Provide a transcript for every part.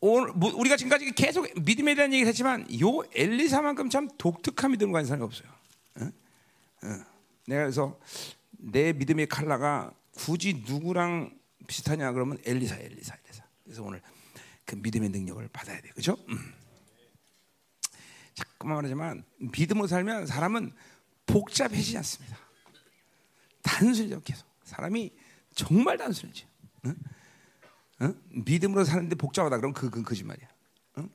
오늘 뭐 우리가 지금까지 계속 믿음에 대한 얘기를 했지만 요 엘리사만큼 참 독특한 믿음을 가진 사람이 없어요. 내가 그래서 내 믿음의 칼라가 굳이 누구랑 비슷하냐 그러면 엘리사, 엘리사, 엘리사. 그래서 오늘 그 믿음의 능력을 받아야 돼, 그렇죠? 음. 자꾸만 말하지만 믿음으로 살면 사람은 복잡해지지 않습니다. 단순해져 계속. 사람이 정말 단순해져. 응? 응? 믿음으로 사는데 복잡하다 그러면 그건 거짓말이야. 응?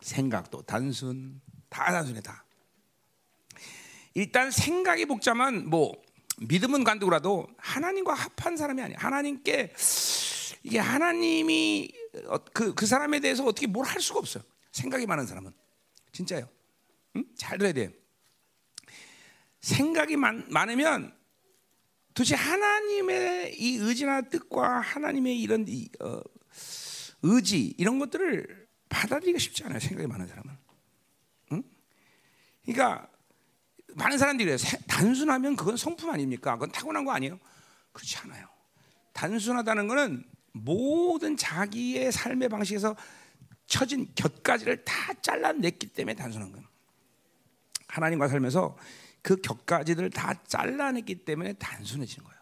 생각도 단순, 다 단순해 다. 일단 생각이 복잡한 뭐 믿음은 간두고라도 하나님과 합한 사람이 아니야. 하나님께 이게 하나님이 그그 그 사람에 대해서 어떻게 뭘 할 수가 없어요. 생각이 많은 사람은 진짜요. 응? 잘 들어야 돼. 생각이 많, 많으면 도대체 하나님의 이 의지나 뜻과 하나님의 이런 이, 어, 의지 이런 것들을 받아들이기가 쉽지 않아요. 생각이 많은 사람은. 응? 그러니까 많은 사람들이 그래요. 단순하면 그건 성품 아닙니까? 그건 타고난 거 아니에요? 그렇지 않아요. 단순하다는 것은 모든 자기의 삶의 방식에서 처진 곁가지를 다 잘라냈기 때문에 단순한 거예요. 하나님과 살면서 그 격가지들을 다 잘라냈기 때문에 단순해지는 거예요.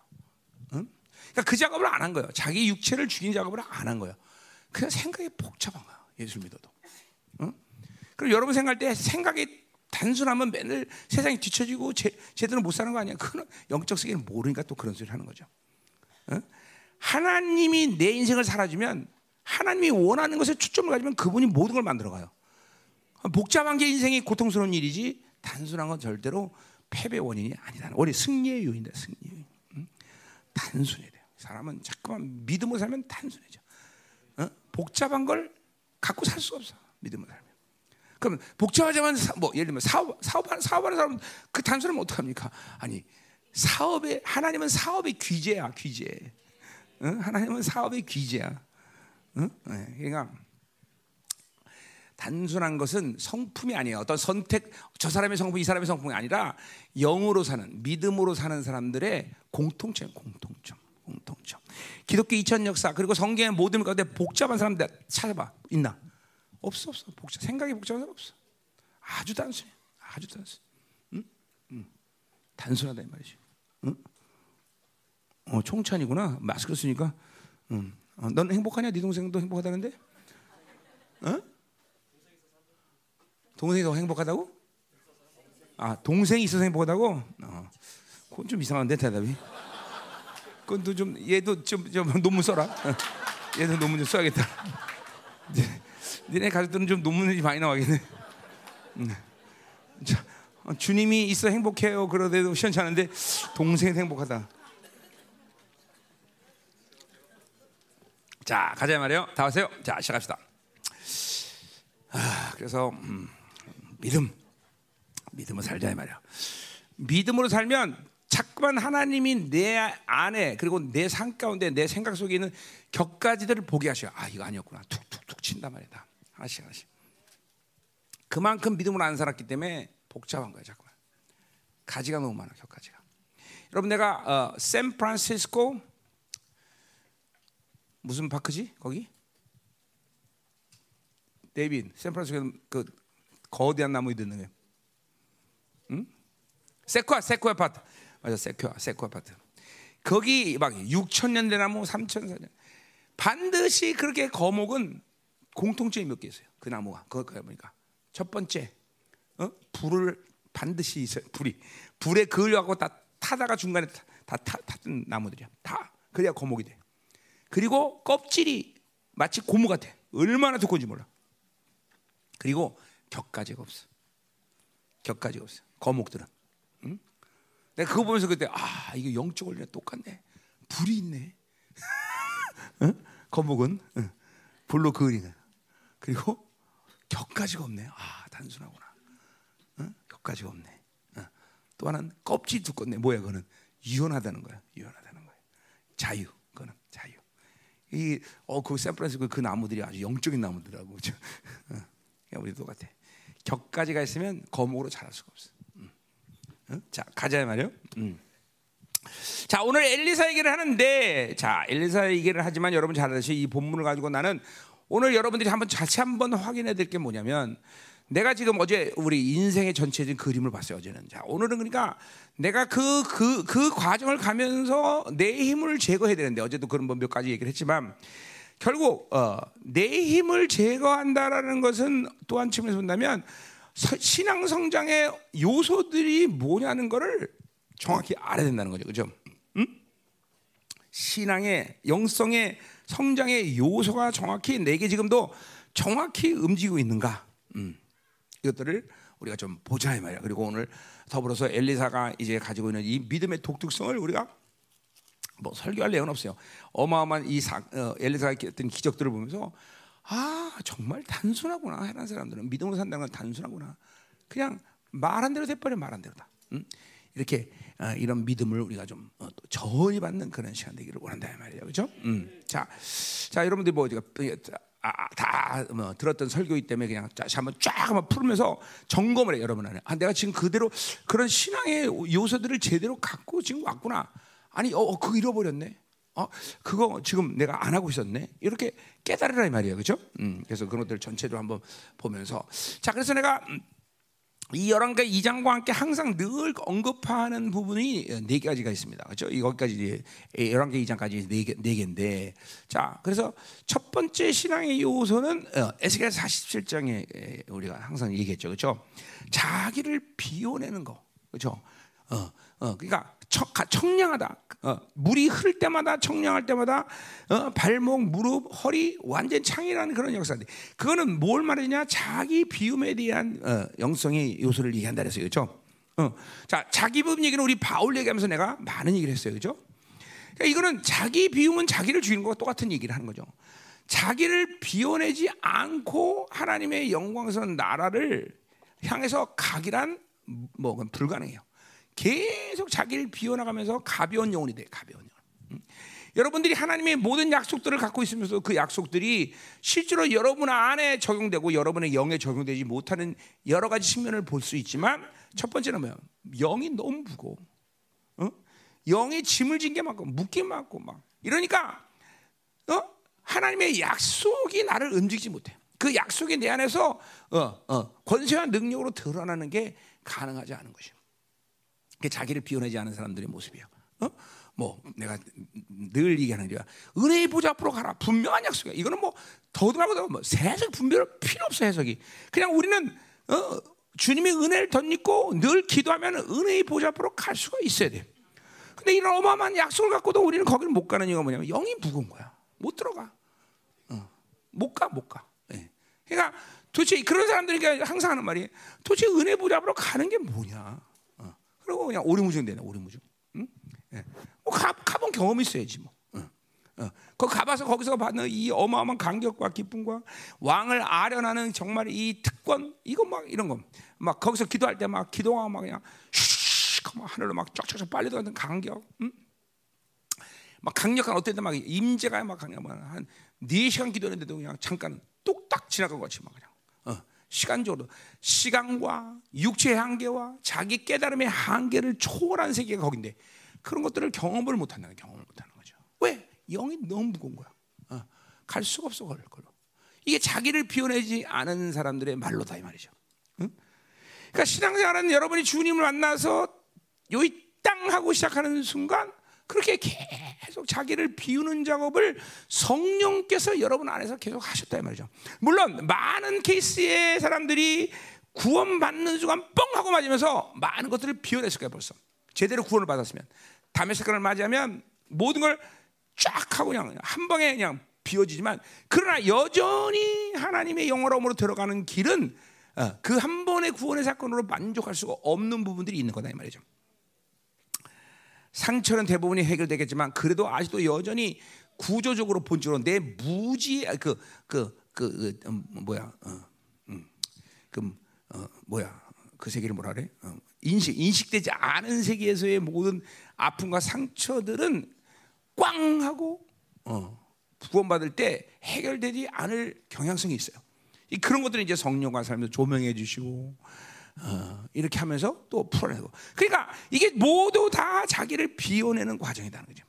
응? 그러니까 그 작업을 안 한 거예요. 자기 육체를 죽인 작업을 안 한 거예요. 그냥 생각이 복잡한 거예요. 예수를 믿어도. 응? 그럼 여러분 생각할 때 생각이 단순하면 맨날 세상이 뒤처지고 제, 제대로 못 사는 거 아니야? 그건 영적 세계는 모르니까 또 그런 소리를 하는 거죠. 응? 하나님이 내 인생을 살아주면 하나님이 원하는 것에 초점을 가지면 그분이 모든 걸 만들어가요. 복잡한 게 인생이 고통스러운 일이지 단순한 건 절대로 패배 원인이 아니다. 원래 승리의 요인이다. 승리 요인. 응? 단순해야 돼요. 사람은 자꾸만 믿음으로 살면 단순해져. 어? 복잡한 걸 갖고 살 수가 없어. 믿음으로 살면. 그럼 복잡하지만 뭐 예를 들면 사업 사업하는 사업하는 사람 그 단순하면 어떡 합니까? 아니 사업의 하나님은 사업의 귀재야 귀재. 응? 하나님은 사업의 귀재야. 응? 네, 그러니까 단순한 것은 성품이 아니에요. 어떤 선택, 저 사람의 성품, 이 사람의 성품이 아니라 영으로 사는, 믿음으로 사는 사람들의 공통점, 공통점, 공통점. 기독교 2000 역사, 그리고 성경의 모든 가운데 복잡한 사람들 찾아봐. 있나? 없어, 없어. 복잡, 생각이 복잡한 사람 없어. 아주 단순해. 아주 단순. 응? 응. 단순하다, 이 말이지. 응? 어, 총찬이구나. 마스크 쓰니까. 응. 어, 넌 행복하냐? 네 동생도 행복하다는데? 어? 동생이 더 행복하다고? 아 동생이 있어서 행복하다고? 어. 그건 좀 이상한데 대답이. 그건 좀 얘도 좀, 좀 논문 써라. 어. 얘도 논문 좀 써야겠다. 니네 가족들은 좀 논문이 많이 나와겠네. 음. 자, 어, 주님이 있어 행복해요. 그러대도 시원찮은데 동생이 행복하다. 자 가자 말이요. 다 왔어요. 자 시작합시다. 아, 그래서 음. 믿음. 믿음으로 살자 이 말이야. 믿음으로 살면 자꾸만 하나님이 내 안에 그리고 내삶 가운데 내 생각 속에 있는 격가지들을 보게 하셔. 아 이거 아니었구나. 툭툭툭 친단 말이다. 하나씩 하나씩. 그만큼 믿음으로 안 살았기 때문에 복잡한 거야 자꾸만. 가지가 너무 많아 곁가지가. 여러분 내가 어, 샌프란시스코 무슨 park지 거기? 데이빈 샌프란시스코 그 거대한 나무 있는 게. 응? Sequoia, Sequoia park. 맞아, Sequoia, Sequoia park. 거기 막 6천 년 된 나무, 3천 년. 반드시 그렇게 거목은 공통점이 몇 개 있어요. 그 나무가. 그거 보니까. 첫 번째, 어? 불을 반드시 있어요. 불이. 불에 그을려갖고 다 타다가 중간에 다 타, 탔던 나무들이야. 다. 그래야 거목이 돼. 그리고 껍질이 마치 고무 같아. 얼마나 두꺼운지 몰라. 그리고 격가지가 없어. 격가지가 없어. 거목들은. 응? 내가 그거 보면서 그때 아 이게 영적 원리랑 똑같네. 불이 있네. 응? 거목은 응. 불로 그으리는. 그리고 격가지가 없네. 아 단순하구나. 응? 격가지가 없네. 또 하나는 껍질 두껍네. 뭐야 그는 유연하다는 거야. 유연하다는 거야. 자유. 그거는 자유. 이어그 샌프란시스코 그 나무들이 아주 영적인 나무들하고 그죠. 우리 똑같아. 격까지가 있으면 거목으로 자랄 수가 없어. 음. 어? 자 가자 말이요. 음. 자 오늘 엘리사 얘기를 하는데 자 엘리사 얘기를 하지만 여러분 잘 아시이 본문을 가지고 나는 오늘 여러분들이 한번 같이 한번 확인해야 될 게 뭐냐면 내가 지금 어제 우리 인생의 전체적인 그림을 봤어요 어제는 자 오늘은 그러니까 내가 그 그, 그 과정을 가면서 내 힘을 제거해야 되는데 어제도 그런 뭐몇 가지 얘기를 했지만 결국 어, 내 힘을 제거한다라는 것은 또한 측면에서 본다면 신앙 성장의 요소들이 뭐냐는 것을 정확히 알아야 된다는 거죠, 그죠? 음? 신앙의 영성의 성장의 요소가 정확히 내게 지금도 정확히 움직이고 있는가? 음. 이것들을 우리가 좀 보자 이 말이야. 그리고 오늘 더불어서 엘리사가 이제 가지고 있는 이 믿음의 독특성을 우리가 뭐 설교할 내용은 없어요. 어마어마한 이 사, 어, 엘리사가 했던 기적들을 보면서 아 정말 단순하구나 해란 사람들은 믿음으로 산다는 건 단순하구나. 그냥 말한 대로 돼버려 말한 대로다. 음? 이렇게 어, 이런 믿음을 우리가 좀 어, 전이 받는 그런 시간 되기를 원한다 말이죠, 그렇죠? 음. 자, 자 여러분들 뭐 우리가 아, 다 뭐 들었던 설교이기 때문에 그냥 다시 한번 쫙 한번 풀면서 점검을 해 여러분 안에. 아, 내가 지금 그대로 그런 신앙의 요소들을 제대로 갖고 지금 왔구나. 아니, 어, 어 그거 잃어버렸네. 어, 그거 지금 내가 안 하고 있었네. 이렇게 깨달으라 이 말이에요, 그렇죠? 음, 그래서 그런 것들 전체도 한번 보면서 자, 그래서 내가 음, 이 열왕기 2장과 함께 항상 늘 언급하는 부분이 네 가지가 있습니다. 그렇죠? 이거까지 열왕기 2장까지 네, 개, 네 개인데 자, 그래서 첫 번째 신앙의 요소는 어, 에스겔 47장에 우리가 항상 얘기했죠. 그렇죠? 자기를 비워내는 거. 그렇죠? 어, 어, 그러니까 청량하다. 어, 물이 흐를 때마다 청량할 때마다 어, 발목, 무릎, 허리 완전 창이라는 그런 역사인데 그거는 뭘 말하냐? 자기 비움에 대한 어, 영성의 요소를 얘기한다 그랬어요. 그렇죠? 어, 자, 자기 비움 얘기는 우리 바울 얘기하면서 내가 많은 얘기를 했어요. 그렇죠? 그러니까 이거는 자기 비움은 자기를 죽이는 것과 똑같은 얘기를 하는 거죠. 자기를 비워내지 않고 하나님의 영광스러운 나라를 향해서 가기란 뭐 불가능해요. 계속 자기를 비워나가면서 가벼운 영혼이 돼. 가벼운 영혼. 음? 여러분들이 하나님의 모든 약속들을 갖고 있으면서 그 약속들이 실제로 여러분 안에 적용되고 여러분의 영에 적용되지 못하는 여러 가지 측면을 볼 수 있지만 첫 번째는 뭐야? 영이 너무 무거워. 어? 영이 짐을 진 게 많고 묶임 많고 막 이러니까 어? 하나님의 약속이 나를 움직이지 못해. 그 약속이 내 안에서 어, 어, 권세와 능력으로 드러나는 게 가능하지 않은 것이요. 그게 자기를 비워내지 않은 사람들의 모습이에요. 어? 뭐 내가 늘 얘기하는 게 은혜의 보좌 앞으로 가라 분명한 약속이야. 이거는 뭐 더더라도 뭐 세상 분별 필요 없어 해석이. 그냥 우리는 어, 주님의 은혜를 덧입고 늘 기도하면 은혜의 보좌 앞으로 갈 수가 있어야 돼. 근데 이런 어마어마한 약속을 갖고도 우리는 거기를 못 가는 이유가 뭐냐면 영이 무거운 거야. 못 들어가. 어. 못 가, 못 가. 네. 그러니까 도대체 그런 사람들이 항상 하는 말이 도대체 은혜 보좌 앞으로 가는 게 뭐냐? 그리고 그냥 오리무중 되네, 오리무중. 응? 예. 뭐 가, 가본 경험이 있어야지 뭐. 응. 어. 가봐서 거기서 받는 이 어마어마한 감격과 기쁨과 왕을 아련하는 정말 이 특권 이거 막 이런 거 막 거기서 기도할 때 막 기도하고 막 그냥 슉 하늘로 막 쫙쫙쫙 빨리 들어가는 감격. 응? 막 강력한 어떤 때막 임재가 막 강력 한 4 시간 기도했는데도 그냥 잠깐 뚝딱 지나간 것 같이 막 그냥 시간적으로 시간과 육체의 한계와 자기 깨달음의 한계를 초월한 세계가 거긴데 그런 것들을 경험을 못 한다는 경험을 못 하는 거죠. 왜? 영이 너무 무거운 거야. 어, 갈 수가 없어 걸 걸로. 이게 자기를 비워내지 않은 사람들의 말로다 이 말이죠. 응? 그러니까 신앙생활은 여러분이 주님을 만나서 요이 땅 하고 시작하는 순간 그렇게 계속 자기를 비우는 작업을 성령께서 여러분 안에서 계속 하셨다 이 말이죠. 물론 많은 케이스의 사람들이 구원받는 순간 뻥 하고 맞으면서 많은 것들을 비워냈을 거예요 벌써. 제대로 구원을 받았으면 담의 사건을 맞이하면 모든 걸 쫙 하고 그냥 한 방에 그냥 비워지지만 그러나 여전히 하나님의 영어로움으로 들어가는 길은 어, 그한 번의 구원의 사건으로 만족할 수가 없는 부분들이 있는 거다 이 말이죠. 상처는 대부분이 해결되겠지만 그래도 아직도 여전히 구조적으로 본질로 내 무지 그그 그, 그, 그, 음, 뭐야 어, 음, 그 어, 뭐야 그 세계를 뭐라 그래 어, 인식 인식되지 않은 세계에서의 모든 아픔과 상처들은 꽝 하고 어, 구원받을 때 해결되지 않을 경향성이 있어요. 이 그런 것들은 이제 성령과 살면서 조명해 주시고 어, 이렇게 하면서 또 풀어내고. 그러니까 이게 모두 다 자기를 비워내는 과정이라는 거죠.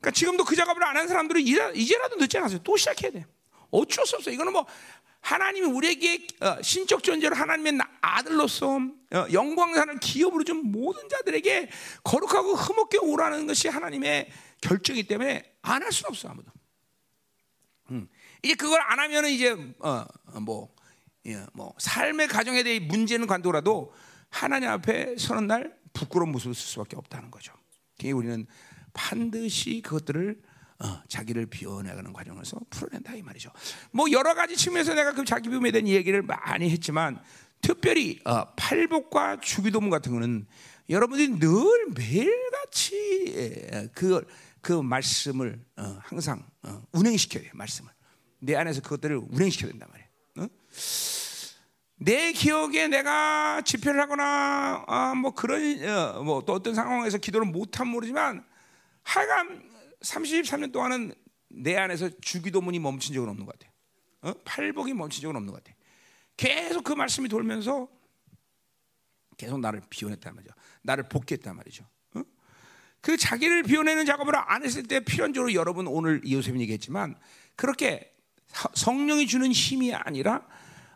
그러니까 지금도 그 작업을 안 한 사람들은 이제라도 늦지 않았어요. 또 시작해야 돼. 어쩔 수 없어. 이거는 뭐 하나님이 우리에게 어, 신적 존재로 하나님의 아들로서 어, 영광산을 기업으로 준 모든 자들에게 거룩하고 흠없게 오라는 것이 하나님의 결정이기 때문에 안 할 수는 없어 아무도. 음. 이제 그걸 안 하면은 이제 어뭐 예, 뭐 삶의 가정에 대해 문제는 관두라도 하나님 앞에 서는 날 부끄러운 모습을 쓸 수밖에 없다는 거죠. 그게 우리는 반드시 그것들을 어, 자기를 비워내가는 과정에서 풀어낸다 이 말이죠. 뭐 여러 가지 측면에서 내가 그 자기 비움에 대한 얘기를 많이 했지만 특별히 어, 팔복과 주기도문 같은 거는 여러분들이 늘 매일같이 그그 그 말씀을 어, 항상 어, 운행시켜야 돼요. 말씀을 내 안에서 그것들을 운행시켜야 된단 말이에요. 어? 내 기억에 내가 집회를 하거나 아, 뭐 그런 어, 뭐또 어떤 상황에서 기도를 못하면 모르지만 하여간 33년 동안은 내 안에서 주기도문이 멈춘 적은 없는 것 같아요. 어? 팔복이 멈춘 적은 없는 것 같아요. 계속 그 말씀이 돌면서 계속 나를 비워냈단 말이죠. 나를 복귀했단 말이죠. 어? 그 자기를 비워내는 작업을 안 했을 때 필연적으로 여러분 오늘 이호셉이 얘기했지만 그렇게 성령이 주는 힘이 아니라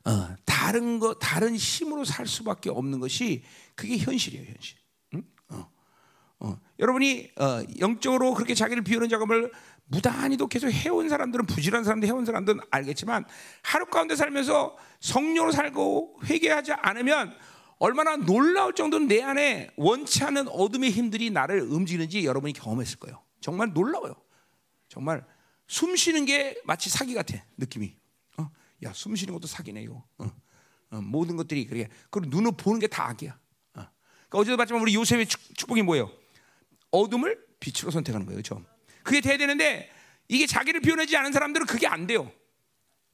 어, 다른 거 다른 힘으로 살 수밖에 없는 것이 그게 현실이에요, 현실. 응? 어. 어. 여러분이 어, 영적으로 그렇게 자기를 비우는 작업을 무단히도 계속 해온 사람들은 부지런한 사람들 해온 사람들은 알겠지만 하루 가운데 살면서 성령으로 살고 회개하지 않으면 얼마나 놀라울 정도로 내 안에 원치 않은 어둠의 힘들이 나를 움직이는지 여러분이 경험했을 거예요. 정말 놀라워요. 정말 숨 쉬는 게 마치 사기 같아 느낌이. 야, 숨 쉬는 것도 사기네 이거. 어. 어, 모든 것들이 그래. 그리고 눈을 보는 게 다 악이야. 어. 그러니까 어제도 봤지만 우리 요셉의 축, 복이 뭐예요? 어둠을 빛으로 선택하는 거예요, 그렇죠? 그게 돼야 되는데 이게 자기를 비워내지 않은 사람들은 그게 안 돼요.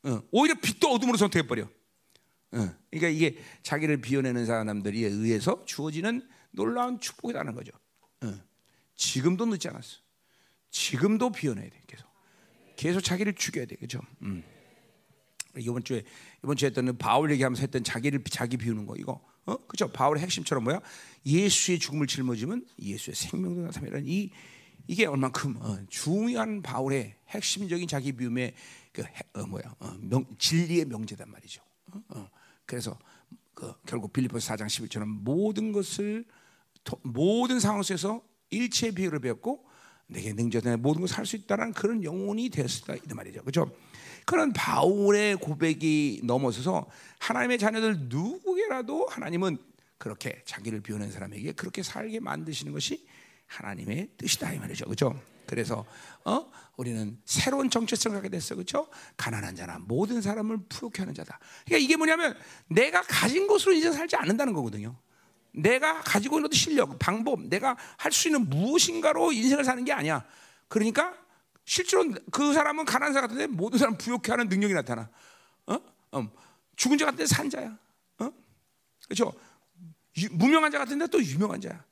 어. 오히려 빛도 어둠으로 선택해 버려. 어. 그러니까 이게 자기를 비워내는 사람들에 의해서 주어지는 놀라운 축복이라는 거죠. 어. 지금도 늦지 않았어. 지금도 비워내야 돼. 계속. 계속 자기를 죽여야 돼. 그렇죠? 음. 이번 주에 이번 주에 했던 바울 얘기하면서 했던 자기를 자기 비우는 거 이거. 어? 그죠? 바울의 핵심처럼 뭐야? 예수의 죽음을 짊어지면 예수의 생명도 나타나는 이 이게 얼만큼 어, 중요한 바울의 핵심적인 자기 비움의 그 어, 뭐야? 어, 명, 진리의 명제단 말이죠. 어, 어. 그래서 그, 결국 빌리포스 4장 11처럼 모든 것을 도, 모든 상황 속에서 일체 비유를 배웠고 내게 능자된 모든 것을 할 수 있다는 그런 영혼이 되었다. 이 말이죠. 그렇죠? 그런 바울의 고백이 넘어서서 하나님의 자녀들 누구에게라도 하나님은 그렇게 자기를 비워낸 사람에게 그렇게 살게 만드시는 것이 하나님의 뜻이다 이 말이죠. 그렇죠? 그래서 어? 우리는 새로운 정체성을 갖게 됐어. 그렇죠? 가난한 자나 모든 사람을 부욕해 하는 자다. 그러니까 이게 뭐냐면 내가 가진 것으로 이제 살지 않는다는 거거든요. 내가 가지고 있는 실력, 방법, 내가 할 수 있는 무엇인가로 인생을 사는 게 아니야. 그러니까 실제로 그 사람은 가난한 사람 같은데 모든 사람 부욕해 하는 능력이 나타나. 어? 어. 죽은 자 같은데 산 자야. 어? 그렇죠? 유, 무명한 자 같은데 또 유명한 자야.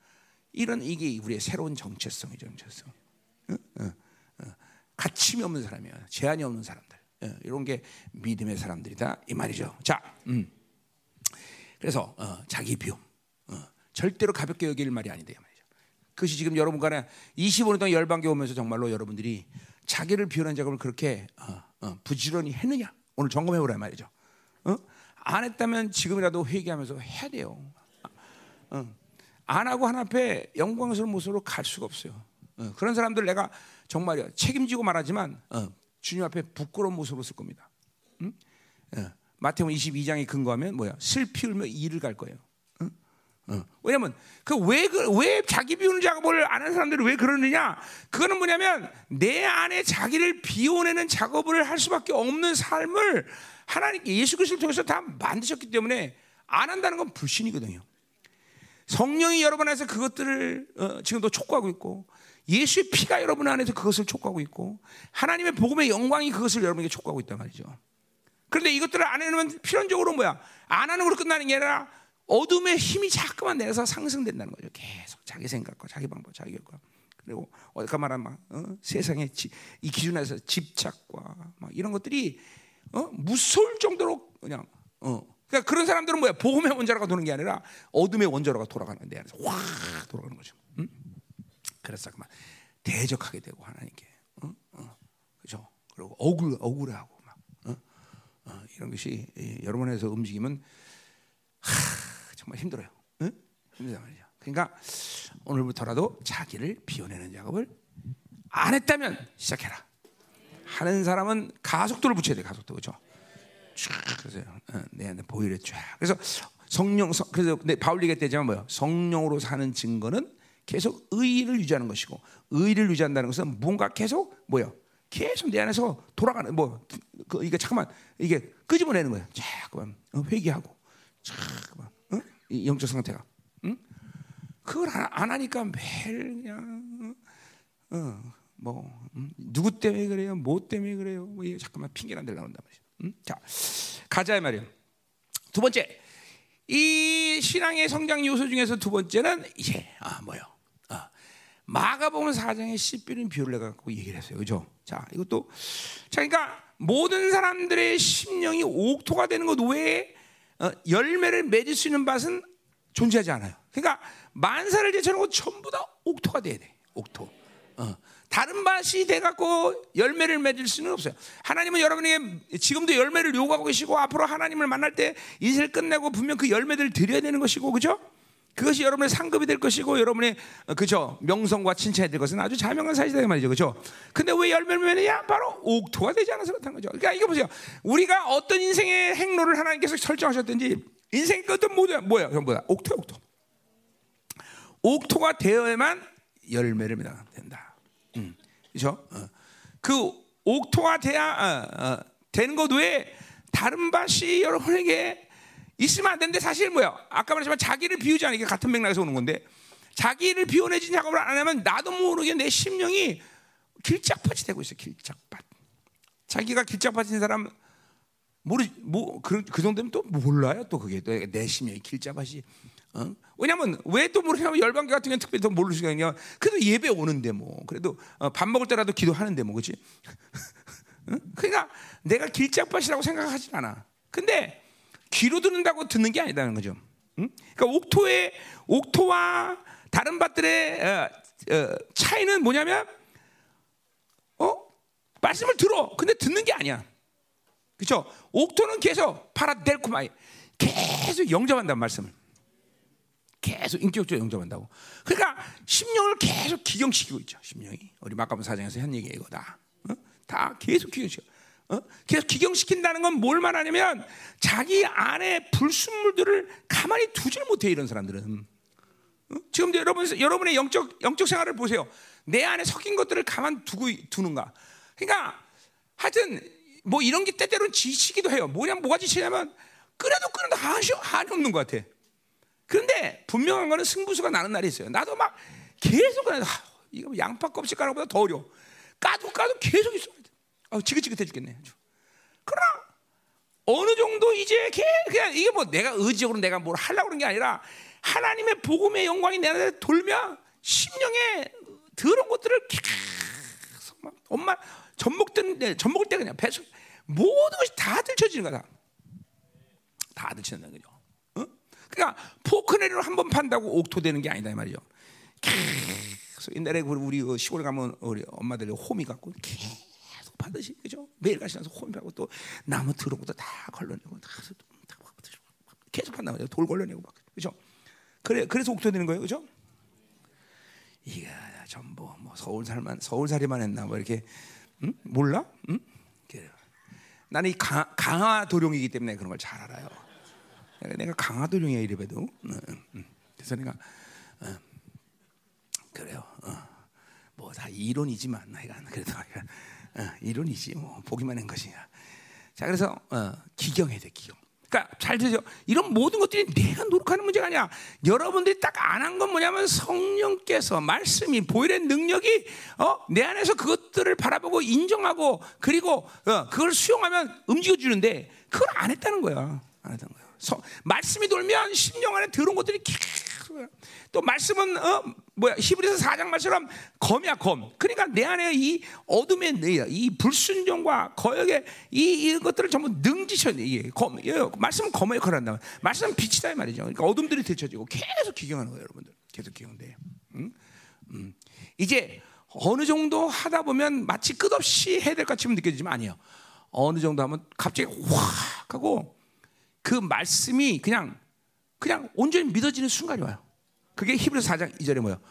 이런 이게 우리의 새로운 정체성이죠, 정체성. 어? 어? 어. 가침이 없는 사람이야. 제한이 없는 사람들. 어, 이런 게 믿음의 사람들이다 이 말이죠. 자, 음. 그래서 어, 자기 비움 어, 절대로 가볍게 여길 말이 말이죠. 그것이 지금 여러분 간에 25년 동안 열방교 오면서 정말로 여러분들이 자기를 비워낸 작업을 그렇게 어, 어, 부지런히 했느냐? 오늘 점검해 보라 말이죠. 어? 안 했다면 지금이라도 회개하면서 해야 돼요. 어. 안 하고 하나 앞에 영광스러운 모습으로 갈 수가 없어요. 어, 그런 사람들 내가 정말 책임지고 말하지만 어, 주님 앞에 부끄러운 모습으로 쓸 겁니다. 응? 어, 마태복음 22장에 근거하면 뭐야? 슬피 울며 이를 갈 거예요. 어. 왜냐면 그왜왜 그, 왜 자기 비우는 작업을 안 하는 사람들이 왜 그러느냐? 그거는 뭐냐면 내 안에 자기를 비워내는 작업을 할 수밖에 없는 삶을 하나님께 예수 그리스도를 통해서 다 만드셨기 때문에 안 한다는 건 불신이거든요. 성령이 여러분 안에서 그것들을 어, 지금도 촉구하고 있고 예수의 피가 여러분 안에서 그것을 촉구하고 있고 하나님의 복음의 영광이 그것을 여러분에게 촉구하고 있단 말이죠. 그런데 이것들을 안 해놓으면 필연적으로 뭐야? 안 하는 걸로 끝나는 게 아니라 어둠의 힘이 자꾸만 내서 상승된다는 거죠. 계속 자기 생각과 자기 방법, 자기 결과. 그리고 어디까 말하면 막, 어? 세상의 지, 이 기준에서 집착과 막 이런 것들이 어? 무서울 정도로 그냥 어, 그러니까 그런 사람들은 뭐야? 복음의 원자로가 도는 게 아니라 어둠의 원자로가 돌아가는 데 안에서 확 돌아가는 거죠. 응? 그래서 잠깐만 대적하게 되고 하나님께, 어? 어. 그죠? 그리고 억울 억울해하고 막 어? 어, 이런 것이 이, 여러분에서 움직이면 하, 정말 힘들어요. 응? 힘들단 말이죠. 그러니까 오늘부터라도 자기를 비워내는 작업을 안 했다면 시작해라. 하는 사람은 가속도를 붙여야 돼, 가속도 그죠? 쫙 그래서 어, 내 안에 보혈에 쫙. 그래서 성령, 성, 그래서 내 바울 얘기했지만 뭐요? 성령으로 사는 증거는 계속 의를 유지하는 것이고 의를 유지한다는 것은 뭔가 계속 뭐요? 계속 내 안에서 돌아가는 뭐 그, 이게 잠깐만 이게 끄집어내는 거예요. 자꾸만 어, 회개하고 자꾸만 영적 상태가. 응? 그걸 안, 안 하니까 매일 그냥 어, 뭐 음? 누구 때문에 그래요? 뭐 때문에 그래요? 뭐 이게 잠깐만 핑계란 데 나온단 말이죠. 음? 자 가자 말이에요. 두 번째 이 신앙의 성장 요소 중에서 두 번째는 이제 아 뭐요? 아, 마가복음 4장의 씨뿌린 비유를 갖고 얘기를 했어요. 그죠? 자, 이것도 자 그러니까 모든 사람들의 심령이 옥토가 되는 것 외에 어, 열매를 맺을 수 있는 밭은 존재하지 않아요. 그러니까 만사를 제쳐놓고 전부 다 옥토가 돼야 돼. 옥토. 어. 다른 밭이 돼갖고 열매를 맺을 수는 없어요. 하나님은 여러분에게 지금도 열매를 요구하고 계시고 앞으로 하나님을 만날 때 인생을 끝내고 분명 그 열매들을 드려야 되는 것이고, 그죠? 그것이 여러분의 상급이 될 것이고 여러분의 어, 그죠 명성과 칭찬이 될 것은 아주 자명한 사실이다 말이죠, 그죠? 근데 왜 맺느냐? 바로 옥토가 되지 않아서 그렇다는 거죠. 그러니까 이거 보세요. 우리가 어떤 인생의 행로를 하나님께서 설정하셨든지 인생의 끝은 뭐야? 뭐야? 뭐야? 옥토야, 옥토. 옥토가 되어야만 열매를 맺어야 된다. 음, 그렇죠? 어. 그 옥토가 돼야 어, 어, 되는 것 외에 다른 밭이 여러분에게 있으면 안 되는데 사실 뭐야? 아까 말했지만 자기를 비우지 않으니까 같은 맥락에서 오는 건데 자기를 비워내지 작업을 안 하면 나도 모르게 내 심령이 길짝밭이 되고 있어. 길짝밭. 자기가 길짝밭인 사람 모르 뭐그 그 정도면 또 몰라요. 또 그게 내 심령이 길짝밭이. 어? 왜냐면 왜 또 모르냐면 열방교 같은 경우는 특별히 더 모를 수가 있냐. 그래도 예배 오는데 뭐 그래도 어, 밥 먹을 때라도 기도하는데 뭐 그렇지. 응? 그러니까 내가 길짝밭이라고 생각하지 않아. 근데 귀로 듣는다고 듣는 게 아니다는 거죠. 응? 그러니까 옥토의 옥토와 다른 밭들의 어, 어, 차이는 뭐냐면 어 말씀을 들어. 근데 듣는 게 아니야. 그렇죠? 옥토는 계속 παραδέχομαι 계속 영접한다는 말씀을. 계속 인격적으로 영접한다고. 그러니까 심령을 계속 기경시키고 있죠. 심령이 우리 마가복음 4장에서 한 얘기 이거다. 어? 다 계속 기경시켜. 어? 계속 기경시킨다는 건 뭘 말하냐면 자기 안에 불순물들을 가만히 두질 못해 이런 사람들은. 어? 지금 여러분 여러분의 영적 영적 생활을 보세요. 내 안에 섞인 것들을 가만 두고 두는가. 그러니까 하여튼 뭐 이런 게 때때로는 지치기도 해요. 뭐냐 뭐가 지치냐면 끓여도 끓여도 한이 한이 없는 것 같아. 그런데 분명한 거는 승부수가 나는 날이 있어요. 나도 막 계속 그냥 아, 이거 뭐 양파 껍질 까는 것보다 더 어려워. 까도 까도 계속 있어. 아, 지긋지긋해 죽겠네. 그러나 어느 정도 이제 그냥 이게 뭐 내가 의지적으로 내가 뭘 하려고 그런 게 아니라 하나님의 복음의 영광이 내 안에 돌면 심령에 더러운 것들을 계속 막 엄마 젖먹던 네, 젖먹을 때 그냥 배속 모든 것이 다 들춰지는 거다. 다 들춰진다는 거죠. 그러니까 포크네리로 한 번 판다고 옥토되는 게 아니다 이 말이죠. 계속 옛날에 우리 그 시골에 가면 우리 엄마들이 호미 갖고 계속 파듯이 그죠? 매일 가시면서 호미 하고 또 나무 것도 다 걸러내고 다 계속 말이죠. 돌 걸러내고 막 그죠? 그래 그래서 옥토되는 거예요, 그죠? 이게 전부 뭐 서울 살만 서울 살이만 했나 뭐 이렇게 응? 몰라? 응? 나는 이 강, 강화 도룡이기 때문에 그런 걸 잘 알아요. 내가 강화도령이야 이래봬도. 그래서 내가 어, 그래요. 어, 뭐다 이론이지만 나이가 그래도 어, 이론이지 뭐 보기만 한 것이야. 자 그래서 어, 기경해야 돼 기경. 그러니까 잘 들으세요. 이런 모든 것들이 내가 노력하는 문제가 아니야. 여러분들이 딱 안 한 건 뭐냐면 성령께서 말씀이 보일의 능력이 어, 내 안에서 그것들을 바라보고 인정하고 그리고 어, 그걸 수용하면 움직여 주는데 그걸 안 했다는 거야. 안 했다는 거야. 서, 말씀이 돌면 심령 안에 들어온 것들이 또 말씀은 어 뭐야 히브리서 4장 말처럼 검이야 검. 그러니까 내 안에 이 어둠의 이 불순종과 거역의 이 이것들을 전부 능지셔 이게 검. 말씀은 검의 역할을 한다. 말씀은 빛이다 이 말이죠. 그러니까 어둠들이 되쳐지고 계속 기경하는 거예요, 여러분들. 계속 기경돼. 응? 음. 이제 어느 정도 하다 보면 마치 끝없이 해야 될 것처럼 느껴지지만 아니에요. 어느 정도 하면 갑자기 확 하고 그 말씀이 그냥 그냥 온전히 믿어지는 순간이 와요. 그게 히브리서 4장 2절에 뭐예요?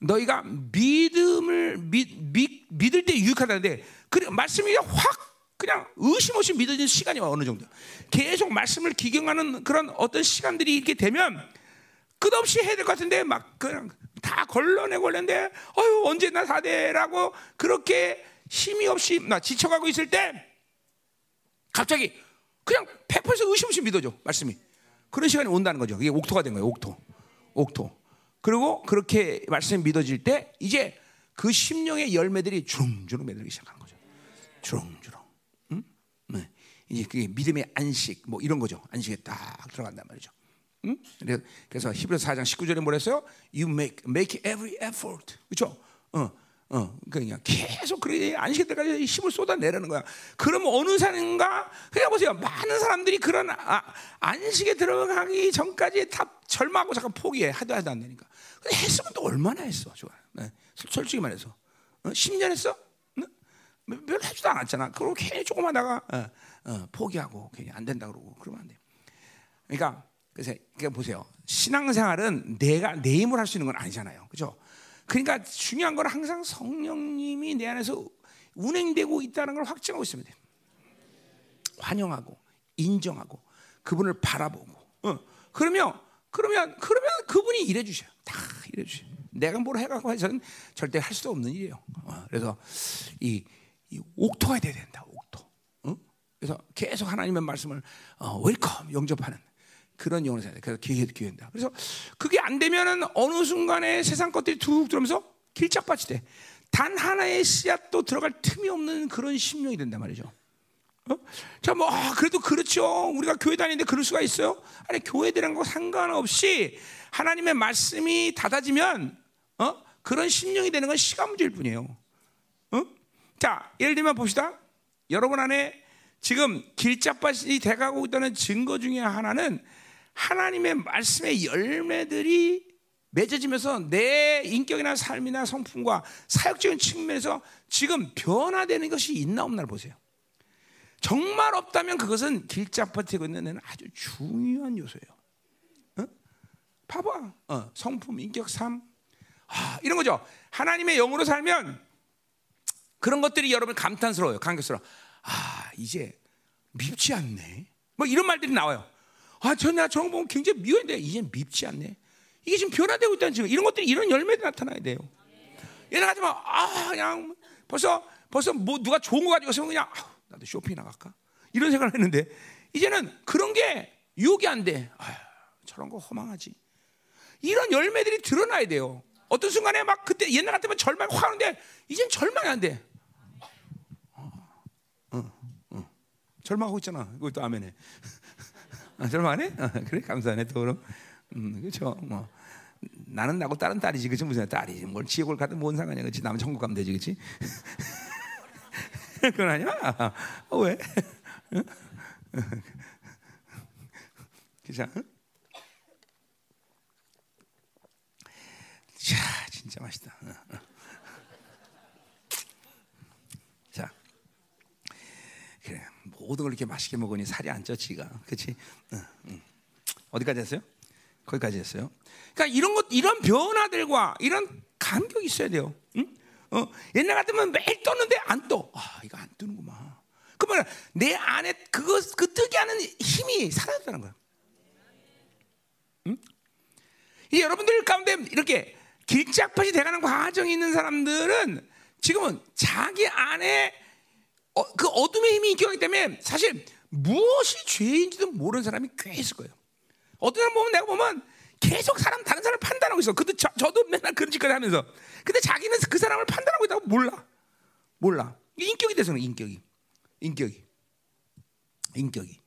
너희가 믿음을 믿, 믿, 믿을 때 유익하다는데 그 말씀이 확 그냥 의심 없이 믿어지는 시간이 와 어느 정도. 계속 말씀을 기경하는 그런 어떤 시간들이 이렇게 되면 끝없이 해야 될 것 같은데 막 그냥 다 걸러내고 걸렸는데 어유 언제 나 사대라고 그렇게 힘이 없이 나 지쳐가고 있을 때 갑자기 그냥 100% 의심 없이 믿어줘 말씀이 그런 시간이 온다는 거죠. 이게 옥토가 된 거예요. 옥토, 옥토. 그리고 그렇게 말씀이 믿어질 때 이제 그 심령의 열매들이 주렁주렁 맺기 시작하는 거죠. 주렁주렁. 응? 네. 이제 그게 믿음의 안식 뭐 이런 거죠. 안식에 딱 들어간단 말이죠. 응? 그래서 히브리서 4장 19절에 뭐랬어요? You make make every effort. 그렇죠? 어. 어, 그냥 계속 그래 안식 때까지 힘을 쏟아내라는 거야. 그럼 어느 사람인가? 그냥 보세요. 많은 사람들이 그런 아, 안식에 들어가기 전까지 다 절망하고 잠깐 포기해. 하도 하도 안 되니까. 근데 했으면 또 얼마나 했어, 좋아. 네. 솔직히 말해서 어? 10년 했어? 네? 별로 하지도 않았잖아. 그리고 괜히 조금 하다가 어, 어, 포기하고 괜히 안 된다 그러고 그러면 안 돼. 그러니까 그래서 그러니까 보세요. 신앙생활은 내가 내 힘으로 할 수 있는 건 아니잖아요. 그죠? 그러니까 중요한 건 항상 성령님이 내 안에서 운행되고 있다는 걸 확증하고 있으면 돼. 환영하고 인정하고 그분을 바라보고. 어. 그러면 그러면 그러면 그분이 일해 주셔. 다 일해 주셔. 내가 뭘 해갖고 해서는 절대 할 수도 없는 일이에요. 어. 그래서 이, 이 옥토가 돼야 된다. 옥토. 어? 그래서 계속 하나님의 말씀을 어, welcome 영접하는. 그런 영혼을 살아야 돼. 그래서 기회 기회다. 그래서 그게 안 되면은 어느 순간에 세상 것들이 툭 들어오면서 길짝밭이 돼. 단 하나의 씨앗도 들어갈 틈이 없는 그런 심령이 된단 말이죠. 어? 자, 뭐, 아, 그래도 그렇죠. 우리가 교회 다니는데 그럴 수가 있어요? 아니, 교회 되는 거 상관없이 하나님의 말씀이 닫아지면, 어? 그런 심령이 되는 건 시간 문제일 뿐이에요. 어? 자, 예를 들면 봅시다. 여러분 안에 지금 길짝밭이 돼가고 있다는 증거 중에 하나는 하나님의 말씀의 열매들이 맺어지면서 내 인격이나 삶이나 성품과 사역적인 측면에서 지금 변화되는 것이 있나 없나를 보세요. 정말 없다면 그것은 길잡아지고 있는 아주 중요한 요소예요. 어? 봐봐, 어, 성품, 인격, 삶, 아, 이런 거죠. 하나님의 영으로 살면 그런 것들이 여러분 감탄스러워요, 감격스러워. 아, 이제 밉지 않네. 뭐 이런 말들이 나와요. 아, 저 내가 저런 보면 굉장히 미워했는데 이제 밉지 않네. 이게 지금 변화되고 있다는 지금 이런 것들이 이런 열매들이 나타나야 돼요. 얘는 하지만 아 그냥 벌써 벌써 뭐 누가 좋은 거 가지고 있으면 그냥 아, 나도 쇼핑 나갈까 이런 생각을 했는데 이제는 그런 게 유혹이 안 돼. 아, 저런 거 허망하지. 이런 열매들이 드러나야 돼요. 어떤 순간에 막 그때 옛날 같으면 절망 확 하는데 이젠 절망이 안 돼. 어, 어, 어. 절망하고 있잖아. 그것도 아멘해. 아, 절망 안 해? 아, 그래? 감사하네 또 그럼. 음, 그렇죠. 뭐. 나는 나고 다른 딸이지 그치? 무슨 딸이지? 뭘 지옥을 가든 뭔 상관이야 그치? 남은 천국 가면 되지 그치? 그건 아니야. 어, 왜? 그죠? 자 진짜 맛있다 자 그래 모든 걸 이렇게 맛있게 먹으니 살이 안 쪄 지가 그치 응, 응. 어디까지 했어요? 거기까지 했어요. 그러니까 이런 것, 이런 변화들과 이런 감격이 있어야 돼요. 응? 어, 옛날 같으면 매일 떴는데 안 떠. 아, 이거 안 뜨는구만. 그러면 내 안에 그거 그 뜨게 하는 힘이 사라졌다는 거야. 응? 이 여러분들 가운데 이렇게 길짝밭이 돼가는 과정이 있는 사람들은 지금은 자기 안에 어, 그 어둠의 힘이 있기 때문에 사실 무엇이 죄인지도 모르는 사람이 꽤 있을 거예요. 어떤 사람 보면 내가 보면 계속 사람 다른 사람을 판단하고 있어. 근데 저, 저도 맨날 그런 짓까지 하면서. 근데 자기는 그 사람을 판단하고 있다고 몰라. 몰라. 인격이 돼서는 인격이. 인격이. 인격이.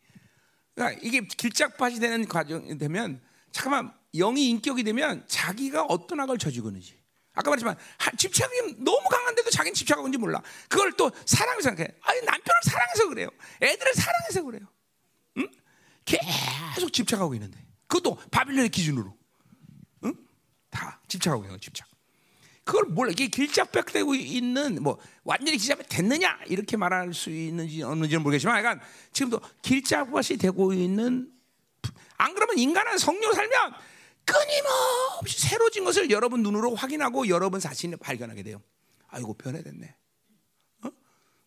그러니까 이게 길짝밭이 되는 과정이 되면 잠깐만 영이 인격이 되면 자기가 어떤 악을 저지고 있는지. 아까 말했지만 하- 집착이 너무 강한데도 자기는 집착하고 있는지 몰라. 그걸 또 사랑해서 생각해. 아니 남편을 사랑해서 그래요. 애들을 사랑해서 그래요. 응? 계속 집착하고 있는데. 그것도 바빌론의 기준으로. 응? 다 집착하고 있는 거 집착. 그걸 몰라. 이게 길잡백되고 있는 뭐 완전히 길잡백 됐느냐 이렇게 말할 수 있는지 없는지는 모르겠지만, 약간 지금도 길잡밭이 되고 있는. 안 그러면 인간은 성령으로 살면 끊임없이 새로진 것을 여러분 눈으로 확인하고 여러분 자신을 발견하게 돼요. 아이고 변해됐네. 어?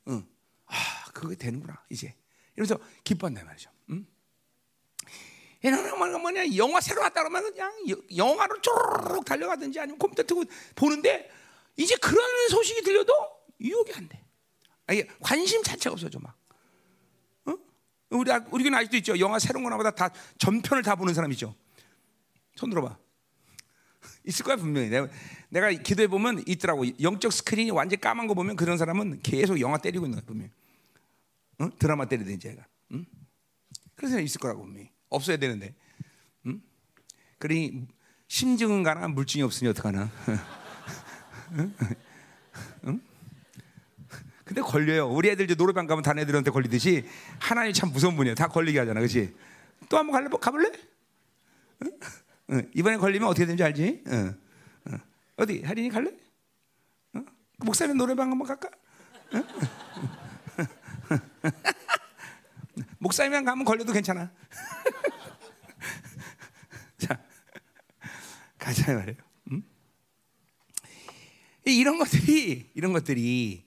응. 아 그게 되는구나 이제. 이러면서 기뻐한다 말이죠. 응? 얘는 뭐냐, 영화 새로 왔다 그러면 그냥 여- 영화로 쪼르륵 달려가든지 아니면 컴퓨터 틀고 보는데 이제 그런 소식이 들려도 유혹이 안 돼. 아니 관심 자체가 없어져 막. 어? 우리 아- 우리 교회 아직도 있죠. 영화 새로운 거나보다 다 전편을 다 보는 사람 있죠. 손 들어봐. 있을 거야 분명히. 내가, 내가 기도해 보면 있더라고. 영적 스크린이 완전 까만 거 보면 그런 사람은 계속 영화 때리고 있는 거야 분명. 응? 드라마 때리든지 얘가. 응? 그래서 있을 거라고 분명히. 없어야 되는데. 응? 그러니 심증은 가나 물증이 없으니 어떡하나. 응? 응? 근데 걸려요. 우리 애들 이제 노래방 가면 단 애들한테 걸리듯이 하나님 참 무서운 분이야. 다 걸리게 하잖아, 그렇지? 또 한번 갈래? 가볼래? 응? 응. 이번에 걸리면 어떻게 되는지 알지? 응. 응. 어디? 하린이 갈래? 응? 목사님 노래방 한번 갈까? 응? 목사님이랑 가면 걸려도 괜찮아. 자, 가자 말이에요. 음? 이- 이런 것들이 이런 것들이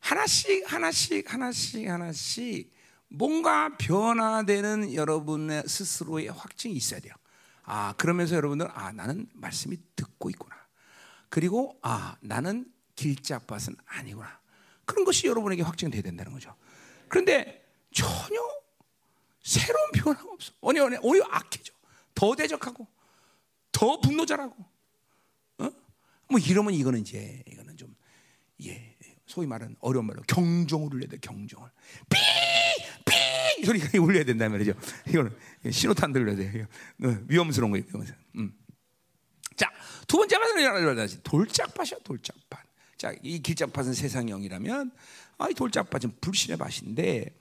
하나씩 하나씩 하나씩 하나씩 뭔가 변화되는 여러분의 스스로의 확증이 있어야 돼요. 아 그러면서 여러분들 아 나는 말씀이 듣고 있구나. 그리고 아 나는 길잡밭은 아니구나. 그런 것이 여러분에게 확증돼야 된다는 거죠. 그런데 전혀 새로운 변화가 없어. 오히려 오히려 악해져. 더 대적하고 더 분노자라고. 어? 뭐 이러면 이거는 이제 이거는 좀 예. 소위 말하는 어려운 말로 경종을 울려야 돼. 경종을. 삐 삐 이 소리가 울려야 된단 말이죠. 이거는 신호탄 들려야 돼. 이거 어, 위험스러운 거예요. 음. 자, 두 번째 말은 돌짝밭이야, 돌짝밭. 자, 이 길짝밭은 세상 영이라면, 아, 이 돌짝밭은 불신의 밭인데,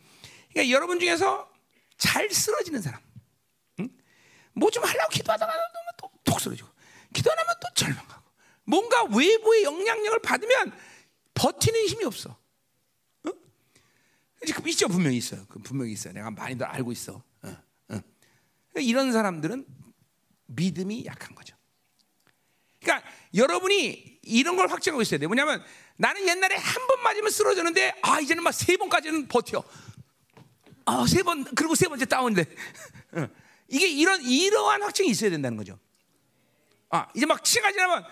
그러니까 여러분 중에서 잘 쓰러지는 사람, 뭐좀 하려고 기도하다가 또, 톡 쓰러지고, 기도 안 하면 또 절망하고, 뭔가 외부의 영향력을 받으면 버티는 힘이 없어. 어? 이제 그 있죠, 분명히 있어요. 그 분명히 있어요. 내가 많이들 알고 있어. 어, 어. 그러니까 이런 사람들은 믿음이 약한 거죠. 그러니까 여러분이 이런 걸 확증하고 있어야 돼요. 뭐냐면 나는 옛날에 한 번 맞으면 쓰러졌는데 아 이제는 막 세 번까지는 버텨. 아세 번 그리고 세 번째 다운돼. 어. 이게 이런 이러한 확증이 있어야 된다는 거죠. 아 이제 막 시간 지나면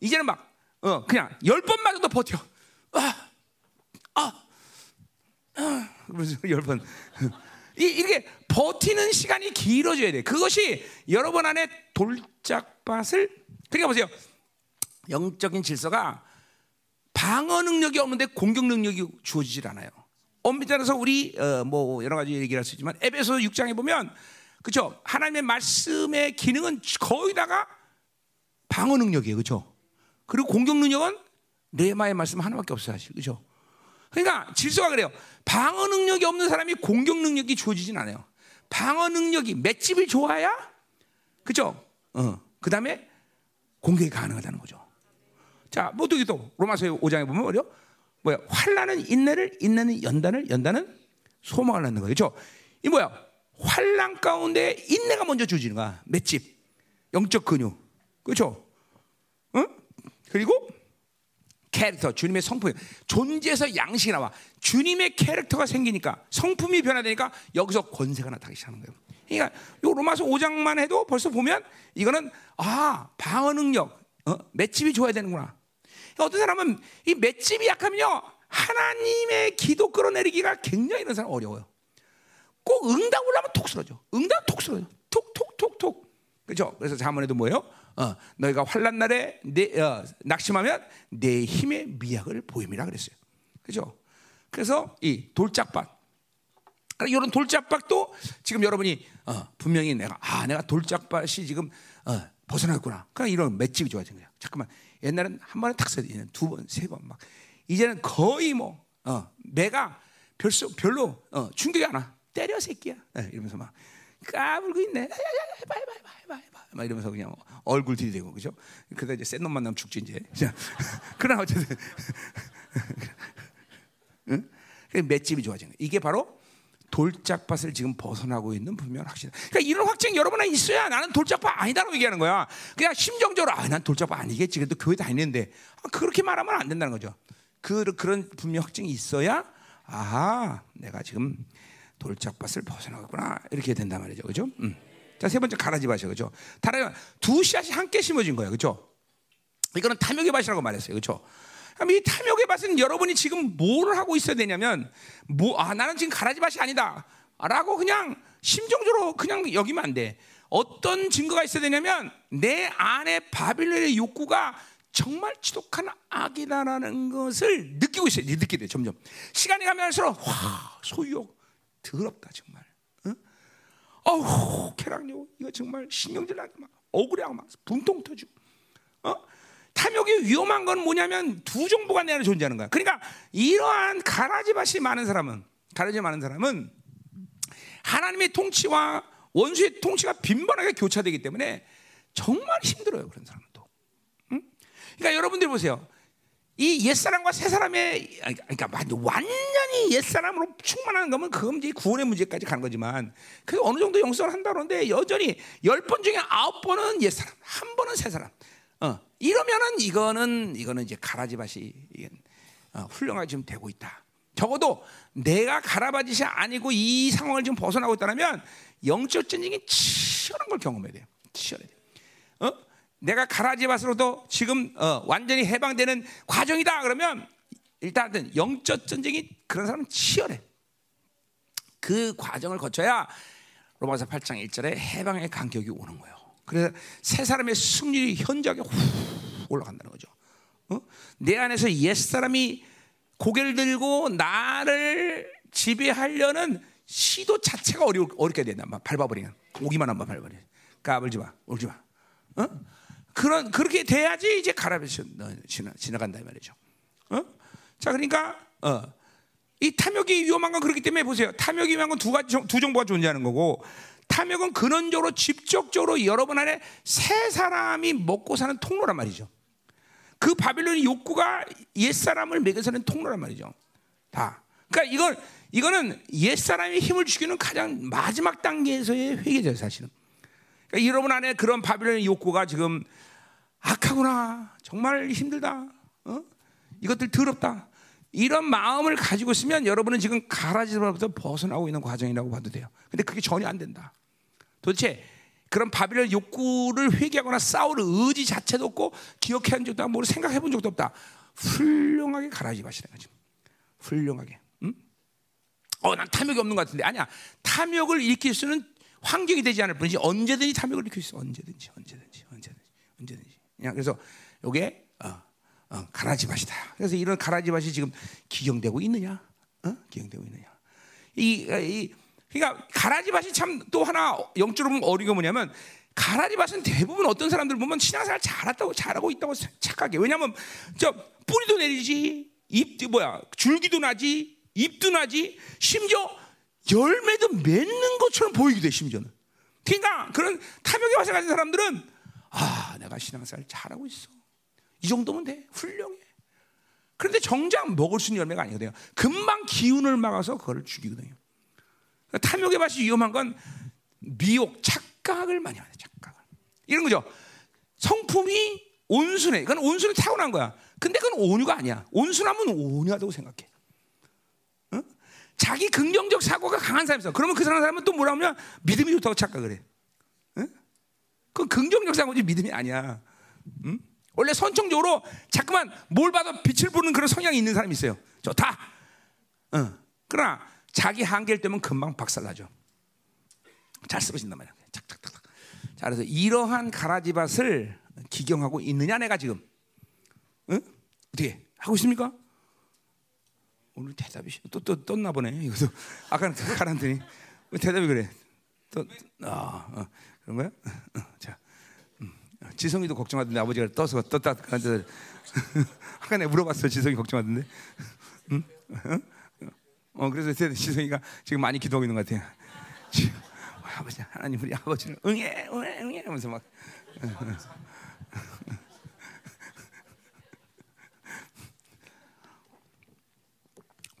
이제는 막 어, 그냥 열 번 맞아도 버텨. 아, 아, 열 번. 이, 이렇게 버티는 시간이 길어져야 돼. 그것이 여러분 안에 돌짝밭을 그러니까 보세요. 영적인 질서가 방어 능력이 없는데 공격 능력이 주어지질 않아요. 엄밀히 따라서 우리 어, 뭐 여러 가지 얘기를 할 수 있지만 에베소 6장에 보면 그렇죠. 하나님의 말씀의 기능은 거의 다가 방어 능력이에요. 그렇죠? 그리고 공격 능력은 레마의 말씀 하나밖에 없어요. 사실. 그렇죠? 그러니까 질서가 그래요. 방어 능력이 없는 사람이 공격 능력이 주어지진 않아요. 방어 능력이 맷집이 좋아야 그죠? 어. 그다음에 공격이 가능하다는 거죠. 자, 뭐 어떻게 또 로마서 5장에 보면 뭐요? 뭐야? 환란은 인내를, 인내는 연단을, 연단은 소망을 낳는 거예요. 그렇죠? 이 뭐야? 환란 가운데 인내가 먼저 주어지는 거야. 맷집, 영적 근육, 그렇죠? 응? 그리고 캐릭터, 주님의 성품, 존재에서 양식이 나와. 주님의 캐릭터가 생기니까 성품이 변화되니까 여기서 권세가 나타나기 시작하는 거예요. 그러니까 요 로마서 5장만 해도 벌써 보면 이거는 아 방어 능력, 어? 맷집이 좋아야 되는구나. 그러니까 어떤 사람은 이 맷집이 약하면요 하나님의 기도 끌어내리기가 굉장히 이런 사람 어려워요. 꼭 응답 올라면 톡 쓰러져. 응답 톡 쓰러져. 톡톡톡톡. 그렇죠? 그래서 자문에도 뭐예요? 어, 너희가 환란 날에 내, 어, 낙심하면 내 힘의 미약을 보임이라 그랬어요. 그죠? 그래서 이 돌짝밭 그러니까 이런 돌짝박도 지금 여러분이 어, 분명히 내가 아 내가 돌짝밭이 지금 어, 벗어났구나. 그냥 이런 맷집이 좋아진 거야. 잠깐만 옛날엔 한 번에 탁 써야 돼. 두 번, 세 번 막. 이제는 거의 뭐 어, 내가 별로 별로 어, 충격이 안 와. 때려 새끼야. 네, 이러면서 막 까불고 있네. 해봐 해봐 해봐 해봐 해봐. 막 이러면서 그냥 얼굴 들이대고 그죠? 그러다 이제 센놈 만나면 죽지 이제. 그러나 어쨌든 응? 맷집이 좋아진 거야. 이게 바로 돌짝밭을 지금 벗어나고 있는 분명 확신. 그러니까 이런 확증 여러분 안에 있어야 나는 돌짝밭 아니다라고 얘기하는 거야. 그냥 심정적으로 아, 난 돌짝밭 아니겠지. 그래도 교회 다니는데 아, 그렇게 말하면 안 된다는 거죠. 그 그런 분명 확증이 있어야 아, 내가 지금 돌짝밭을 벗어나겠구나 이렇게 된단 말이죠, 그죠? 음. 자세 번째 가라지 밭이요, 그죠? 다른 두 씨앗이 함께 심어진 거예요, 그죠? 이거는 탐욕의 밭이라고 말했어요, 그죠? 이 탐욕의 밭은 여러분이 지금 뭘 하고 있어야 되냐면, 뭐, 아, 나는 지금 가라지 밭이 아니다. 라고 그냥 심정적으로 그냥 여기면 안 돼. 어떤 증거가 있어야 되냐면, 내 안에 바빌론의 욕구가 정말 지독한 악이다라는 것을 느끼고 있어요. 느끼게 돼, 점점. 시간이 가면 할수록, 와, 소유욕, 더럽다, 정말. 어? 어우, 쾌락욕, 이거 정말 신경질 나게 막, 억울해하고 막, 분통 터지고. 어? 탐욕이 위험한 건 뭐냐면 두 정보가 내 안에 존재하는 거야. 그러니까 이러한 가라지밭이 많은 사람은 가라지 많은 사람은 하나님의 통치와 원수의 통치가 빈번하게 교차되기 때문에 정말 힘들어요. 그런 사람은 또. 응? 그러니까 여러분들 보세요. 이 옛사람과 새사람의 그러니까 완전히 옛사람으로 충만한 거면 그건 이제 구원의 문제까지 가는 거지만 그 어느 정도 영성을 한다 그러는데 여전히 열 번 중에 아홉 번은 옛사람, 한 번은 새사람. 어, 이러면은 이거는 이거는 이제 가라지밭이 어, 훌륭하게 지금 되고 있다. 적어도 내가 가라바짓이 아니고 이 상황을 지금 벗어나고 있다면 영적 전쟁이 치열한 걸 경험해야 돼요. 치열해. 어? 내가 가라지밭으로도 지금 어, 완전히 해방되는 과정이다. 그러면 일단은 영적 전쟁이 그런 사람은 치열해. 그 과정을 거쳐야 로마서 8장 1절에 해방의 간격이 오는 거예요. 그래서 세 사람의 승률이 현저하게 후 올라간다는 거죠. 어? 내 안에서 옛 사람이 고개를 들고 나를 지배하려는 시도 자체가 어려 어렵게 된다. 막 밟아버리면 오기만 한번 밟아버려. 까불지 마, 울지 마. 어? 그런 그렇게 돼야지 이제 가라비서 지나 지나간다 이 말이죠. 어? 자, 그러니까 어. 이 탐욕이 위험한 건 그렇기 때문에 보세요. 탐욕이 위험한 건 두 가지 두 정보가 존재하는 거고 탐욕은 근원적으로 직접적으로 여러분 안에 새 사람이 먹고 사는 통로란 말이죠. 그 바빌론의 욕구가 옛 사람을 먹여서는 통로란 말이죠. 다. 그러니까 이건 이거는 옛 사람의 힘을 죽이는 가장 마지막 단계에서의 회개죠, 사실은. 그러니까 여러분 안에 그런 바빌론의 욕구가 지금 악하구나, 정말 힘들다, 어? 이것들 더럽다. 이런 마음을 가지고 있으면 여러분은 지금 가라지로부터 벗어나고 있는 과정이라고 봐도 돼요. 근데 그게 전혀 안 된다. 도대체 그런 바빌론 욕구를 회개하거나 싸울 의지 자체도 없고 기억해 한 적도 없고 생각해 본 적도 없다. 훌륭하게 가라지 마시는 거죠. 훌륭하게. 응? 어, 난 탐욕이 없는 것 같은데 아니야. 탐욕을 일으킬 수는 환경이 되지 않을 뿐이지 언제든지 탐욕을 일으킬 수 있어. 언제든지, 언제든지, 언제든지, 언제든지. 그냥 그래서 요게 어, 어, 가라지 밭이다. 그래서 이런 가라지 밭이 지금 기경되고 있느냐? 어? 기경되고 있느냐? 이, 이 그러니까 가라지 밭이 참 또 하나 영적으로 보면 어리가 뭐냐면 가라지 밭은 대부분 어떤 사람들 보면 신앙생활 잘했다고 잘하고 있다고 착각해. 왜냐하면 저 뿌리도 내리지, 잎 뭐야 줄기도 나지, 잎도 나지, 심지어 열매도 맺는 것처럼 보이기도 해 심지어는. 그러니까 그런 탐욕의 밭을 가진 사람들은 아 내가 신앙생활 잘하고 있어. 이 정도면 돼. 훌륭해. 그런데 정작 먹을 수 있는 열매가 아니거든요. 금방 기운을 막아서 그걸 죽이거든요. 탐욕의 맛이 위험한 건 미혹, 착각을 많이 하는 착각을. 이런 거죠. 성품이 온순해. 그건 온순히 타고난 거야. 근데 그건 온유가 아니야. 온순하면 온유하다고 생각해. 어? 자기 긍정적 사고가 강한 사람이 있어. 그러면 그 사람은 또 뭐라 하면 믿음이 좋다고 착각을 해. 어? 그건 긍정적 사고지 믿음이 아니야. 응? 원래 선천적으로 자꾸만 뭘 봐도 빛을 보는 그런 성향이 있는 사람이 있어요. 좋다. 어. 그러나 자기 한계를 때면 금방 박살나죠. 잘 쓰러진단 말이야. 착착착착. 자, 그래서 이러한 가라지밭을 기경하고 있느냐 내가 지금? 응? 어떻게 하고 있습니까? 오늘 대답이 또 또 떴나 보네. 이것도 아까 가란더니 왜 대답이 그래? 또 아, 어, 그런 거야? 어, 자, 음, 지성이도 걱정하던데 아버지가 떠서 떴다 그런데 아까 내가 물어봤어 지성이 걱정하던데. 응? 어, 그래서 지성이가 지금 많이 기도하고 있는 것 같아요. 아버지 하나님 우리 아버지를 응해 응해 응해 하면서 막.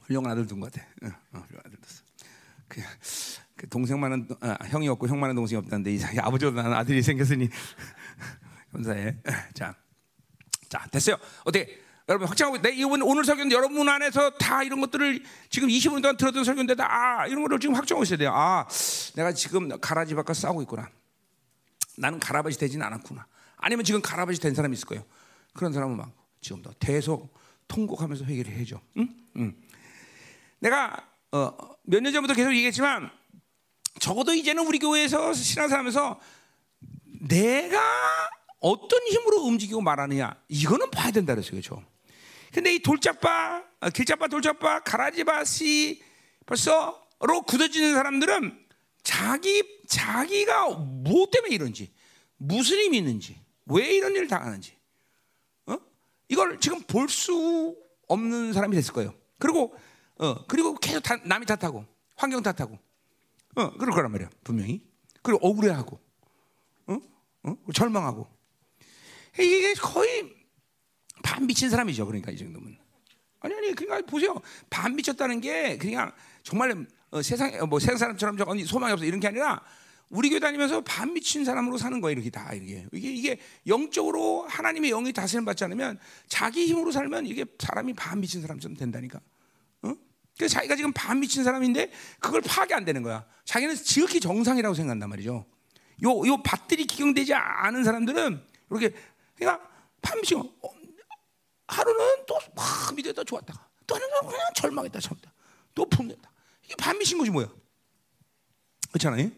훌륭한 아들 둔 것 같아. 어, 어, 훌륭한 아들 뒀어. 그, 그 동생만은 아, 형이 없고 형만은 동생이 없다는데 이 아버지보다 나는 아들이 생겼으니 감사해. 자, 자 됐어요. 어떻게 여러분 확장하고 내 이번 오늘 설교는 여러분 안에서 다 이런 것들을 지금 20분 동안 들었던 설교인데 다 아 이런 거를 지금 확정하고 있어야 돼요. 아 내가 지금 가라지 바꿔 싸우고 있구나. 나는 가라바지 되지는 않았구나. 아니면 지금 가라바지 된 사람이 있을 거예요. 그런 사람은 막 지금도 대속 통곡하면서 회개를 해줘. 응? 응. 내가 어, 몇 년 전부터 계속 얘기했지만 적어도 이제는 우리 교회에서 신앙생활하면서 내가 어떤 힘으로 움직이고 말하느냐 이거는 봐야 된다 그랬어요, 그렇죠? 근데 이 돌짝바, 어, 길짝바, 돌짝바, 가라지바시 벌써로 굳어지는 사람들은 자기 자기가 뭐 때문에 이런지 무슨 힘이 있는지 왜 이런 일을 당하는지 어? 이걸 지금 볼 수 없는 사람이 됐을 거예요. 그리고 어 그리고 계속 다, 남이 탓하고 환경 탓하고 어 그럴 거란 말이야 분명히 그리고 억울해하고 어? 어? 절망하고 이게 거의 반 미친 사람이죠. 그러니까 이 정도면 아니 아니 그러니까 보세요 반 미쳤다는 게 그냥 정말 어, 세상 뭐 세상 사람처럼 저 소망이 없어 이런 게 아니라 우리 교회 다니면서 반 미친 사람으로 사는 거예요. 이렇게 다 이게 이게 이게 영적으로 하나님의 영이 다스림 받지 않으면 자기 힘으로 살면 이게 사람이 반 미친 사람처럼 된다니까. 어? 그래서 자기가 지금 반 미친 사람인데 그걸 파악이 안 되는 거야. 자기는 지극히 정상이라고 생각한단 말이죠. 요 요 밭들이 기경되지 않은 사람들은 이렇게 그러니까 반 미친 어, 하루는 또 막 믿었다 좋았다가 또 하루는 그냥 절망했다 절망했다 또 품는다. 이게 반 미친 거지 뭐야? 그렇잖아요.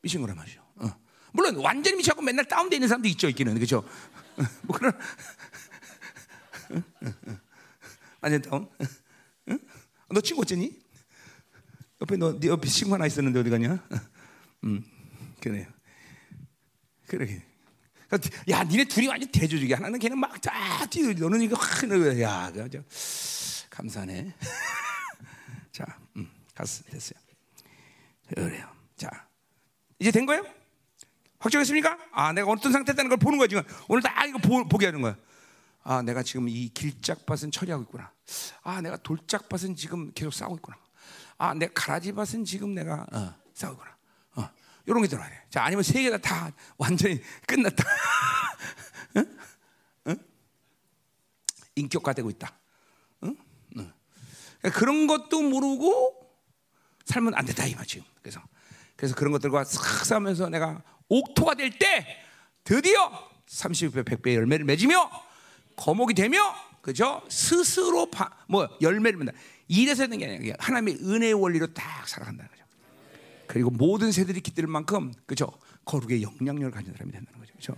미친 거란 말이죠. 어. 물론 완전히 미치고 맨날 다운돼 있는 사람도 있죠, 있기는 그렇죠. 뭐 그런 완전 다운. 너 친구 어쩌니? 옆에 너 네 옆에 친구 하나 있었는데 어디 가냐? 음, 그래요. 그래. 야, 니네 둘이 완전 대조적이야. 하나는 걔는 막 쫙 뛰어, 너는 이거 확, 야, 그죠? 감사네. 자, 음, 갔어, 됐어요. 그래요. 자, 이제 된 거예요? 확정했습니까? 아, 내가 어떤 상태였다는 걸 보는 거야 지금. 오늘 다 이거 보, 보게 하는 거야. 아, 내가 지금 이 길짝밭은 처리하고 있구나. 아, 내가 돌짝밭은 지금 계속 싸우고 있구나. 아, 내 가라지밭은 지금 내가 어, 싸우고 있구나. 어, 이런 게 들어야 돼. 자, 아니면 세 개가 다 완전히 끝났다. 응? 응? 인격화되고 있다. 응? 응. 그러니까 그런 것도 모르고 살면 안 된다 이 말이죠. 그래서 그래서 그런 것들과 싹 싸면서 내가 옥토가 될 때 드디어 30배, 100배 열매를 맺으며 거목이 되며 그죠? 스스로 바, 뭐 열매를 맺는다. 이래서 되는 게 아니라 하나님의 은혜의 원리로 딱 살아간다는 거죠. 그리고 모든 새들이 깃들 만큼 그죠? 거룩의 영향력을 가진 사람이 된다는 거죠. 그죠?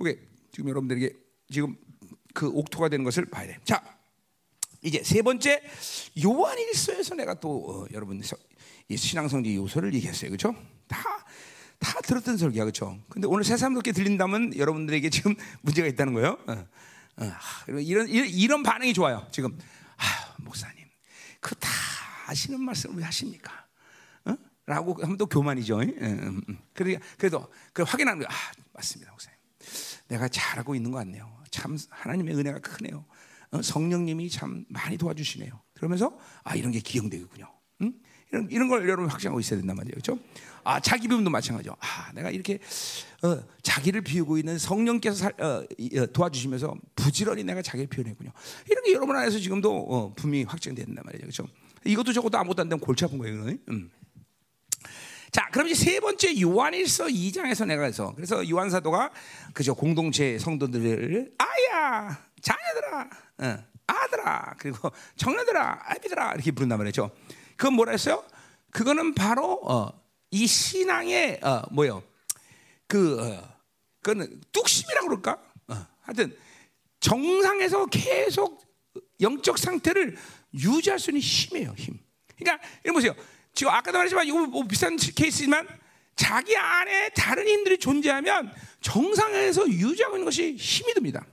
이게 지금 여러분들에게 지금 그 옥토가 되는 것을 봐야 돼. 자, 이제 세 번째 요한일서에서 내가 또 어, 여러분 이 신앙성지 요소를 얘기했어요. 그렇죠? 다, 다 들었던 설교야. 그렇죠? 근데 오늘 새삼스럽게 들린다면 여러분들에게 지금 문제가 있다는 거예요. 어, 어, 이런, 이런, 반응이 좋아요. 지금 아, 목사님 그 다 아시는 말씀을 왜 하십니까? 어? 라고 하면 또 교만이죠. 음, 음, 음. 그러니까 그래도 그 확인하는 거야. 아, 맞습니다, 목사님. 내가 잘하고 있는 것 같네요. 참 하나님의 은혜가 크네요. 어, 성령님이 참 많이 도와주시네요. 그러면서 아 이런 게 기억되겠군요. 응? 이런, 이런 걸 여러분 확신하고 있어야 된단 말이에요. 그렇죠? 아, 자기 비움도 마찬가지죠. 아, 내가 이렇게 어, 자기를 비우고 있는 성령께서 살, 어, 어, 도와주시면서 부지런히 내가 자기를 비워내군요. 이런 게 여러분 안에서 지금도 어, 분명히 확정된단 말이죠. 그렇죠? 이것도 저것도 아무것도 안 되면 골치 아픈 거예요. 음. 자, 그럼 이제 세 번째 요한일서 2장에서 내가 해서 그래서 요한 사도가 그죠 공동체 성도들을 아야 자녀들아, 어, 아들아 그리고 청년들아, 아비들아 이렇게 부른단 말이죠. 그건 뭐라 했어요? 그거는 바로 어, 이 신앙의 어, 뭐요? 그 어, 그거는 뚝심이라고 그럴까? 어, 하여튼 정상에서 계속 영적 상태를 유지할 수 있는 힘이에요, 힘. 그러니까 이런 보세요. 지금 아까도 말했지만 이거 뭐 비슷한 케이스지만 자기 안에 다른 힘들이 존재하면 정상에서 유지하고 있는 것이 힘이 듭니다.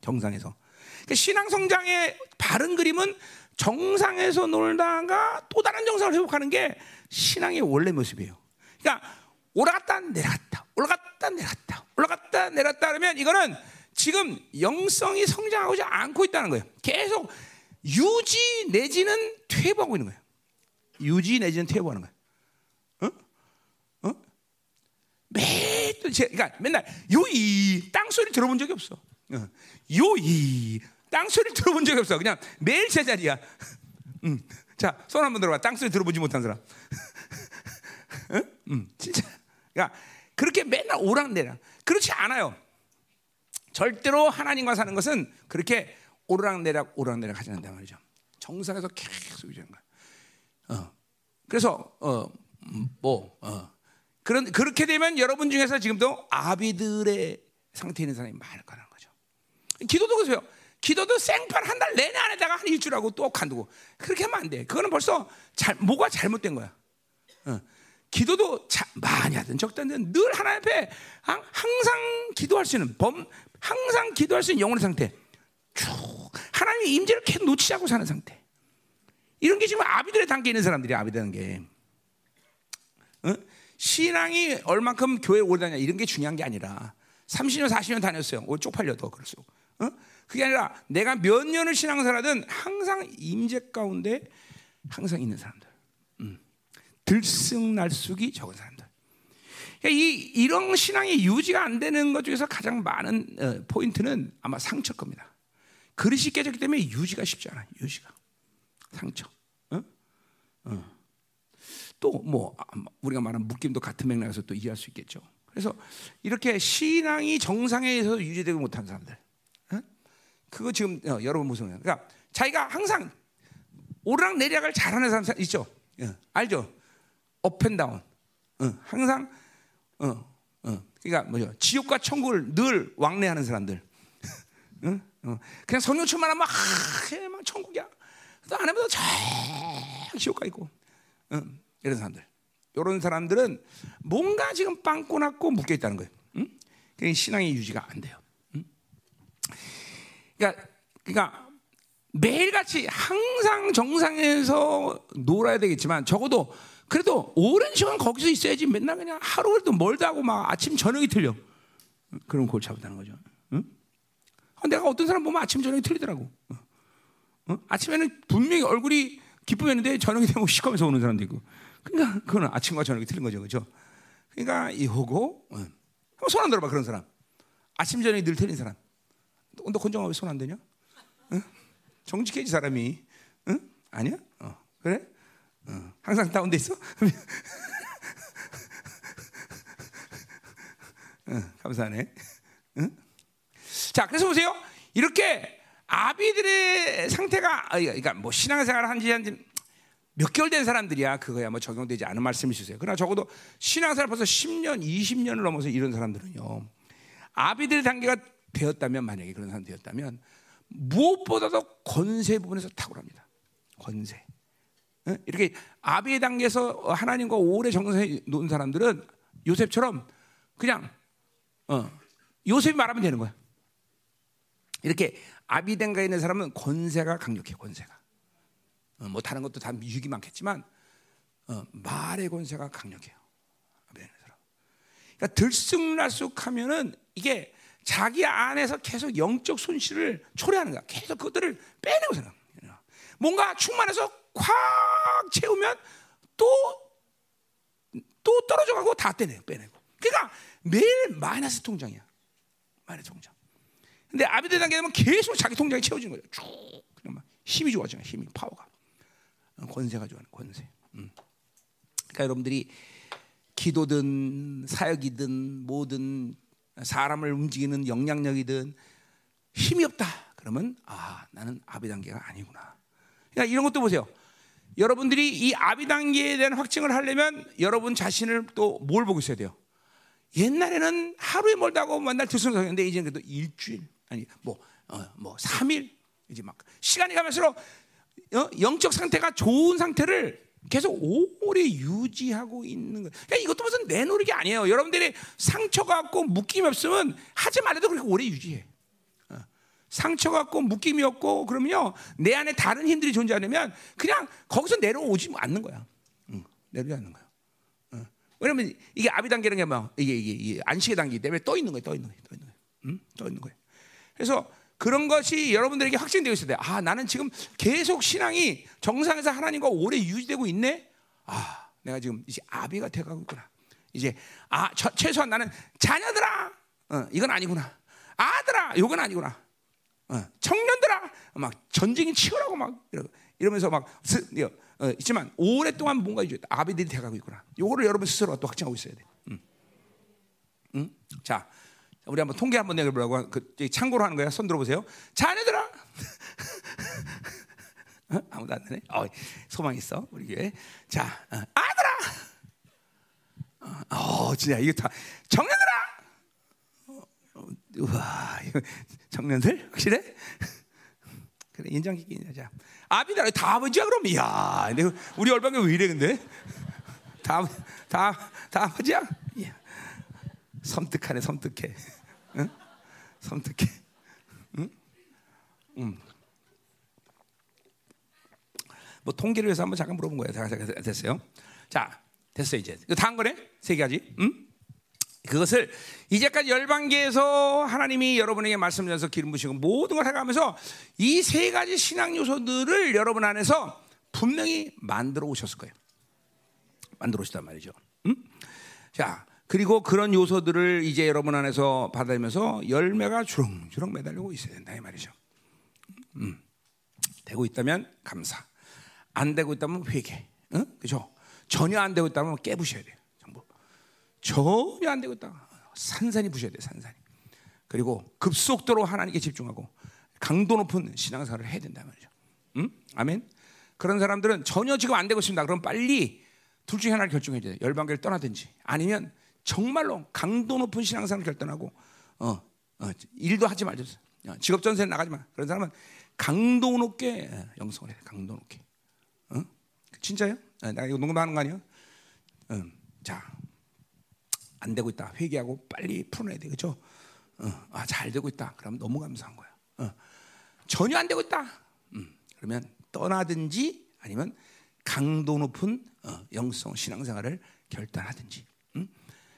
정상에서. 그러니까 신앙 성장의 바른 그림은 정상에서 놀다가 또 다른 정상을 회복하는 게 신앙의 원래 모습이에요. 그러니까 올라갔다 내려갔다 올라갔다 내려갔다 올라갔다 내려갔다 하면 이거는 지금 영성이 성장하지 않고 있다는 거예요. 계속 유지 내지는 퇴보하고 있는 거예요. 유지 내지는 퇴보하는 거예요. 어? 어? 매일 그러니까 맨날 요이 땅 소리 들어본 적이 없어. 어. 요이 땅 소리 들어본 적이 없어. 그냥 매일 제자리야. 음. 자, 손 한번 들어봐. 땅 소리 들어보지 못한 사람. 응? 음, 진짜. 그러니까 그렇게 맨날 오락내락. 그렇지 않아요. 절대로 하나님과 사는 것은 그렇게 오르락내락 오르락내락 하지 않는다 말이죠. 정상에서 계속 유지하는 거야. 어. 그래서 어뭐 음, 어. 그런 그렇게 되면 여러분 중에서 지금도 아비들의 상태에 있는 사람이 많을 거라는 거죠. 기도도 그러세요. 기도도 생판 한 달 내내 안에다가 한 일주일하고 또 간두고 그렇게 하면 안 돼. 그거는 벌써 잘 뭐가 잘못된 거야. 어. 기도도 자, 많이 하든 적든 늘 하나님 앞에 항상 기도할 수 있는 범 항상 기도할 수 있는 영혼의 상태. 쭉 하나님의 임재를 계속 놓치지 않고 사는 상태. 이런 게 지금 아비들의 단계에 있는 사람들이 아비들 단계. 어? 신앙이 얼만큼 교회 오래 다냐 이런 게 중요한 게 아니라 30년 40년 다녔어요. 오 쪽팔려 더 그럴수록. 어? 그게 아니라 내가 몇 년을 신앙생활하든 항상 임재 가운데 항상 있는 사람들. 들쑥날쑥이 적은 사람들. 그러니까 이 이런 신앙이 유지가 안 되는 것 중에서 가장 많은 어, 포인트는 아마 상처 겁니다. 그릇이 깨졌기 때문에 유지가 쉽지 않아. 유지가 상처. 어? 어. 또뭐 아, 우리가 말하는 묶임도 같은 맥락에서 또 이해할 수 있겠죠. 그래서 이렇게 신앙이 정상에서 유지되고 못한 사람들, 어? 그거 지금 어, 여러분 무슨 그러니까 자기가 항상 오르락 내리락을 잘하는 사람 있죠. 예, 알죠? 업앤다운. 어, 항상 어, 어. 그러니까 뭐죠? 지옥과 천국을 늘 왕래하는 사람들. 어? 어. 그냥 성령충만 하면 막, 막 천국이야. 또 안에보다 쫙 지옥 가 있고. 어, 이런 사람들. 이런 사람들은 뭔가 지금 빵꾸 났고 묶여 있다는 거예요. 응? 그러니까 신앙의 유지가 안 돼요. 응? 그러니까, 그러니까 매일같이 항상 정상에서 놀아야 되겠지만 적어도 그래도 오랜 시간 거기서 있어야지 맨날 그냥 하루에도 멀다 하고 막 아침 저녁이 틀려. 그럼 골치 아프다는 거죠. 응? 아, 내가 어떤 사람 보면 아침 저녁이 틀리더라고. 어? 어? 아침에는 분명히 얼굴이 기쁨했는데 저녁이 되면 시커면서 오는 사람도 있고. 그러니까 그거는 아침과 저녁이 틀린 거죠, 그렇죠? 그러니까 이호고 어. 한번 손 안 들어봐 그런 사람. 아침 저녁이 늘 틀린 사람. 너, 너 건정하고 손안 되냐? 응? 정직해지 사람이. 응? 아니야? 어. 그래? 어, 항상 다운돼 있어? 어, 감사하네. 응? 자, 그래서 보세요. 이렇게 아비들의 상태가 그러니까 뭐 신앙생활 한지 한몇 개월 된 사람들이야 그거야 뭐 적용되지 않은 말씀을 주세요. 그러나 적어도 신앙생활 벌써 10년, 20년을 넘어서 이런 사람들은요. 아비들의 단계가 되었다면 만약에 그런 사람 되었다면 무엇보다도 권세 부분에서 탁월합니다. 권세. 이렇게 아비의 단계에서 하나님과 오래 정성에 놓은 사람들은 요셉처럼 그냥 어, 요셉이 말하면 되는 거야. 이렇게 아비 단계에 있는 사람은 권세가 강력해 권세가. 어, 뭐 다른 것도 다 유익이 많겠지만 어, 말의 권세가 강력해요. 그러니까 들쑥날쑥하면은 이게 자기 안에서 계속 영적 손실을 초래하는 거야. 계속 그것들을 빼내고 살아. 뭔가 충만해서 콱 채우면 또, 또 떨어져 가고 다 떼내고, 빼내고. 그러니까 매일 마이너스 통장이야. 마이너스 통장. 근데 아비들 단계 되면 계속 자기 통장이 채워지는 거예요. 쭉. 그냥 막 힘이 좋아져, 힘이, 파워가. 권세가 좋아하는 권세. 음. 그러니까 여러분들이 기도든 사역이든 뭐든 사람을 움직이는 영향력이든 힘이 없다. 그러면 아 나는 아비 단계가 아니구나. 그러니까 이런 것도 보세요. 여러분들이 이 아비 단계에 대한 확증을 하려면 여러분 자신을 또 뭘 보고 있어야 돼요. 옛날에는 하루에 멀다고 만날 들썩했는데 이제는 그래도 일주일 아니 뭐뭐 어, 뭐 3일 이제 막 시간이 가면서 어? 영적 상태가 좋은 상태를 계속 오래 유지하고 있는 거예요. 그러니까 이것도 무슨 내 노력이 아니에요. 여러분들이 상처가 없고 묶임이 없으면 하지 말아도 그렇게 오래 유지해. 어. 상처가 없고 묶임이 없고 그러면요 내 안에 다른 힘들이 존재하려면 그냥 거기서 내려오지 않는 거야. 응, 내려오지 않는 거야. 어. 왜냐면 이게 아비 단계라는 게뭐 이게, 이게, 이게 안식의 단계 때문에 떠 있는 거예요. 떠 있는 거예요. 떠 있는 거예요. 응? 떠 있는 거예요. 그래서 그런 것이 여러분들에게 확신되어 있어야 돼. 아, 나는 지금 계속 신앙이 정상에서 하나님과 오래 유지되고 있네. 아, 내가 지금 이제 아비가 돼가고 있구나. 이제 아, 저, 최소한 나는 자녀들아, 어, 이건 아니구나. 아들아, 이건 아니구나. 어, 청년들아, 막 전쟁이 치열하고 막 이러면서 막 스, 어, 있지만 오랫동안 뭔가 이제 아비들이 돼가고 있구나. 요거를 여러분 스스로가 또 확증하고 있어야 돼. 음. 음? 자. 우리 한번 통계 한번 내보라고 그 참고로 하는 거야. 손 들어보세요. 자녀들아. 어? 아무도 안 되네. 어, 소망 있어 우리 교회. 자, 어, 아들아. 어, 어, 진짜 이거 다 청년들아. 어, 우와, 이거 청년들 확실해? 그래 인정 깊게 자, 아비들 다 아버지야 그럼. 야, 우리 얼방에 왜 이래 근데? 다다다 아버지야. 야. 섬뜩하네, 섬뜩해. 응? 섬뜩해. 응? 음. 뭐 통계를 위해서 한번 잠깐 물어본 거예요. 자, 됐어요. 자, 됐어요 이제. 그 다음 거네 세 가지. 음? 그것을 이제까지 열방계에서 하나님이 여러분에게 말씀하셔서 기름 부시고 모든 걸 해가면서 이 세 가지 신앙 요소들을 여러분 안에서 분명히 만들어 오셨을 거예요. 만들어 오시단 말이죠. 음? 자, 그리고 그런 요소들을 이제 여러분 안에서 받아들면서 열매가 주렁주렁 매달리고 있어야 된다 이 말이죠. 음. 되고 있다면 감사. 안 되고 있다면 회개. 응? 그죠? 전혀 안 되고 있다면 깨부셔야 돼요. 전부. 전혀 안 되고 있다. 산산이 부셔야 돼, 산산이. 그리고 급속도로 하나님께 집중하고 강도 높은 신앙생활을 해야 된다 말이죠. 응? 아멘. 그런 사람들은 전혀 지금 안 되고 있습니다. 그럼 빨리 둘 중에 하나를 결정해야 돼요. 열방계를 떠나든지 아니면 정말로 강도 높은 신앙생활을 결단하고 어, 어, 일도 하지 말자. 어, 직업 전세 나가지 마. 그런 사람은 강도 높게 영성을 해. 강도 높게. 어? 진짜요? 어, 나 이거 농담하는 거 아니야? 어, 자, 안 되고 있다. 회개하고 빨리 풀어내야 돼, 그렇죠? 어, 아, 잘 되고 있다. 그럼 너무 감사한 거야. 어, 전혀 안 되고 있다. 음, 그러면 떠나든지 아니면 강도 높은 어, 영성 신앙생활을 결단하든지.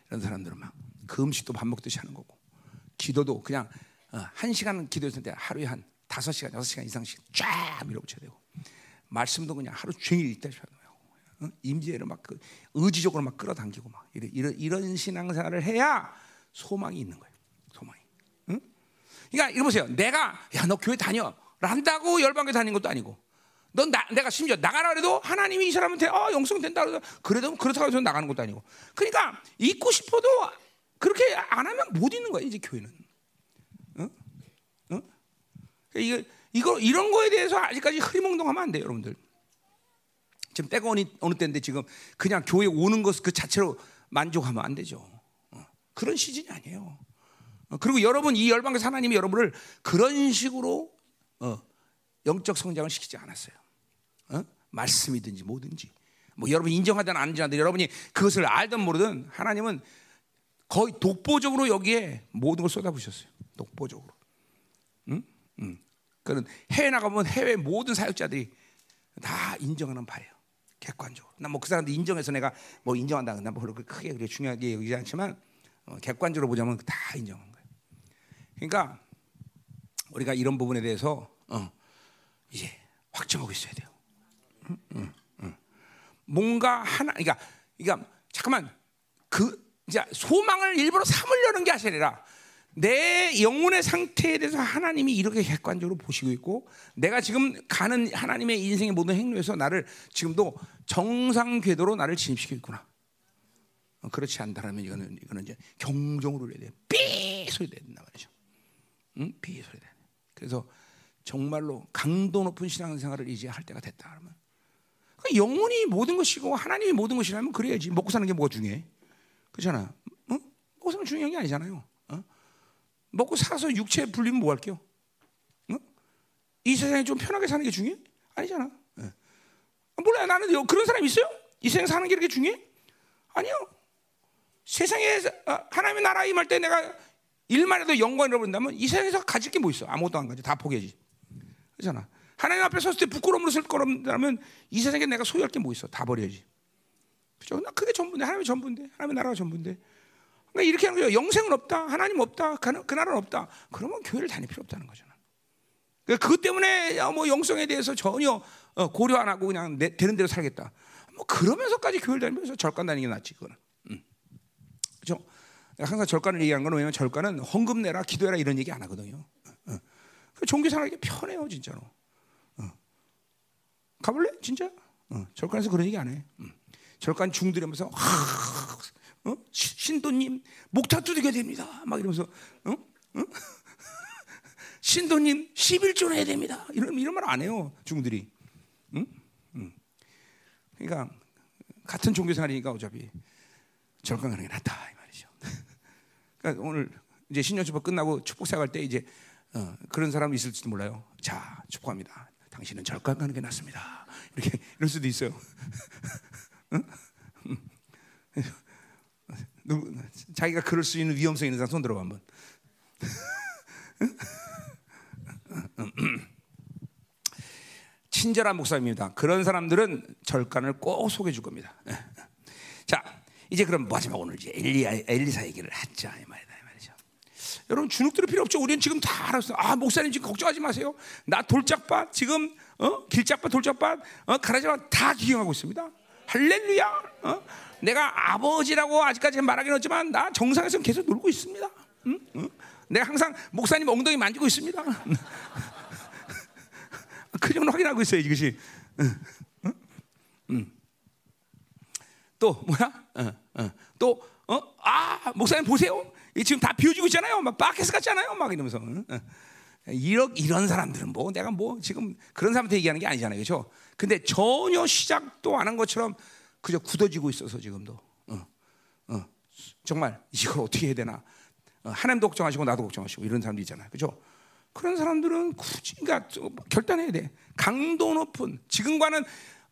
이런 사람들은 막 금식도 밥 먹듯이 하는 거고 기도도 그냥 어, 한 시간 기도했을 때 하루에 한 다섯 시간 여섯 시간 이상씩 쫙 밀어붙여야 되고 말씀도 그냥 하루 종일 읽다시피 하는 거예요. 어? 임재를 막 그 의지적으로 막 끌어당기고 막 이런 이런, 이런 신앙생활을 해야 소망이 있는 거예요. 소망이. 응? 그러니까 이거 보세요. 내가 야 너 교회 다녀. 한다고 열방교 다니는 것도 아니고 넌 나, 내가 심지어 나가라 그래도 하나님이 이 사람한테 어, 영성 된다 그래서 그래도 그렇다고 해서 나가는 것도 아니고. 그러니까 있고 싶어도 그렇게 안 하면 못 있는 거야 이제 교회는. 어? 어? 이거 이거 이런 거에 대해서 아직까지 흐리멍덩하면 안 돼요, 여러분들. 지금 때가 어느, 어느 때인데 지금 그냥 교회 오는 것 그 자체로 만족하면 안 되죠. 어. 그런 시즌이 아니에요. 어, 그리고 여러분 이 열방에서 하나님이 여러분을 그런 식으로 어, 영적 성장을 시키지 않았어요. 어? 말씀이든지 뭐든지 뭐 여러분 인정하든 안 인정하든 여러분이 그것을 알든 모르든 하나님은 거의 독보적으로 여기에 모든 걸 쏟아부으셨어요. 독보적으로. 응? 응. 그는 해외 나가면 해외 모든 사역자들이 다 인정하는 바예요. 객관적으로. 난뭐그 사람들 인정해서 내가 뭐 인정한다. 난 별로 크게 그게 중요하게 여기지 않지만 어, 객관적으로 보자면 다 인정한 거예요. 그러니까 우리가 이런 부분에 대해서 어, 이제 확정하고 있어야 돼요. 뭔가 하나, 그러니까, 그러니까 잠깐만 그 이제 소망을 일부러 삼으려는 게 아니라 내 영혼의 상태에 대해서 하나님이 이렇게 객관적으로 보시고 있고 내가 지금 가는 하나님의 인생의 모든 행로에서 나를 지금도 정상 궤도로 나를 진입시키고 있구나. 어, 그렇지 않다면 이거는 이거는 이제 경종으로 해야 돼. 삐 소리 된단 말이죠. 응? 삐 소리 돼. 그래서 정말로 강도 높은 신앙생활을 이제 할 때가 됐다 그러면 영혼이 모든 것이고 하나님이 모든 것이라면 그래야지 먹고 사는 게 뭐가 중요해? 그렇잖아. 어? 먹고 사는 중요한 게 아니잖아요. 어? 먹고 살아서 육체 불리면 뭐 할게요? 어? 이 세상에 좀 편하게 사는 게 중요해? 아니잖아. 몰라요. 나는 요- 그런 사람 있어요? 이 세상 사는 게 이렇게 중요해? 아니요. 세상에 어, 하나님의 나라 임할 때 내가 일만 해도 영광을 잃어버린다면 이 세상에서 가질 게 뭐 있어? 아무것도 안 가지. 다 포기하지. 그렇잖아. 하나님 앞에 섰을 때 부끄러움으로 쓸 거라면 이 세상에 내가 소유할 게 뭐 있어? 다 버려야지. 그죠? 나 그게 전부인데 하나님의 전부인데 하나님의 나라가 전부인데. 그러니까 이렇게 하는 거죠. 영생은 없다. 하나님 없다. 그, 그 나라는 없다. 그러면 교회를 다닐 필요 없다는 거잖아. 그러니까 그것 때문에 야, 뭐 영성에 대해서 전혀 어, 고려 안 하고 그냥 내, 되는 대로 살겠다. 뭐 그러면서까지 교회를 다니면서 절간 다니는 게 낫지 그거는. 음. 그죠? 항상 절간을 얘기하는 건 왜냐면 절간은 헌금 내라 기도해라 이런 얘기 안 하거든요. 어, 어. 그 종교 생활이 편해요 진짜로. 어. 가볼래? 진짜? 어. 절간에서 그런 얘기 안 해. 음. 절간 중들이면서 어? 시- 신도님 목타 두드려야 됩니다. 막 이러면서 어? 어? 신도님 11조 해야 됩니다. 이런 이런 말 안 해요 중들이. 응? 응. 그러니까 같은 종교 생활이니까 어차피 절간 가는 게 낫다 이 말이죠. 그러니까 오늘 이제 신년 축복 끝나고 축복 생활 때 이제 어, 그런 사람 있을지도 몰라요. 자 축복합니다. 당신은 절간 가는 게 낫습니다. 이렇게 이럴 수도 있어요. 응? 응. 누구, 자기가 그럴 수 있는 위험성 있는 사람 손 들어봐 한번. 친절한 목사입니다. 그런 사람들은 절간을 꼭 소개해 줄 겁니다. 자, 이제 그럼 마지막 오늘 이제 엘리야 엘리사 얘기를 하자 이 말이죠. 여러분 주눅 들을 필요 없죠. 우리는 지금 다 알았어. 아 목사님 지금 걱정하지 마세요. 나 돌짝밭 지금 어 길짝밭 돌짝밭 어 가라지밭 다 기경하고 있습니다. 할렐루야. 어? 내가 아버지라고 아직까지 말하기는 없지만 나 정상에서 계속 놀고 있습니다. 응? 응? 내가 항상 목사님 엉덩이 만지고 있습니다. 그 정도 확인하고 있어요 이것이. 응, 응, 응. 또 뭐야? 또 어? 아 목사님 보세요. 이 지금 다 비워지고 있잖아요. 막 바켓스 같잖아요. 막 이러면서. 이런 이런 사람들은 뭐 내가 뭐 지금 그런 사람한테 얘기하는 게 아니잖아요, 그렇죠? 근데 전혀 시작도 안 한 것처럼 그저 굳어지고 있어서 지금도. 어, 어. 정말 이걸 어떻게 해야 되나? 어, 하나님도 걱정하시고 나도 걱정하시고 이런 사람들 있잖아요, 그렇죠? 그런 사람들은 굳이 그러니까 좀 결단해야 돼. 강도 높은 지금과는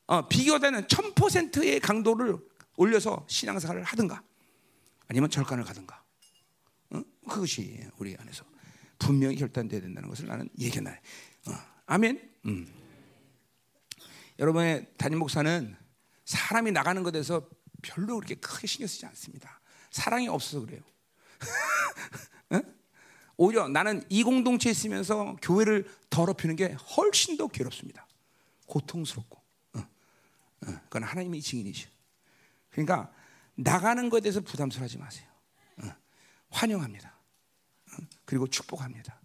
어, 비교되는 1000%의 강도를 올려서 신앙생활을 하든가 아니면 절간을 가든가. 어? 그것이 우리 안에서 분명히 결단돼야 된다는 것을 나는 얘기나. 어. 아멘. 음. 여러분의 담임 목사는 사람이 나가는 것에 대해서 별로 그렇게 크게 신경 쓰지 않습니다. 사랑이 없어서 그래요. 어? 오히려 나는 이 공동체에 있으면서 교회를 더럽히는 게 훨씬 더 괴롭습니다. 고통스럽고. 어, 어, 그건 하나님의 증인이죠. 그러니까 나가는 것에 대해서 부담스러워하지 마세요. 어, 환영합니다. 어, 그리고 축복합니다.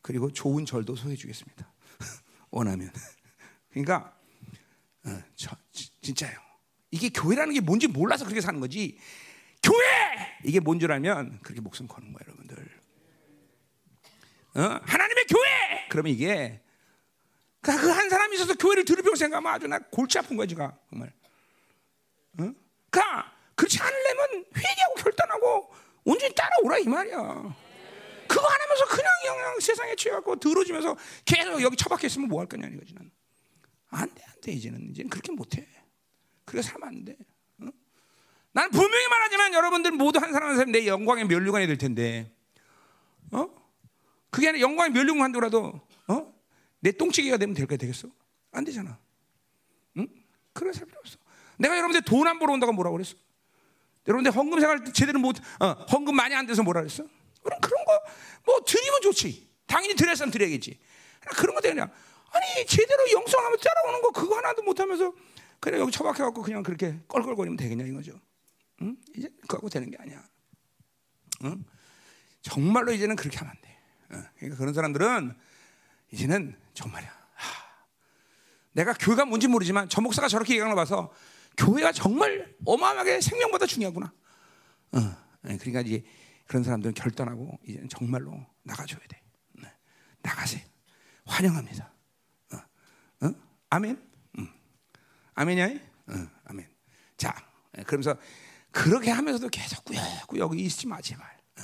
그리고 좋은 절도 소해 주겠습니다. 원하면. 그러니까 어, 저, 지- 진짜요. 이게 교회라는 게 뭔지 몰라서 그렇게 사는 거지. 교회 이게 뭔 줄 알면 그렇게 목숨 거는 거예요, 여러분들. 어? 하나님의 교회! 그러면 이게 그 한 사람이 있어서 교회를 들으려고 생각하면 아주 나 골치 아픈 거야 지가 정말. 어? 그러니까 그렇지 않으려면 회개하고 결단하고 온전히 따라오라 이 말이야. 그거 안 하면서 그냥 그냥 세상에 취해갖고 더러지면서 계속 여기 처박혀 있으면 뭐 할 거냐 이거지 나는. 안 돼, 안 돼, 이제는. 이제는 그렇게 못 해. 그렇게 살면 안 돼. 어? 나는 분명히 말하지만 여러분들 모두 한 사람 한 사람 내 영광의 면류관이 될 텐데, 어? 그게 아니라 영광의 면류관 한도라도, 어? 내 똥치기가 되면 될까 되겠어? 안 되잖아. 응? 그런 살 필요 없어. 내가 여러분들 돈 안 벌어 온다고 뭐라 그랬어? 여러분들 헌금 생활 제대로 못, 어, 헌금 많이 안 돼서 뭐라 그랬어? 그럼 그런 거, 뭐 드리면 좋지. 당연히 드렸으면 드려야겠지. 그런 거 되냐? 아니, 제대로 영성하면 따라오는 거 그거 하나도 못 하면서 그래, 여기 처박혀갖고 그냥 그렇게 껄껄거리면 되겠냐 이거죠. 응? 이제 그거하고 되는 게 아니야. 응? 정말로 이제는 그렇게 하면 안 돼. 어, 그러니까 그런 사람들은 이제는 정말이야. 하, 내가 교회가 뭔지 모르지만 저 목사가 저렇게 얘기하는 거 봐서 교회가 정말 어마어마하게 생명보다 중요하구나. 어, 네, 그러니까 이제 그런 사람들은 결단하고 이제 정말로 나가줘야 돼. 네, 나가세요. 환영합니다. 어, 어? 아멘. 음. 아멘이야? 어, 아멘. 자, 예, 그러면서 그렇게 하면서도 계속 꾸역꾸역 있지 마 제발. 어,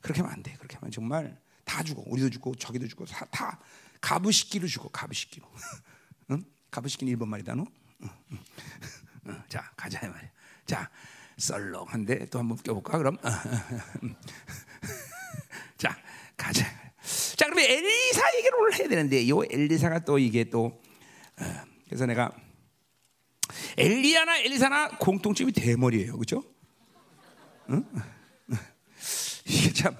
그렇게 하면 안 돼. 그렇게 하면 정말 다 주고 우리도 주고 저기도 주고 다, 다 가부식기로 주고 가부식기로. 응? 가부시킨 일본 말이다 너. 응, 응. 어, 자 가자 말이야. 자 썰렁한데 또 한번 껴볼까 그럼? 자 가자. 자 그러면 엘리사 얘기를 오늘 해야 되는데 요 엘리사가 또 이게 또 어, 그래서 내가 엘리야나 엘리사나 공통점이 대머리예요, 그렇죠? 응? 이게 참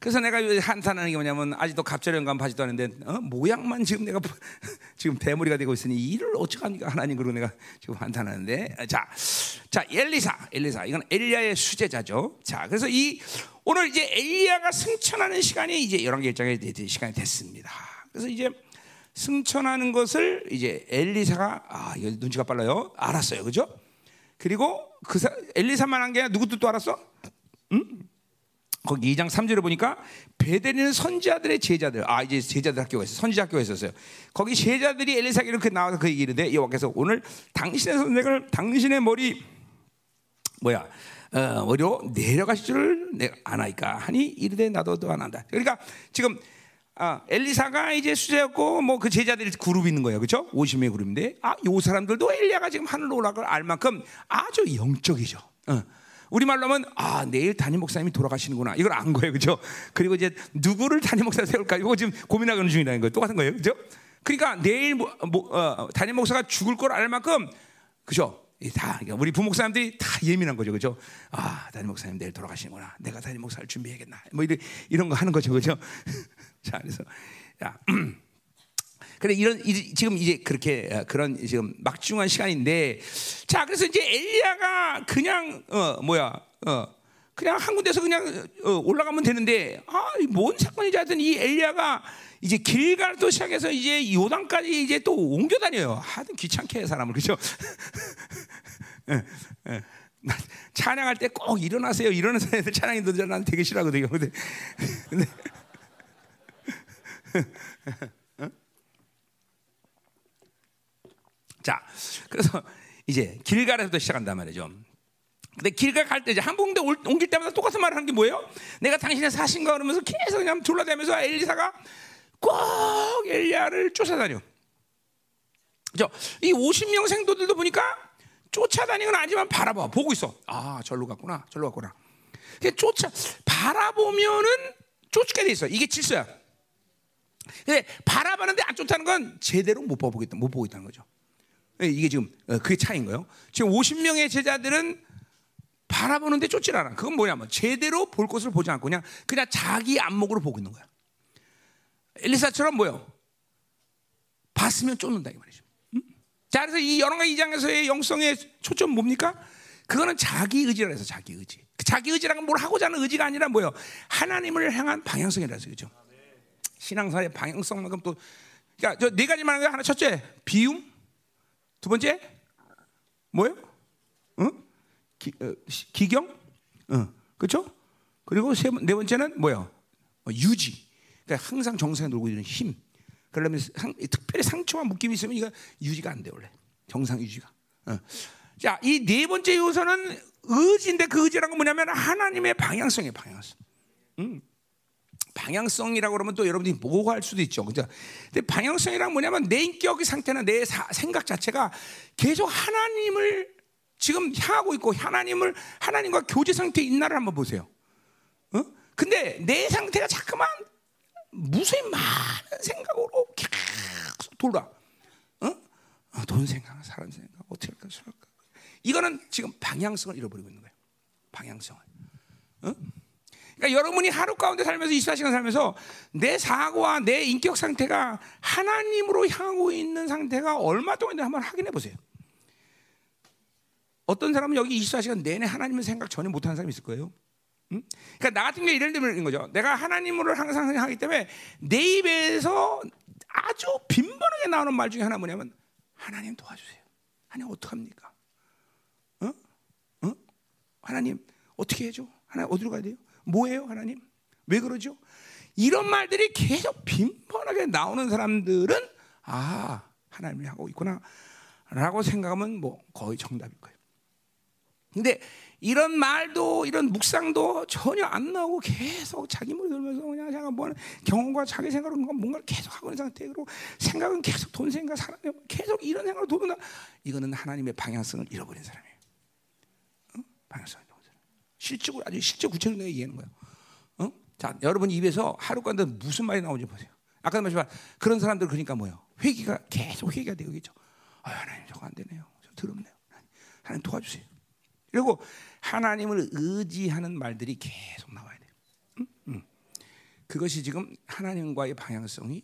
그래서 내가 한탄하는 게 뭐냐면 아직도 갑자기 감 바지도 않는데 어? 모양만 지금 내가 지금 대머리가 되고 있으니 이를 어찌합니까 하나님 그러고 내가 지금 한탄하는데 자, 자 엘리사, 엘리사 이건 엘리야의 수제자죠. 자, 그래서 이 오늘 이제 엘리야가 승천하는 시간이 이제 열왕기 일장의 시간이 됐습니다. 그래서 이제 승천하는 것을 이제 엘리사가 아 이거 눈치가 빨라요. 알았어요, 그죠? 그리고 그 엘리사만 한 게 아니라 누구도 또 알았어? 응? 거기 2장 3절에 보니까 베델리는 선지자들의 제자들. 아 이제 제자들 학교가 있어. 선지자 학교가 있었어요. 거기 제자들이 엘리사에게 이렇게 나와서 그 얘기를 해. 여호와께서 오늘 당신의 선생을 당신의 머리 뭐야? 어, 머리로 내려가실 줄을 내가 아나이까 하니 이르되 나도 또안 한다. 그러니까 지금 아, 엘리사가 이제 수제였고 뭐 그 제자들이 그룹 있는 거예요. 그렇죠? 50명의 그룹인데 아, 요 사람들도 엘리야가 지금 하늘로 올라갈 알 만큼 아주 영적이죠. 어. 우리말로 하면 아 내일 담임 목사님이 돌아가시는구나. 이걸 안 거예요. 그죠? 그리고 이제 누구를 담임 목사 세울까 이거 지금 고민하는 중이라는 거예요. 똑같은 거예요. 그죠? 그러니까 내일 뭐, 뭐, 어, 담임 목사가 죽을 걸 알 만큼 그죠? 다 우리 부목사님들이 다 예민한 거죠. 그죠? 아 담임 목사님 내일 돌아가시는구나. 내가 담임 목사를 준비해야겠나. 뭐 이런 이런 거 하는 거죠. 그죠? 자 그래서 야 그래 이런 지금 이제 그렇게 어, 그런 지금 막중한 시간인데 자 그래서 이제 엘리야가 그냥 어 뭐야 어 그냥 한 군데서 그냥 어, 올라가면 되는데 아뭔 사건이지 하여튼 이 엘리야가 이제 길갈도 시작해서 이제 요단까지 이제 또 옮겨 다녀요. 하여튼 귀찮게 해 사람을 그죠? 예, 예. 찬양할 때 꼭 일어나세요. 일어나서 찬양이 늦어난 되게 싫어하거든요. 근데, 근데 자, 그래서 이제 길가에서부터 시작한단 말이죠. 근데 길가 갈 때 이제 한 군데 옮길 때마다 똑같은 말을 하는 게 뭐예요? 내가 당신의 사신가 그러면서 계속 그냥 둘러대면서 엘리사가 꼭 엘리야를 쫓아다녀. 그죠? 이 50명 생도들도 보니까 쫓아다니는 건 아니지만 바라봐 보고 있어. 아, 절로 갔구나. 절로 갔구나. 쫓아 바라보면은 쫓게 돼 있어. 이게 질서야. 근데 바라보는데 안 쫓다는 건 제대로 못 보고 있다. 못 보고 있다는 거죠. 예, 이게 지금 어, 그게 차인 거예요. 지금 50명의 제자들은 바라보는데 쫓질 않아. 그건 뭐냐면 제대로 볼 것을 보지 않고 그냥 그냥 자기 안목으로 보고 있는 거야. 엘리사처럼 뭐요? 봤으면 쫓는다 이 말이죠. 응? 자 그래서 이 열왕가 2장에서의 영성의 초점 뭡니까? 그거는 자기 의지라 해서 자기 의지. 그 자기 의지라는 뭘 하고자 하는 의지가 아니라 뭐요? 하나님을 향한 방향성이라서 그죠. 신앙사의 방향성만큼 또 그러니까 저 네 가지 말하는 거 하나 첫째 비움, 두 번째 뭐요? 응? 기, 어, 기경, 어, 그렇죠? 그리고 세, 네 번째는 뭐요? 어, 유지. 그러니까 항상 정상에 놀고 있는 힘. 그러면 상, 특별히 상처와 묶임이 있으면 이거 유지가 안 돼 원래 정상 유지가. 어. 자, 이 네 번째 요소는 의지인데 그 의지라는 건 뭐냐면 하나님의 방향성이에요, 방향성. 음. 방향성이라고 그러면 또 여러분들이 모호할 수도 있죠. 그죠? 근데 방향성이란 뭐냐면 내 인격의 상태나 내 사, 생각 자체가 계속 하나님을 지금 향하고 있고 하나님을 하나님과 교제 상태에 있나를 한번 보세요. 어? 근데 내 상태가 자꾸만 무수히 많은 생각으로 계속 돌아. 어? 어? 돈 생각, 사람 생각, 어떻게 할까, 할까. 이거는 지금 방향성을 잃어버리고 있는 거예요. 방향성을. 어? 그러니까 여러분이 하루 가운데 살면서 24시간 살면서 내 사고와 내 인격 상태가 하나님으로 향하고 있는 상태가 얼마 동안인지 한번 확인해 보세요. 어떤 사람은 여기 24시간 내내 하나님의 생각 전혀 못하는 사람이 있을 거예요. 응? 그러니까 나 같은 경우 이런 데인 거죠. 내가 하나님으로 항상 하기 때문에 내 입에서 아주 빈번하게 나오는 말 중에 하나 뭐냐면 하나님 도와주세요. 하나님 어떡합니까? 어? 어? 하나님 어떻게 해줘? 하나님 어디로 가야 돼요? 뭐예요, 하나님? 왜 그러죠? 이런 말들이 계속 빈번하게 나오는 사람들은 아 하나님이 하고 있구나 라고 생각하면 뭐 거의 정답일 거예요. 근데 이런 말도 이런 묵상도 전혀 안 나오고 계속 자기 머리 들면서 그냥 제가 뭐 경험과 자기 생각으로 뭔가 계속 하고 있는 상태로 생각은 계속 돈 생각 사람 계속 이런 생각으로 도는다 이거는 하나님의 방향성을 잃어버린 사람이에요. 어? 사람. 실적으로 아주 실적 구체적으로 내가 얘기하는 거예요. 어? 자 여러분 입에서 하루간데 무슨 말이 나오는지 보세요. 아까 말씀한 그런 사람들 그러니까 뭐예요? 회기가 계속 회기가 되겠죠. 아 하나님 저거 안 되네요. 저 더럽네요. 하나님 도와주세요. 그리고 하나님을 의지하는 말들이 계속 나와야 돼요. 응? 응. 그것이 지금 하나님과의 방향성이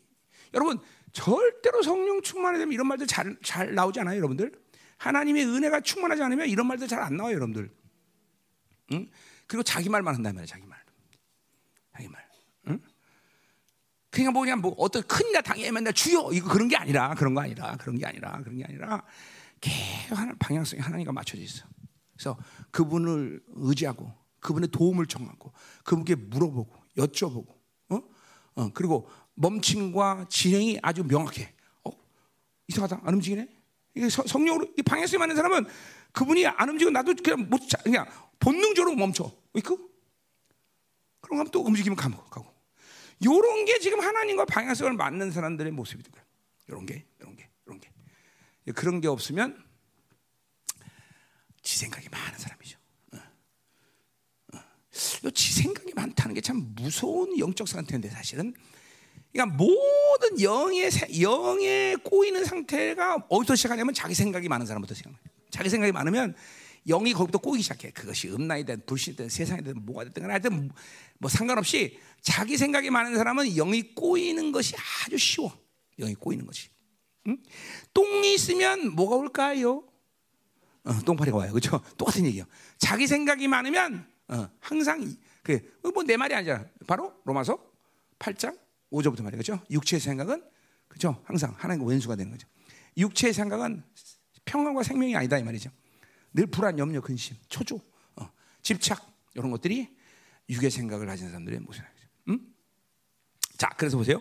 여러분 절대로 성령 충만이 되면 이런 말들 잘, 잘 나오지 않아요, 여러분들? 하나님의 은혜가 충만하지 않으면 이런 말들 잘 안 나와요, 여러분들. 응? 그리고 자기 말만 한단 말이에요, 자기 말. 자기 말. 응? 그냥 뭐 그냥 뭐 어떤 큰일 당해 맨날 주여 이거 그런 게 아니라 그런 거 아니라 그런 게 아니라 그런 게 아니라 계속 하나 방향성이 하나님과 맞춰져 있어. 그래서 그분을 의지하고 그분의 도움을 청하고 그분께 물어보고 여쭤보고 어? 어 그리고 멈춤과 진행이 아주 명확해. 어? 이상하다. 안 움직이네. 이게 성령으로 이 방향성이 맞는 사람은 그분이 안 움직이고 나도 그냥 못 그냥 본능적으로 멈춰. 있고 그럼 하면 또 움직이면 가고 가고. 요런 게 지금 하나님과 방향성을 맞는 사람들의 거예요. 요런 게, 요런 게, 요런 게. 그런 게 없으면 지 생각이 많은 사람이죠. 어. 어. 지 생각이 많다는 게 참 무서운 영적 상태인데 사실은 그러니까 모든 영의 영에 꼬이는 상태가 어디서 시작하냐면 자기 생각이 많은 사람부터 시작해요. 자기 생각이 많으면 영이 거기부터 꼬이기 시작해. 그것이 음란이 든 불신이 든 세상이 든 뭐가 됐든 하여튼 뭐 상관없이 자기 생각이 많은 사람은 영이 꼬이는 것이 아주 쉬워. 영이 꼬이는 것이. 응? 똥이 있으면 뭐가 올까요? 어, 똥파리가 와요. 그렇죠? 똑같은 얘기예요. 자기 생각이 많으면 어, 항상 그뭐내 말이 아니잖아. 바로 로마서 8장 5절부터 말이에요. 그렇죠? 육체의 생각은 그렇죠? 항상 하나님과 원수가 되는 거죠. 육체의 생각은 평안과 생명이 아니다 이 말이죠. 늘 불안, 염려, 근심, 초조, 어, 집착 이런 것들이 육의 생각을 가진 사람들의 모습이죠. 음? 자, 그래서 보세요.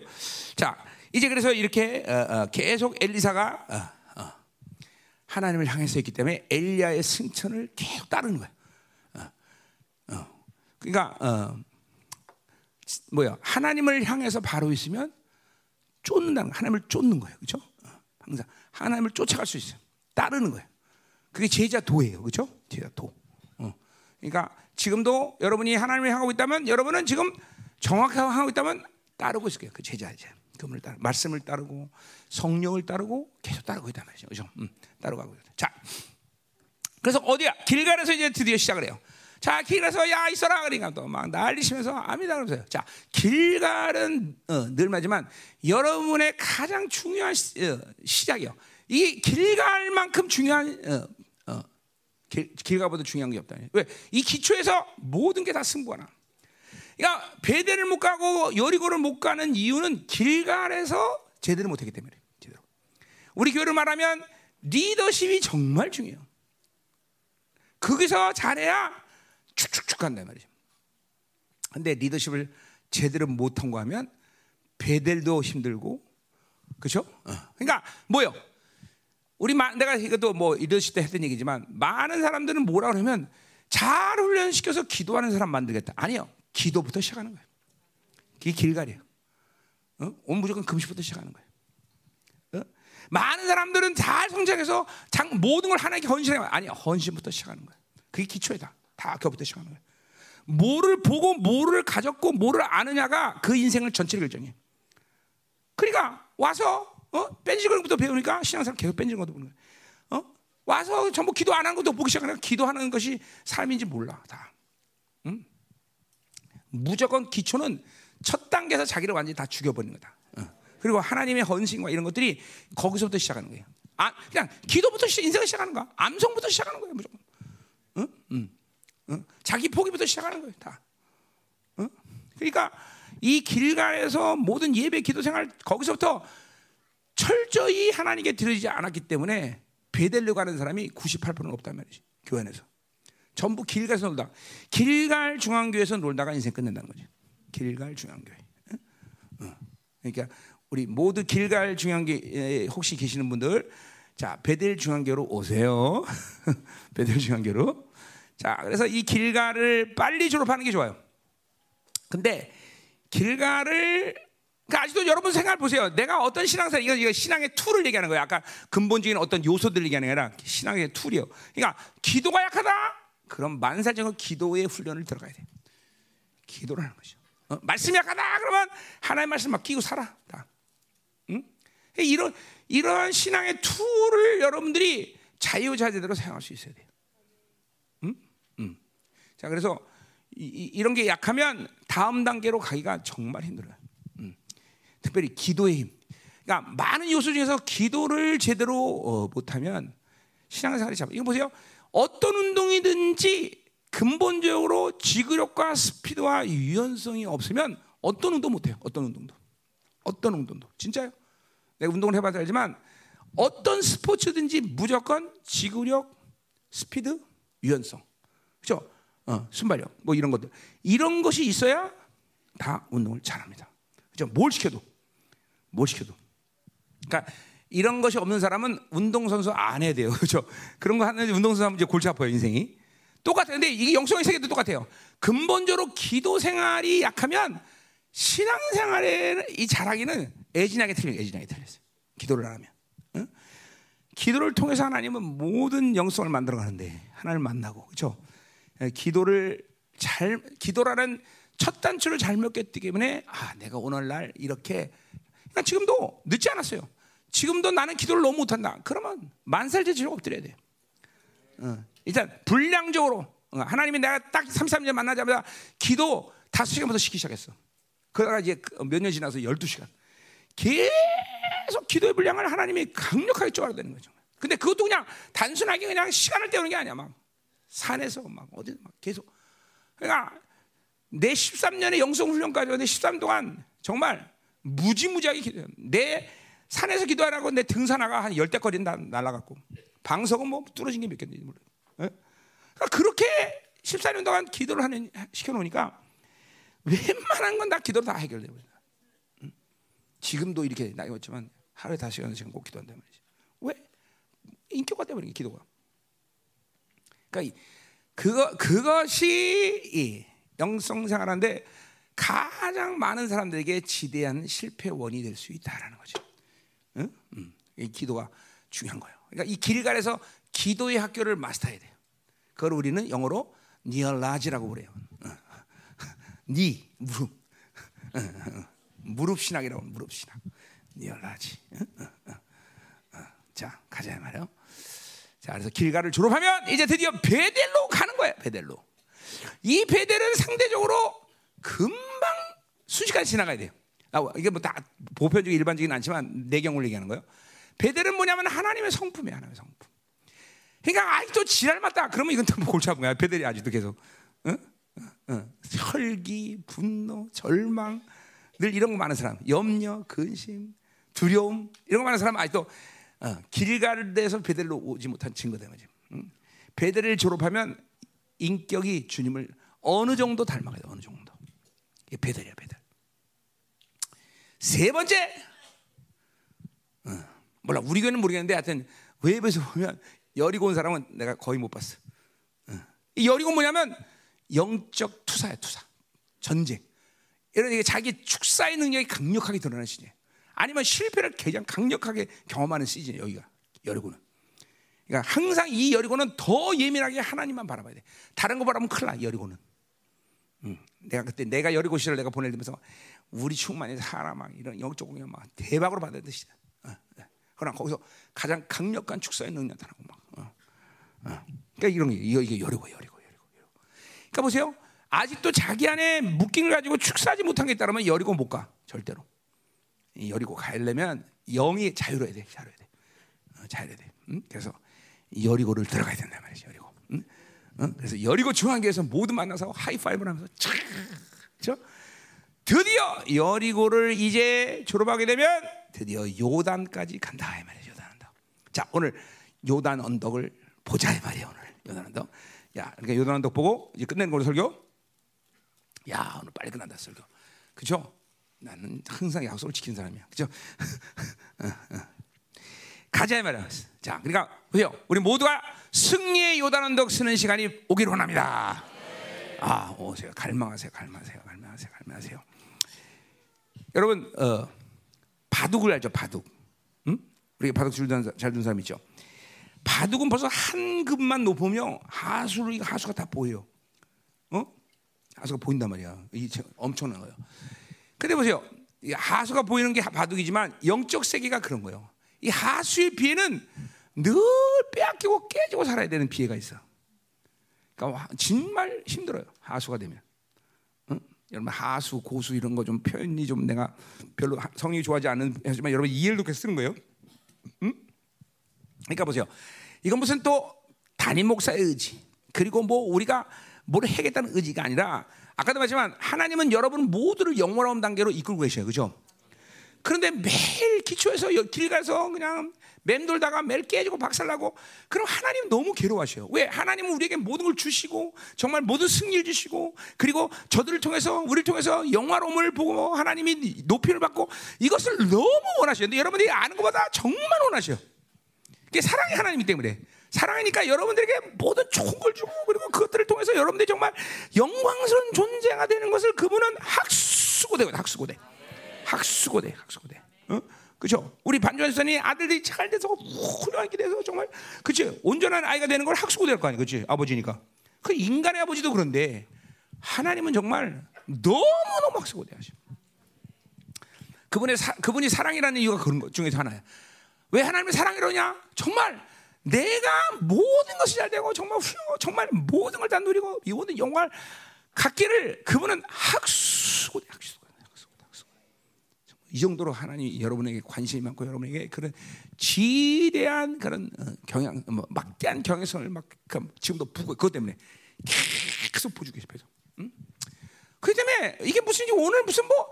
자, 이제 그래서 이렇게 어, 어, 계속 엘리사가 어, 어, 하나님을 향해서 있기 때문에 엘리야의 승천을 계속 따르는 거예요. 어, 그러니까 뭐야? 하나님을 향해서 바로 있으면 쫓는다는 거, 하나님을 쫓는 거예요, 그렇죠? 항상 하나님을 쫓아갈 수 있어요. 따르는 거예요. 그게 제자 도예요. 그렇죠? 제자 도. 어. 그러니까 지금도 여러분이 하나님을 하고 있다면 여러분은 지금 정확하게 하고 있다면 따르고 있을 거예요. 그 제자 이제. 그분을 따르 말씀을 따르고 성령을 따르고 계속 따르고 있단 말이죠. 그렇죠? 음, 따르고 있다. 자. 그래서 어디야? 길갈에서 이제 드디어 시작을 해요. 자, 길에서 야 있어라 그러니까 또 막 난리시면서 아니다 그러세요. 자, 길갈은 어, 늘 말지만 여러분의 가장 중요한 시, 어, 시작이요. 이 길갈만큼 중요한 어, 길, 길가보다 중요한 게 없다. 왜? 이 기초에서 모든 게 다 승부하나. 그러니까 베델을 못 가고 여리고를 못 가는 이유는 길갈에서 제대로 못했기 때문에. 제대로. 우리 교회를 말하면 리더십이 정말 중요해요. 거기서 잘해야 축축축 간단 말이죠. 근데 리더십을 제대로 못 통과하면 베델도 힘들고, 그렇죠? 어. 그러니까 뭐요? 우리 마, 내가 이것도 뭐 이러실 때 했던 얘기지만 많은 사람들은 뭐라 그러면 잘 훈련시켜서 기도하는 사람 만들겠다. 아니요. 기도부터 시작하는 거예요. 그게 길갈이에요. 어? 온 무조건 금식부터 시작하는 거예요. 어? 많은 사람들은 잘 성장해서 장, 모든 걸 하나님께 헌신해. 아니요. 헌신부터 시작하는 거예요. 그게 기초이다. 다 그것부터 시작하는 거예요. 뭐를 보고 뭐를 가졌고 뭐를 아느냐가 그 인생을 전체를 결정해. 그러니까 와서 어? 뺀질거리는 것도 배우니까 신앙생활 계속 뺀질거리는 것도 보는 거야. 어? 와서 전부 기도 안 하는 것도 보기 시작하니까 기도하는 것이 삶인지 몰라 다. 응? 무조건 기초는 첫 단계에서 자기를 완전히 다 죽여버리는 거다. 어. 그리고 하나님의 헌신과 이런 것들이 거기서부터 시작하는 거예요. 아, 그냥 기도부터 시작, 인생을 시작하는 거야. 암송부터 시작하는 거예요, 무조건. 응? 응. 응? 자기 포기부터 시작하는 거예요, 다. 응? 그러니까 이 길가에서 모든 예배 기도 생활 거기서부터 철저히 하나님께 드려지지 않았기 때문에 베델로 가는 사람이 98%는 없단 말이지 교회 안에서. 전부 길가에서 놀다. 길갈 중앙교회에서 놀다가 인생 끝낸다는 거지. 길갈 중앙교회. 그러니까 우리 모두 길갈 중앙교회 혹시 계시는 분들 자 베델 중앙교회로 오세요. 베델 중앙교회로. 자, 그래서 이 길갈을 빨리 졸업하는 게 좋아요. 근데 길갈을 그러니까 아직도 여러분 생각해 보세요. 내가 어떤 신앙사 이거 이거 신앙의 tool을 얘기하는 거예요. 아까 근본적인 어떤 요소들을 얘기하는 게 아니라 신앙의 tool이요. 그러니까 기도가 약하다. 그럼 만사적으로 기도의 훈련을 들어가야 돼. 기도를 하는 거죠. 어? 말씀이 약하다. 그러면 하나의 말씀 막 끼고 살아. 다. 응? 이런 이러한 신앙의 tool을 여러분들이 자유자재대로 사용할 수 있어야 돼요. 자, 그래서 이, 런 게 약하면 다음 단계로 가기가 정말 힘들어요. 음. 특별히 기도의 힘. 그러니까 많은 요소 중에서 기도를 제대로 어, 못하면 신앙생활이 잡아. 이거 보세요. 어떤 운동이든지 근본적으로 지구력과 스피드와 유연성이 없으면 어떤 운동 못해요. 어떤 운동도. 어떤 운동도. 진짜요. 내가 운동을 해봐서 알지만 어떤 스포츠든지 무조건 지구력, 스피드, 유연성. 그렇죠? 어, 순발력 뭐 이런 것들 이런 것이 있어야 다 운동을 잘합니다. 그죠? 뭘 시켜도 뭘 시켜도. 그러니까 이런 것이 없는 사람은 운동 선수 안 해야 돼요. 그렇죠? 그런 거 하는 운동 선수 하면 이제 골치 아파요 인생이. 똑같아요. 근데 이게 영성의 세계도 똑같아요. 근본적으로 기도 생활이 약하면 신앙 생활에 이 잘하기는 애진하게 틀려요. 애진하게 틀렸어요. 기도를 안 하면. 응? 기도를 통해서 하나님은 모든 영성을 만들어 가는데 하나님을 만나고 그렇죠? 예, 기도를 잘 기도라는 첫 단추를 잘못 꼈기 때문에 아 내가 오늘날 이렇게 그러니까 지금도 늦지 않았어요. 지금도 나는 기도를 너무 못한다. 그러면 만살제 지로 엎드려야 돼요. 어, 일단 불량적으로 어, 하나님이 내가 딱 3, 3년 만나자마자 기도 5시간부터 시키기 시작했어. 그러다가 이제 그 몇년 지나서 12시간. 계속 기도의 분량을 하나님이 강력하게 쪼아되는 거죠. 근데 그것도 그냥 단순하게 그냥 시간을 때우는 게 아니야. 막 산에서 막 어디 막 계속 그러니까 내 13년의 영성 훈련까지 내 13년 동안 정말 무지무지하게 기도해. 내 산에서 기도하라고 내 등산화가 한 열대 거리는 날라갔고 방석은 뭐 뚫어진 게 몇 개인지 모르. 예? 그러니까 그렇게 14년 동안 기도를 하는 시켜 놓으니까 웬만한 건 다 기도로 다 해결돼 버려. 지금도 이렇게 나이 먹지만 하루에 다시 가는 꼭 기도한단 말이지. 왜? 인격화 돼버린 게 기도가. 그러니까 그거 그것이 영성 생활하는데 가장 많은 사람들에게 지대한 실패 원인이 될 수 있다라는 거죠. 응? 응. 이 기도가 중요한 거예요. 그러니까 이 길갈에서 기도의 학교를 마스터해야 돼요. 그걸 우리는 영어로 kneeology라고 그래요. knee 무릎 무릎 신학이라고 무릎 신학 kneeology. 자 가자 말이요. 자, 그래서 길갈을 졸업하면 이제 드디어 베델로 가는 거예요. 베델로. 이 베델은 상대적으로 금방 순식간에 지나가야 돼요. 아, 이게 뭐 다 보편적인 일반적인 않지만 내경을 얘기하는 거예요. 베델은 뭐냐면 하나님의 성품이에요. 하나님의 성품. 그러니까 아직도 지랄 맞다. 그러면 이건 또 골치 아픈 거야. 베델이 아직도 계속. 응? 응. 혈기, 분노, 절망, 늘 이런 거 많은 사람, 염려, 근심, 두려움 이런 거 많은 사람 아직도 어, 길가르에서 베델로 오지 못한 친구들 말이죠. 응? 베델을 졸업하면 인격이 주님을 어느 정도 닮아가요. 어느 정도. 이게 베델이야 베델. 세 번째, 어, 몰라 우리 교회는 모르겠는데 하여튼 웹에서 보면 여리고 온 사람은 내가 거의 못 봤어. 어. 이 여리고 뭐냐면 영적 투사야 투사, 전쟁. 이런 게 자기 축사의 능력이 강력하게 드러나는 시이에요 아니면 실패를 가장 강력하게 경험하는 시즌 여기가 여리고는. 그러니까 항상 이 여리고는 더 예민하게 하나님만 바라봐야 돼. 다른 거 바라보면 큰일 나 여리고는. 음, 내가 그때 내가 여리고 시를 내가 보내면서 우리 충만히 사람 이런 영적 공연 막 대박으로 받은 뜻이다. 어, 네. 그러나 거기서 가장 강력한 축사의 능력 나타나고 막. 어, 어. 그러니까 이런 게 이거 이게 여리고 여리고 여리고 여리고. 그러니까 보세요. 아직도 자기 안에 묶임을 가지고 축사하지 못한 게 있다면 여리고 못 가. 절대로. 여리고 가려면 영이 자유로야 돼. 자유로야 돼. 어, 자유로야 돼. 응? 그래서 여리고를 들어가야 된다 말이지. 여리고. 응? 응? 그래서 여리고 중앙교에서 모두 만나서 하이파이브를 하면서 촥, 그렇죠? 드디어 여리고를 이제 졸업하게 되면 드디어 요단까지 간다 이 말이죠. 요단 언덕. 자, 오늘 요단 언덕을 보자 이 말이에요. 오늘 요단 언덕. 야, 그러니까 요단 언덕 보고 이제 끝낸 걸로 설교. 야, 오늘 빨리 끝난다 설교. 그죠? 나는 항상 약속을 지키는 사람이야. 그죠? 어, 어. 가자 이 말이야. 자, 그러니까 보세요. 우리 모두가 승리의 요단 언덕 쓰는 시간이 오기를 원합니다. 아, 오세요. 갈망하세요. 갈망하세요. 갈망하세요. 갈망하세요. 여러분, 어, 바둑을 알죠? 바둑. 응? 우리가 바둑 잘둔 사람 있죠? 바둑은 벌써 한 급만 높으면 하수를 하수가 다 보여요. 어? 하수가 보인단 말이야. 이 엄청난 거예요. 근데 보세요. 하수가 보이는 게 바둑이지만 영적 세계가 그런 거예요. 이 하수의 비에는 늘 빼앗기고 깨지고 살아야 되는 비애가 있어. 그러니까 정말 힘들어요. 하수가 되면. 응? 여러분 하수, 고수 이런 거 좀 표현이 좀 내가 별로 성이 좋아하지 않는 하지만 여러분 이해를 돕게 쓰는 거예요. 응? 그러니까 보세요. 이건 무슨 또 담임 목사의 의지 그리고 뭐 우리가 뭘 해겠다는 의지가 아니라 아까도 말했지만 하나님은 여러분 모두를 영원한 단계로 이끌고 계셔요. 그죠? 그런데 매일 기초에서 길 가서 그냥 맴돌다가 매일 깨지고 박살나고 그럼 하나님 너무 괴로워하셔요. 왜? 하나님은 우리에게 모든 걸 주시고 정말 모든 승리를 주시고 그리고 저들을 통해서 우리를 통해서 영화로움을 보고 하나님이 높이를 받고 이것을 너무 원하셔요. 근데 여러분들이 아는 것보다 정말 원하셔요. 그게 사랑의 하나님이기 때문에 사랑하니까 여러분들에게 모든 좋은 걸 주고 그리고 그것들을 통해서 여러분들이 정말 영광스러운 존재가 되는 것을 그분은 학수고대 학수고대 학수고대 학수고대 어? 그죠? 우리 반주환선이 아들들이 잘 돼서 훌륭하게 돼서 정말 그치 온전한 아이가 되는 걸 학수고 될 거 아니야, 그치 아버지니까 그 인간의 아버지도 그런데 하나님은 정말 너무 너무 학수고 돼하셔. 그분의 사, 그분이 사랑이라는 이유가 그런 것 중에서 하나야. 왜 하나님의 사랑이로냐? 정말 내가 모든 것이 잘 되고 정말 훌륭하고 정말 모든 걸 다 누리고 이 모든 영광을 갖기를 그분은 학수고 학수. 이 정도로 하나님 여러분에게 관심이 많고 여러분에게 그런 지대한 그런 어, 경향, 뭐 막대한 경향성을 막 지금도 부고 그것 때문에 계속 보여주고 계세요. 응? 그 때문에 이게 무슨 오늘 무슨 뭐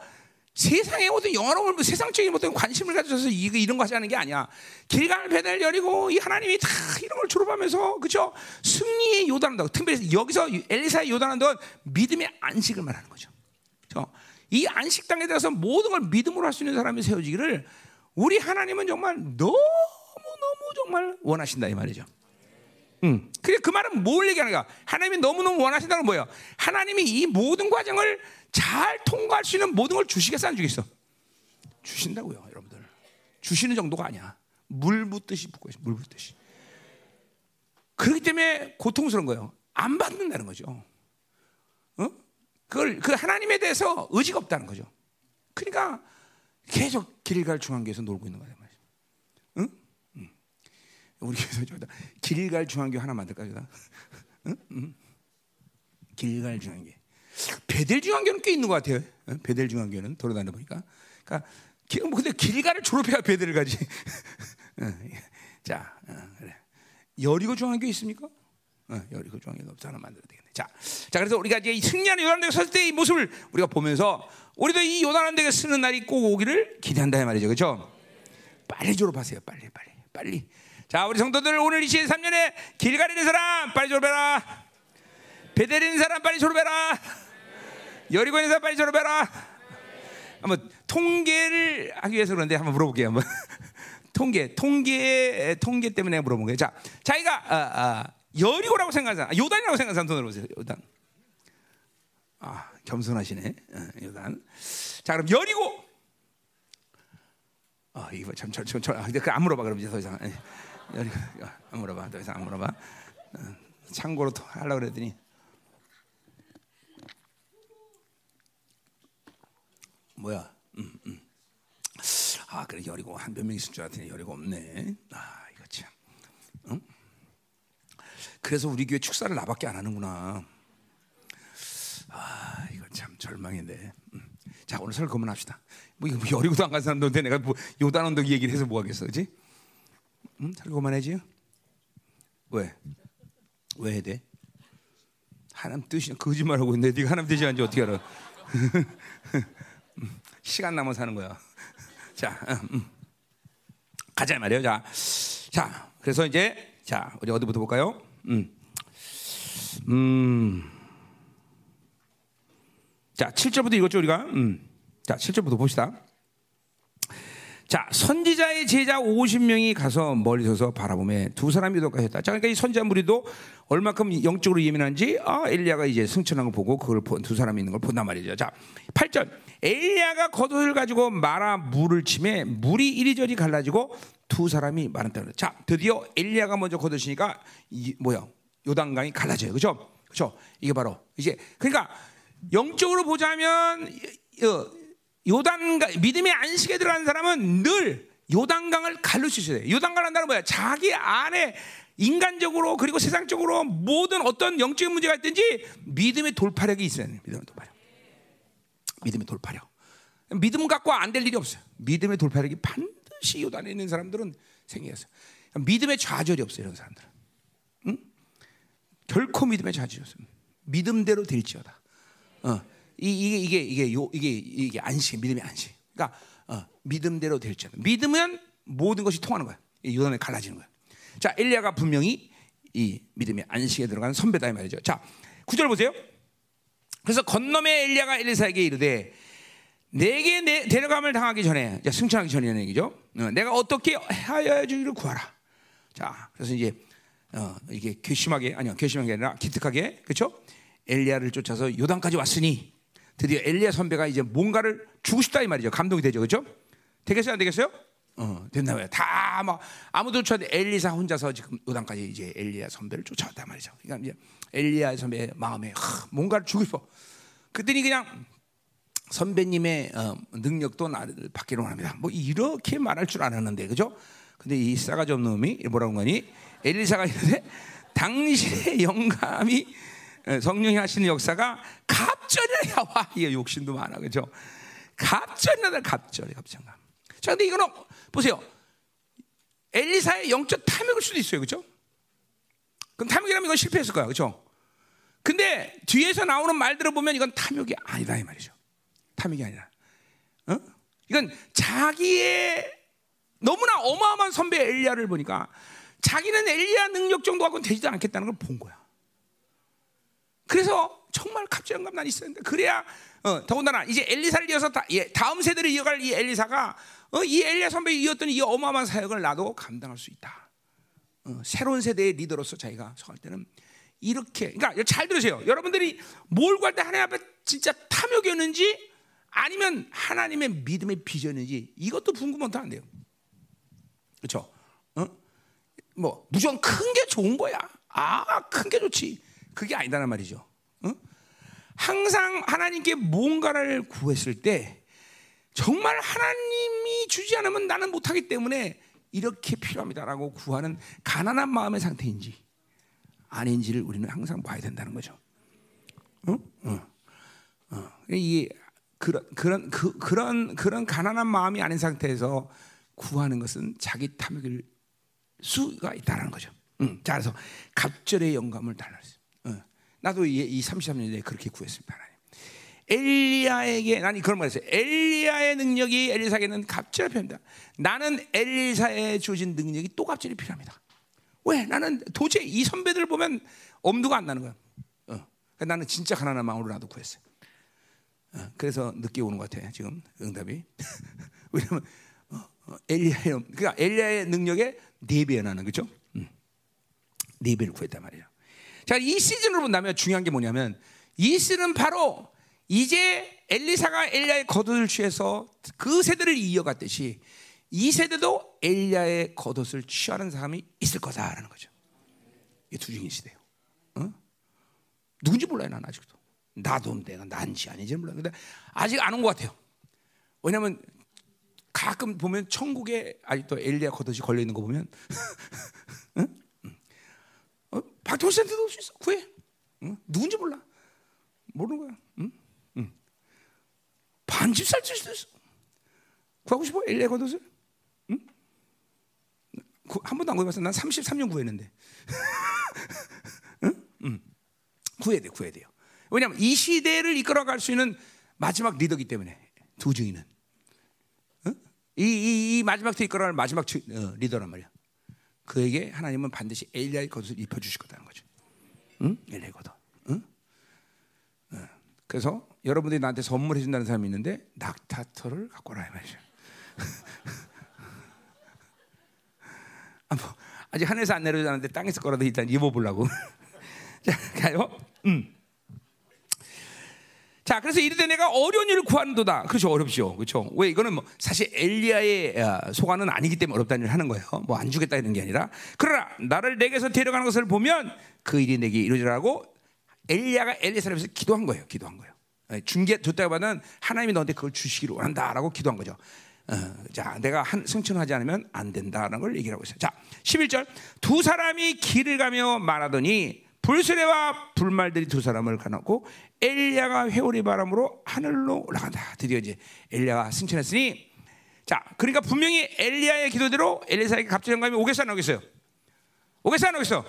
세상에 어떤 영화로운 뭐 세상적인 어떤 관심을 가져서 이거 이런 거 하자는 게 아니야. 길갈 배달 열이고 이 하나님이 다 이런 걸 졸업하면서 그죠? 승리의 요단한다. 특별히 여기서 엘리사의 요단한다 믿음의 안식을 말하는 거죠. 그렇죠? 이 안식당에 대해서 모든 걸 믿음으로 할 수 있는 사람이 세워지기를 우리 하나님은 정말 너무 너무 정말 원하신다 이 말이죠. 음. 그래 그 말은 뭘 얘기하는가? 하나님이 너무 너무 원하신다는 뭐예요? 하나님이 이 모든 과정을 잘 통과할 수 있는 모든 걸 주시겠어 안 주겠어? 주신다고요, 여러분들. 주시는 정도가 아니야. 물 붓듯이 붓고 물 붓듯이. 그렇기 때문에 고통스러운 거예요. 안 받는다는 거죠. 어? 그걸 그 하나님에 대해서 의지가 없다는 거죠. 그러니까 계속 길갈 중앙교에서 놀고 있는 거예요. 응? 응. 우리 교회에서 저다 길갈 중앙교 하나 만들까 저다. 응? 응? 길갈 중앙교. 베델 중앙교는 꽤 있는 것 같아요. 응? 베델 중앙교는 돌아다녀 보니까. 그러니까 뭐 근데 길갈을 졸업해야 베델을 가지. 자, 그래. 여리고 중앙교 있습니까? 어, 여리고 없어 하나 만들어야 되겠네. 자, 자 그래서 우리가 이제 승리하는 요단대에 섰을 때이 모습을 우리가 보면서 우리도 이 요단대에 쓰는 날이 꼭 오기를 기대한다 이 말이죠, 그렇죠? 빨리 졸업하세요, 빨리, 빨리, 빨리. 자, 우리 성도들 오늘 23년에 길 가리 있는 사람 빨리 졸업해라. 베델 있는 사람 빨리 졸업해라. 여리고 있는 사람 빨리 졸업해라. 한번 통계를 하기 위해서 그런데 한번 물어볼게요. 한번 통계, 통계, 통계 때문에 물어본 거예요. 자, 자기가 아, 아, 여리고라고 생각하잖아. 아, 요단이라고 생각하는 사람 손을 보세요. 요단. 아, 겸손하시네. 어, 요단. 자, 그럼 여리고. 아, 이거 참, 저, 저, 저, 아, 안 물어봐, 그럼 이제 더 이상. 예. 여리고, 안 물어봐, 더 이상 안 물어봐. 어, 참고로 또 하려고 그랬더니. 뭐야? 음, 음. 아, 그래, 여리고 한 몇 명 있을 줄 알았더니 여리고 없네. 아, 이거 참. 응? 그래서 우리 교회 축사를 나밖에 안 하는구나. 아, 이거 참 절망인데. 음. 자, 오늘 설 그만합시다. 뭐 이거 뭐 여리고도 안 간 사람들한테 내가 뭐 요단 언덕 얘기를 해서 뭐 하겠어, 그렇지? 음, 설 그만해지. 왜? 왜 해야 돼? 하나님 뜻이 거짓말하고 있는데 네가 하나님 뜻이 아닌지 어떻게 알아? 시간 남아 사는 거야. 자, 음. 가자 말이에요. 자, 자, 그래서 이제 자 우리 어디부터 볼까요? 음. 음. 자, 7절부터 읽었죠, 우리가? 음. 자, 7절부터 봅시다. 자, 선지자의 제자 50명이 가서 멀리 서서 바라보며 두 사람이 독하셨다. 자, 그러니까 이 선지자 무리도 얼마큼 영적으로 예민한지 아, 엘리야가 이제 승천한 걸 보고 그걸 두 사람이 있는 걸 본단 말이죠. 자, 8절. 엘리야가 겉옷을 가지고 말아 물을 치매 물이 이리저리 갈라지고 두 사람이 말한다. 자, 드디어 엘리야가 먼저 걷으시니까 이 뭐야? 요단강이 갈라져요. 그렇죠? 그렇죠? 이게 바로 이제 그러니까 영적으로 보자면 어, 요단 믿음의 안식에 들어간 사람은 늘 요단강을 갈릴 수 있어야 돼. 요단강 한다는 뭐야? 자기 안에 인간적으로 그리고 세상적으로 모든 어떤 영적인 문제가 있든지 믿음의 돌파력이 있어야 돼. 믿음의 돌파력. 믿음의 돌파력. 믿음 갖고 안 될 일이 없어요. 믿음의 돌파력이 반드시 요단에 있는 사람들은 생겨서 믿음의 좌절이 없어요. 이런 사람들은. 응? 결코 믿음의 좌절이 없어요. 믿음대로 될지어다. 어. 이 게 이게 이게 요 이게 이게 안식 믿음의 안식. 그러니까 어, 믿음대로 될지 믿으면 모든 것이 통하는 거야. 요단에 갈라지는 거야. 자 엘리야가 분명히 이 믿음의 안식에 들어간 선배다 이 말이죠. 자 구절 보세요. 그래서 건너매 엘리야가 엘리사에게 이르되 내게 내, 데려감을 당하기 전에 승천하기 전이라는 얘기죠. 어, 내가 어떻게 하여야 주기를 구하라. 자 그래서 이제 어, 이게 괘씸하게 아니요 괘씸하게 아니라 기특하게 그렇죠? 엘리야를 쫓아서 요단까지 왔으니 드디어 엘리야 선배가 이제 뭔가를 주고 싶다 이 말이죠. 감동이 되죠, 그렇죠? 되겠어요, 안 되겠어요? 어, 된다 말이야. 다 막 아무도 쫓아 엘리사 혼자서 지금 요단까지 이제 엘리야 선배를 쫓아왔단 말이죠. 그러니까 이제 엘리야 선배 마음에 하, 뭔가를 주고 싶어. 그랬더니 그냥 선배님의 어, 능력도 나를 받기로 합니다. 뭐 이렇게 말할 줄 알았는데, 그죠? 근데 이 싸가지 없는 놈이 뭐라고 하니? 엘리사가 이러는데 당신의 영감이 예, 성령이 하시는 역사가 갑절이야. 와, 이게 욕심도 많아. 그죠? 갑절이다, 갑절이, 갑절감. 자, 근데 이거는, 보세요. 엘리사의 영적 탐욕일 수도 있어요. 그죠? 그럼 탐욕이라면 이건 실패했을 거야. 그죠? 근데 뒤에서 나오는 말들을 보면 이건 탐욕이 아니다. 이 말이죠. 탐욕이 아니라. 어? 이건 자기의 너무나 어마어마한 선배 엘리야를 보니까 자기는 엘리야 능력 정도 갖고는 되지도 않겠다는 걸 본 거야. 그래서 정말 갑질한 난 있었는데 그래야 어, 더군다나 이제 엘리사를 이어서 다, 예, 다음 세대를 이어갈 이 엘리사가 어, 이 엘리야 선배 이었던 이 어마어마한 사역을 나도 감당할 수 있다. 어, 새로운 세대의 리더로서 자기가 서할 때는 이렇게 그러니까 잘 들으세요. 여러분들이 뭘 구할 때 하나님 앞에 진짜 탐욕이었는지 아니면 하나님의 믿음의 비전인지 이것도 궁금하면 안 돼요. 그렇죠? 어? 뭐 무조건 큰 게 좋은 거야. 아, 큰 게 좋지. 그게 아니다는 말이죠. 어? 항상 하나님께 뭔가를 구했을 때 정말 하나님이 주지 않으면 나는 못하기 때문에 이렇게 필요합니다라고 구하는 가난한 마음의 상태인지 아닌지를 우리는 항상 봐야 된다는 거죠. 어? 어. 어. 이게 그런 그런 그, 그런 그런 가난한 마음이 아닌 상태에서 구하는 것은 자기 탐욕일 수가 있다는 거죠. 음. 자, 그래서 갑절의 영감을 달랐어요. 나도 이, 이 33년에 그렇게 구했습니다. 엘리야에게 나는 그런 말했어요. 엘리야의 능력이 엘리사에게는 갑절이 필요합니다. 나는 엘리사에 주어진 능력이 또 갑절이 필요합니다. 왜? 나는 도저히 이 선배들 보면 엄두가 안 나는 거야. 어. 그러니까 나는 진짜 가난한 마음으로 나도 구했어요. 어. 그래서 늦게 오는 것 같아 지금 응답이. 왜냐면 어, 어, 엘리야의 그러니까 엘리야의 능력에 네 배나 나는 거죠. 음. 네 배를 구했단 말이에요. 자, 이 시즌으로 본다면 중요한 게 뭐냐면 이 시즌은 바로 이제 엘리사가 엘리야의 겉옷을 취해서 그 세대를 이어갔듯이 이 세대도 엘리야의 겉옷을 취하는 사람이 있을 거다라는 거죠. 이 두중인 시대요. 어? 누군지 몰라요, 난 아직도. 나도 내가 난지 아닌지 몰라요. 근데 아직 안 온 것 같아요. 왜냐면 가끔 보면 천국에 아직도 엘리야 겉옷이 걸려 있는 거 보면 응? 박토센트도 올 수 있어. 구해. 응? 누군지 몰라. 모르는 거야. 응? 응. 반집 살 수도 있어. 구하고 싶어? 엘레 겉옷을? 응? 구, 한 번도 안 구해봤어. 난 33년 구했는데. 응? 응. 구해야 돼, 구해야 돼요. 왜냐하면 이 시대를 이끌어갈 수 있는 마지막 리더기 때문에 두 증인은 응? 이, 이, 이 마지막 때 이끌어갈 마지막 어, 리더란 말이야. 그에게 하나님은 반드시 엘리야의 겉을 입혀 주실 거다는 거죠. 응? 엘리야의 겉. 응? 응? 그래서 여러분들이 나한테 선물해 준다는 사람이 있는데 낙타털을 갖고 와라 말이죠. 아, 뭐, 아직 하늘에서 안 내려졌는데 땅에서 거라도 일단 입어보려고. 자, 가요. 음. 자, 그래서 이르되 내가 어려운 일을 구하는도다. 그렇죠, 어렵죠, 그렇죠. 왜 이거는 뭐 사실 엘리야의 아, 소관은 아니기 때문에 어렵다는 일을 하는 거예요. 뭐 안 주겠다 이런 게 아니라 그러나 나를 내게서 데려가는 것을 보면 그 일이 내게 이루어지라고 엘리야가 엘리사람에서 기도한 거예요. 기도한 거예요. 예, 준게 줬다고는 하나님이 너한테 그걸 주시기를 원한다라고 기도한 거죠. 어, 자, 내가 한 승천하지 않으면 안 된다라는 걸 얘기하고 있어요. 자, 11절 두 사람이 길을 가며 말하더니 불수레와 불말들이 두 사람을 가놓고 엘리야가 회오리 바람으로 하늘로 올라간다. 드디어 이제 엘리야가 승천했으니 자, 그러니까 분명히 엘리야의 기도대로 엘리사에게 갑자기 영감이 오겠어 안 오겠어요? 오겠어 안 오겠어?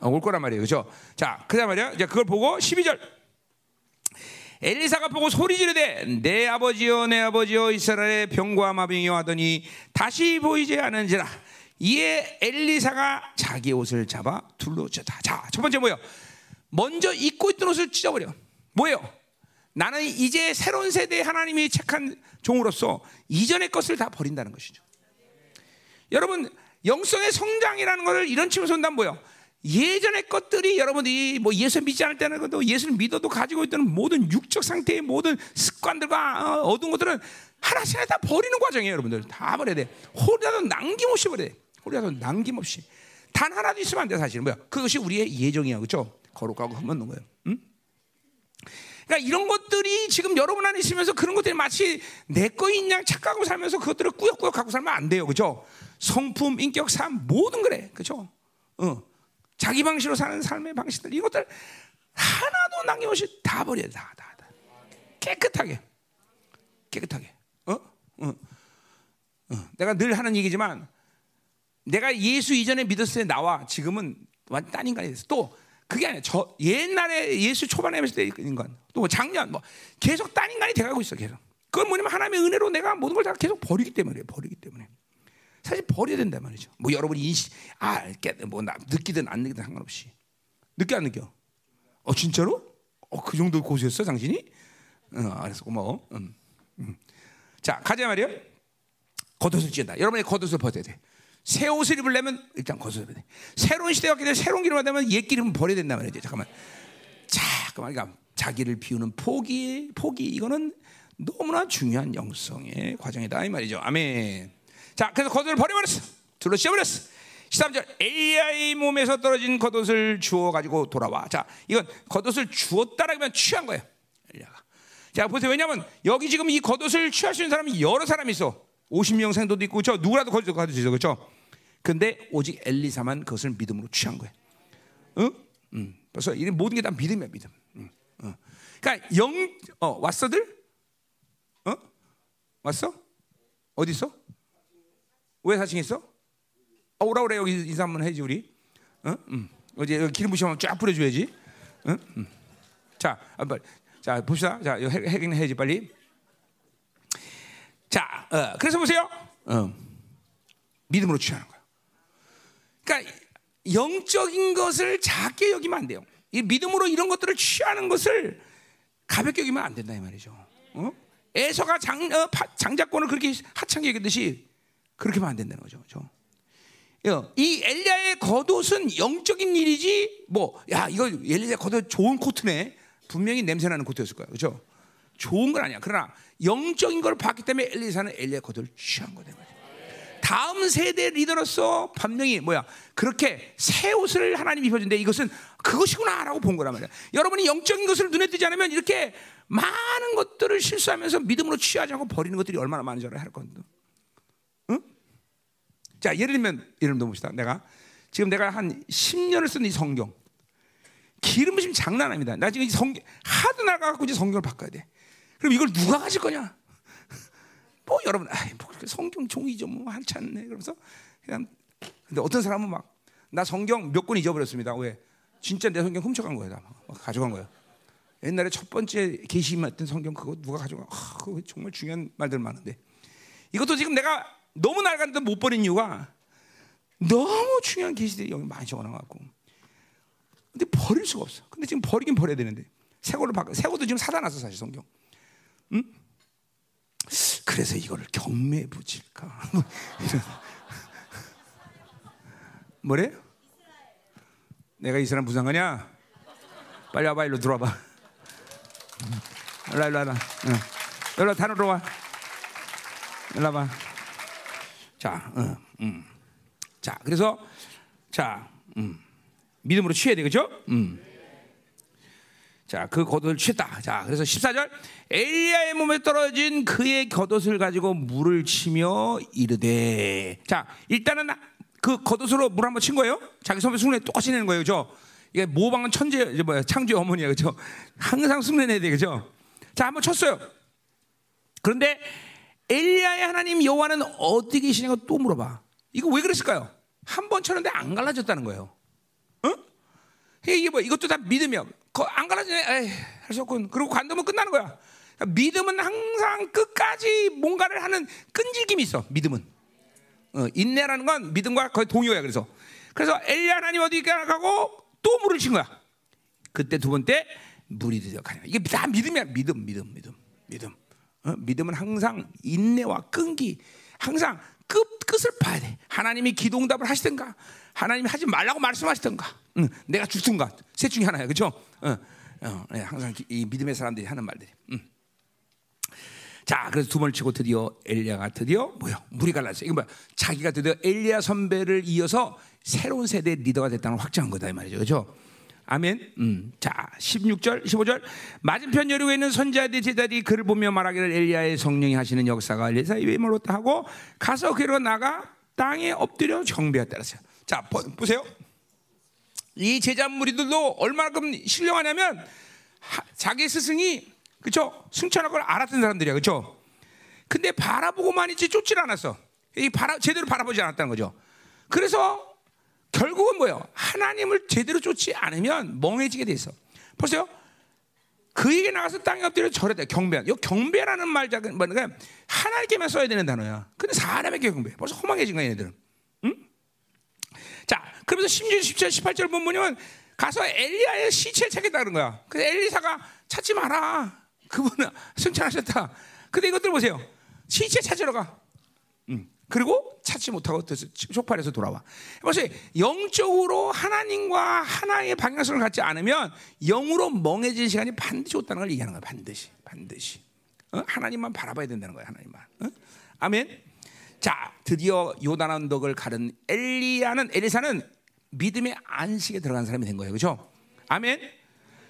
어, 올 거란 말이에요. 그죠? 자, 그다음 말이야. 이제 그걸 보고 12절. 엘리사가 보고 소리 지르되 내 아버지여 내 아버지여 이스라엘의 병과 마병이 하더니 다시 보이지 않은지라 이에 엘리사가 자기 옷을 잡아 둘러쳤다. 자, 첫 번째 뭐예요? 먼저 입고 있던 옷을 찢어버려. 뭐예요? 나는 이제 새로운 세대의 하나님이 책한 종으로서 이전의 것을 다 버린다는 것이죠. 여러분 영성의 성장이라는 것을 이런 측면에서 본다면 뭐예요? 예전의 것들이 여러분들이 뭐 예수 믿지 않을 때는 것도 예수를 믿어도 가지고 있던 모든 육적 상태의 모든 습관들과 어, 어두운 것들은 하나씩 다 버리는 과정이에요, 여러분들. 다 버려야 돼. 홀이라도 남김없이 버려야 돼. 홀이라도 남김없이. 단 하나도 있으면 안 돼, 사실은. 뭐야? 그것이 우리의 예정이야, 그렇죠? 거룩하고 흠없는 거예요. 응? 그러니까 이런 것들이 지금 여러분 안에 있으면서 그런 것들이 마치 내 거인 양 착각하고 살면서 그것들을 꾸역꾸역 갖고 살면 안 돼요, 그렇죠? 성품, 인격, 삶 모든 그래, 그렇죠? 어. 자기 방식으로 사는 삶의 방식들 이것들 하나도 남김없이 다 버려야 돼. 다, 다, 다. 깨끗하게. 깨끗하게. 어? 어. 어. 내가 늘 하는 얘기지만 내가 예수 이전에 믿었을 때 나와 지금은 완전 딴 인간이 됐어. 또 그게 아니야. 저 옛날에 예수 초반에 했을 때 인간. 또 작년 뭐 계속 딴 인간이 돼가고 있어. 계속. 그건 뭐냐면 하나님의 은혜로 내가 모든 걸 다 계속 버리기 때문에 버리기 때문에. 사실 버려야 된단 말이죠. 뭐 여러분이 인식, 아, 뭐 느끼든 안 느끼든 상관없이. 느껴 안 느껴? 어 진짜로? 어 그 정도 고수였어 당신이? 어, 알았어 고마워. 음, 음. 자 가자 말이요. 겉옷을 찢는다. 여러분이 겉옷을 벗어야 돼. 새 옷을 입으려면 일단 겉옷을 벗어야 돼. 새로운 시대가 왔기 때문에 새로운 기름을 받으면 옛 기름은 버려야 된단 말이죠. 잠깐만. 자, 그러니까 자기를 비우는 포기, 포기 이거는 너무나 중요한 영성의 과정이다 이 말이죠. 아멘. 자, 그래서 겉옷을 버려버렸어. 둘러 씌워버렸어. 13절 AI 몸에서 떨어진 겉옷을 주워 가지고 돌아와. 자, 이건 겉옷을 주었다라면 취한 거예요. 자, 보세요. 왜냐하면 여기 지금 이 겉옷을 취할 수 있는 사람이 여러 사람이 있어. 50명 생도도 있고, 저 누구라도 겉옷 가질 수 있어, 그렇죠? 근데 오직 엘리사만 그것을 믿음으로 취한 거예요. 응? 응. 그래서 이 모든 게 다 믿음이야, 믿음. 응. 응. 그러니까 영, 어, 왔어들? 어? 왔어? 어디 있어? 왜 4층에 있어? 어, 오라 그래 여기 인사 한번 해지 우리. 어? 음. 어제 기름 부시면 쫙 뿌려줘야지. 어? 음. 자, 아, 빨리. 자 봅시다. 자, 해긴 해야지 빨리. 자, 어, 그래서 보세요. 어. 믿음으로 취하는 거야. 그러니까 영적인 것을 작게 여기면 안 돼요. 이 믿음으로 이런 것들을 취하는 것을 가볍게 여기면 안 된다 이 말이죠. 어? 에서가 장, 어, 장자권을 그렇게 하찮게 여기듯이 그렇게 하면 안 된다는 거죠. 그렇죠? 이 엘리야의 겉옷은 영적인 일이지 뭐 야 이거 엘리야 겉옷 좋은 코트네. 분명히 냄새나는 코트였을 거야. 그렇죠? 좋은 건 아니야. 그러나 영적인 걸 봤기 때문에 엘리사는 엘리야 겉옷을 취한 거다 다음 세대 리더로서 분명히 뭐야? 그렇게 새 옷을 하나님 입혀준데 이것은 그것이구나라고 본 거란 말이야. 여러분이 영적인 것을 눈에 띄지 않으면 이렇게 많은 것들을 실수하면서 믿음으로 취하지 않고 버리는 것들이 얼마나 많은지 할 건데 자, 예를 들면 예를 들어 봅시다. 내가 지금 내가 한 10년을 쓴 이 성경. 기름 부심 장난 아닙니다. 나 지금 이 성경 하도 나가 갖고 이제 성경을 바꿔야 돼. 그럼 이걸 누가 가질 거냐? 뭐 여러분, 아이, 뭐 성경 종이죠. 뭐 한참 네. 그러면서 그냥 근데 어떤 사람은 막 나 성경 몇 권 잊어버렸습니다. 왜? 진짜 내 성경 훔쳐간 거야. 막 가져간 거야. 옛날에 첫 번째 계시했던 성경 그거 누가 가져가? 아, 그거 정말 중요한 말들 많은데. 이것도 지금 내가 너무 낡았는데 못 버린 이유가 너무 중요한 계시들이 여기 많이 적어놔갖고. 근데 버릴 수가 없어. 근데 지금 버리긴 버려야 되는데 새 걸로 바꿔. 새 것도 지금 사다 놨어 사실 성경. 응? 그래서 이거를 경매 붙일까? 뭐래? 내가 이스라엘 무슨 상관이야? 빨리 와봐 일로 들어와봐. 일로 일로 일로. 응. 일로 다 들어와. 일로 와봐. 자, 응, 음. 자, 그래서 자, 음. 믿음으로 취해야 되겠죠? 음. 자, 그 겉옷을 취했다. 자, 그래서 14절 엘리야의 몸에 떨어진 그의 겉옷을 가지고 물을 치며 이르되. 자, 일단은 그 겉옷으로 물 한번 친 거예요. 자기 손에 숭례 똑같이 내는 거예요, 그죠? 이게 모방은 천재, 뭐야, 창조의 어머니야, 그죠? 항상 숭례 내야 돼, 그죠? 자, 한번 쳤어요. 그런데 엘리야의 하나님 여호와는 어디 계시냐고 또 물어봐. 이거 왜 그랬을까요? 한 번 쳤는데 안 갈라졌다는 거예요. 어? 이게 뭐 이것도 다 믿으면 안 갈라지네. 할수 없군. 그리고 관두면 끝나는 거야. 믿음은 항상 끝까지 뭔가를 하는 끈질김이 있어. 믿음은. 어, 인내라는 건 믿음과 거의 동요야. 그래서 그래서 엘리야 하나님 어디 가고 또 물을 친 거야. 그때 두 번째 물이 들어가냐. 이게 다 믿음이야. 믿음, 믿음, 믿음, 믿음. 어? 믿음은 항상 인내와 끈기, 항상 끝 끝을 봐야 돼. 하나님이 기도응답을 하시든가, 하나님이 하지 말라고 말씀하시든가, 응, 내가 죽든가, 셋 중에 하나야, 그렇죠? 어, 어, 네, 항상 이 믿음의 사람들이 하는 말들이. 응. 자, 그래서 두 번을 치고 드디어 엘리야가 드디어 뭐요? 물이 갈라졌어. 이거 뭐야? 자기가 드디어 엘리야 선배를 이어서 새로운 세대의 리더가 됐다는 확정한 거다 이 말이죠, 그렇죠? 아멘. 음. 자, 16절, 15절. 맞은편 여리고에 있는 선자들 제자들이 그를 보며 말하기를 엘리야의 성령이 하시는 역사가 엘리사의 외모로 하고 가서 그로 나가 땅에 엎드려 정배했다 그랬어요. 자, 보, 보세요. 이 제자 무리들도 얼마큼 신령하냐면 하, 자기 스승이 그렇죠? 승천할 걸 알았던 사람들이야. 그렇죠? 근데 바라보고만 있지 쫓질 않았어. 이 바라 제대로 바라보지 않았다는 거죠. 그래서 결국은 뭐예요? 하나님을 제대로 쫓지 않으면 멍해지게 돼 있어. 보세요. 그에게 나가서 땅에 엎드려 절했다. 경배. 이 경배라는 말 작은 뭐냐? 하나님께만 써야 되는 단어야. 근데 사람에게 경배. 벌써 허망해진 거야, 얘네들은. 응? 자, 그러면서 16, 17, 18절 본문이면 가서 엘리야의 시체를 찾겠다는 거야. 그래서 엘리사가 찾지 마라. 그분은 승천하셨다. 근데 이것들 보세요. 시체 찾으러 가. 응. 그리고 찾지 못하고 쇼파에서 돌아와. 보세요. 영적으로 하나님과 하나의 방향성을 갖지 않으면 영으로 멍해진 시간이 반드시 없다는 걸 얘기하는 거야. 반드시, 반드시. 어? 하나님만 바라봐야 된다는 거야. 하나님만. 어? 아멘. 자, 드디어 요단 언덕을 가른 엘리야는 엘리사는 믿음의 안식에 들어간 사람이 된 거예요. 그렇죠? 아멘.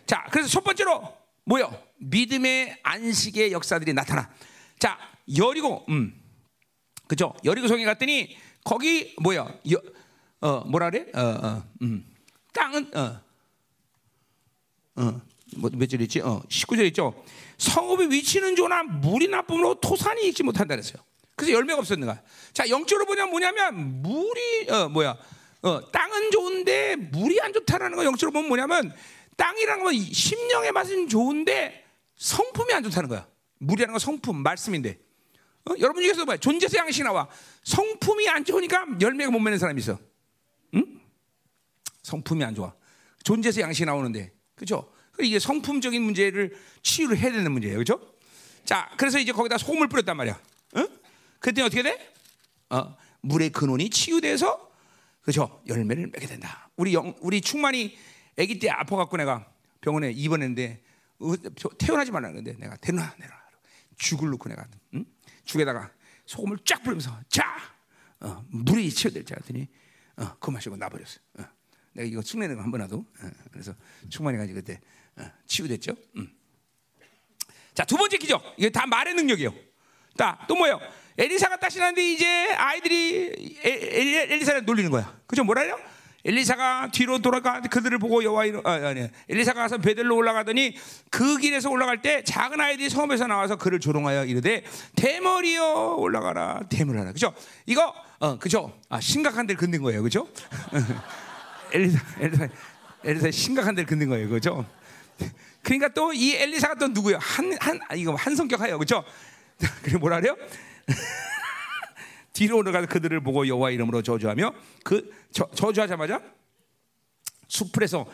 자, 그래서 첫 번째로 뭐요? 믿음의 안식의 역사들이 나타나. 자, 여리고 음. 그죠? 여리고 성에 갔더니 거기 뭐야? 여, 어 뭐라 그래? 어, 어, 음. 땅은 어, 어, 뭐몇 절 있지? 어, 19절 있죠. 성읍의 위치는 좋으나 물이 나쁨으로 토산이 있지 못한다 그랬어요. 그래서 열매가 없었는 거야. 자, 영적으로 보냐 뭐냐면 물이 어 뭐야? 어, 땅은 좋은데 물이 안 좋다라는 거 영적으로 보면 뭐냐면 땅이라는 건 심령의 맛은 좋은데 성품이 안 좋다는 거야. 물이라는 건 성품, 말씀인데. 어? 여러분 중에서 봐 존재세 양식 나와. 성품이 안 좋으니까 열매가 못 맺는 사람이 있어. 응? 성품이 안 좋아. 존재세 양식 나오는데. 그죠? 이게 성품적인 문제를 치유를 해야 되는 문제예요. 그죠? 자, 그래서 이제 거기다 소금을 뿌렸단 말이야. 응? 그때 어떻게 돼? 어, 물의 근원이 치유돼서 그죠? 열매를 맺게 된다. 우리 영, 우리 충만이 아기 때 아파갖고 내가 병원에 입원했는데 태어나지 말라는 건데 내가 데려놔 내려 죽을 놓고 내가 응? 죽에다가 소금을 쫙 뿌리면서 자 어, 물이 치유될 줄 알았더니 어, 그 마시고 나버렸어. 어. 내가 이거 축내는 거한번 하도 어, 그래서 충만히 가지고 그때 어, 치유됐죠. 음. 자두 번째 기적 이게 다 말의 능력이에요. 자또 뭐예요? 엘리사가 따시는데 이제 아이들이 에, 엘리사를 놀리는 거야. 그죠? 뭐라 해요? 엘리사가 뒤로 돌아가 그들을 보고 여호와 이름 아, 아니 엘리사가 가서 베들로 올라가더니 그 길에서 올라갈 때 작은 아이들이 섬에서 나와서 그를 조롱하여 이르되 대머리여 올라가라. 대머리하라. 그죠? 이거 어 그죠? 아 심각한 데를 긋는 거예요. 그죠? 엘리사 엘리사 엘리사 심각한 데를 긋는 거예요. 그죠? 그러니까 또 이 엘리사가 또 누구예요? 한한 아, 이거 한 성격하여. 그죠? 그래 뭐라 그래요 뒤로 올라가서 그들을 보고 여호와 이름으로 저주하며 그 저, 저주하자마자 수풀에서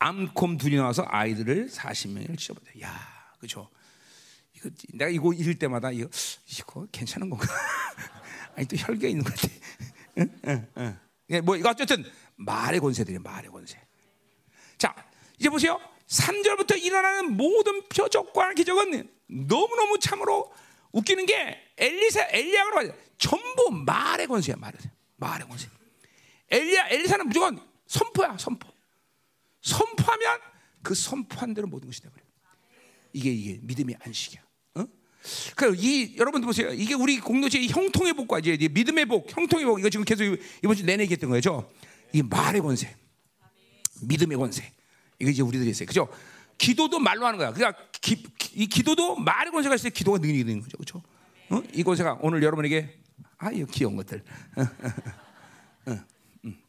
암콤 둘이 나와서 아이들을 40명을 찢어버려. 야, 그죠? 이거 내가 이거 읽을 때마다 이거 이거 괜찮은 건가? 아니 또 혈기 있는 것 같아. 응, 응, 응. 예, 뭐 이거 어쨌든 말의 권세들이 말의 권세. 자, 이제 보세요. 3절부터 일어나는 모든 표적과 기적은 너무너무 참으로 웃기는 게 엘리사 엘리야가 말이야. 전부 말의 권세야, 말의 말의 권세. 엘리야 엘리사는 무조건 선포야, 선포. 선포하면 그 선포한 대로 모든 것이 돼 버려. 이게 이게 믿음의 안식이야. 어? 그이 여러분들 보세요. 이게 우리 공동체의 형통의 복과 이제 믿음의 복, 형통의 복 이거 지금 계속 이번 주 내내 얘기했던 거죠. 이 말의 권세, 믿음의 권세. 이거 이제 우리들이 있어요. 그죠? 기도도 말로 하는 거야. 그러니까 기, 이 기도도 말의 권세가 있을 때 기도가 능력이 있는 거죠. 그죠? 어? 이 권세가 오늘 여러분에게 아, 이 귀여운 것들. 어, 음.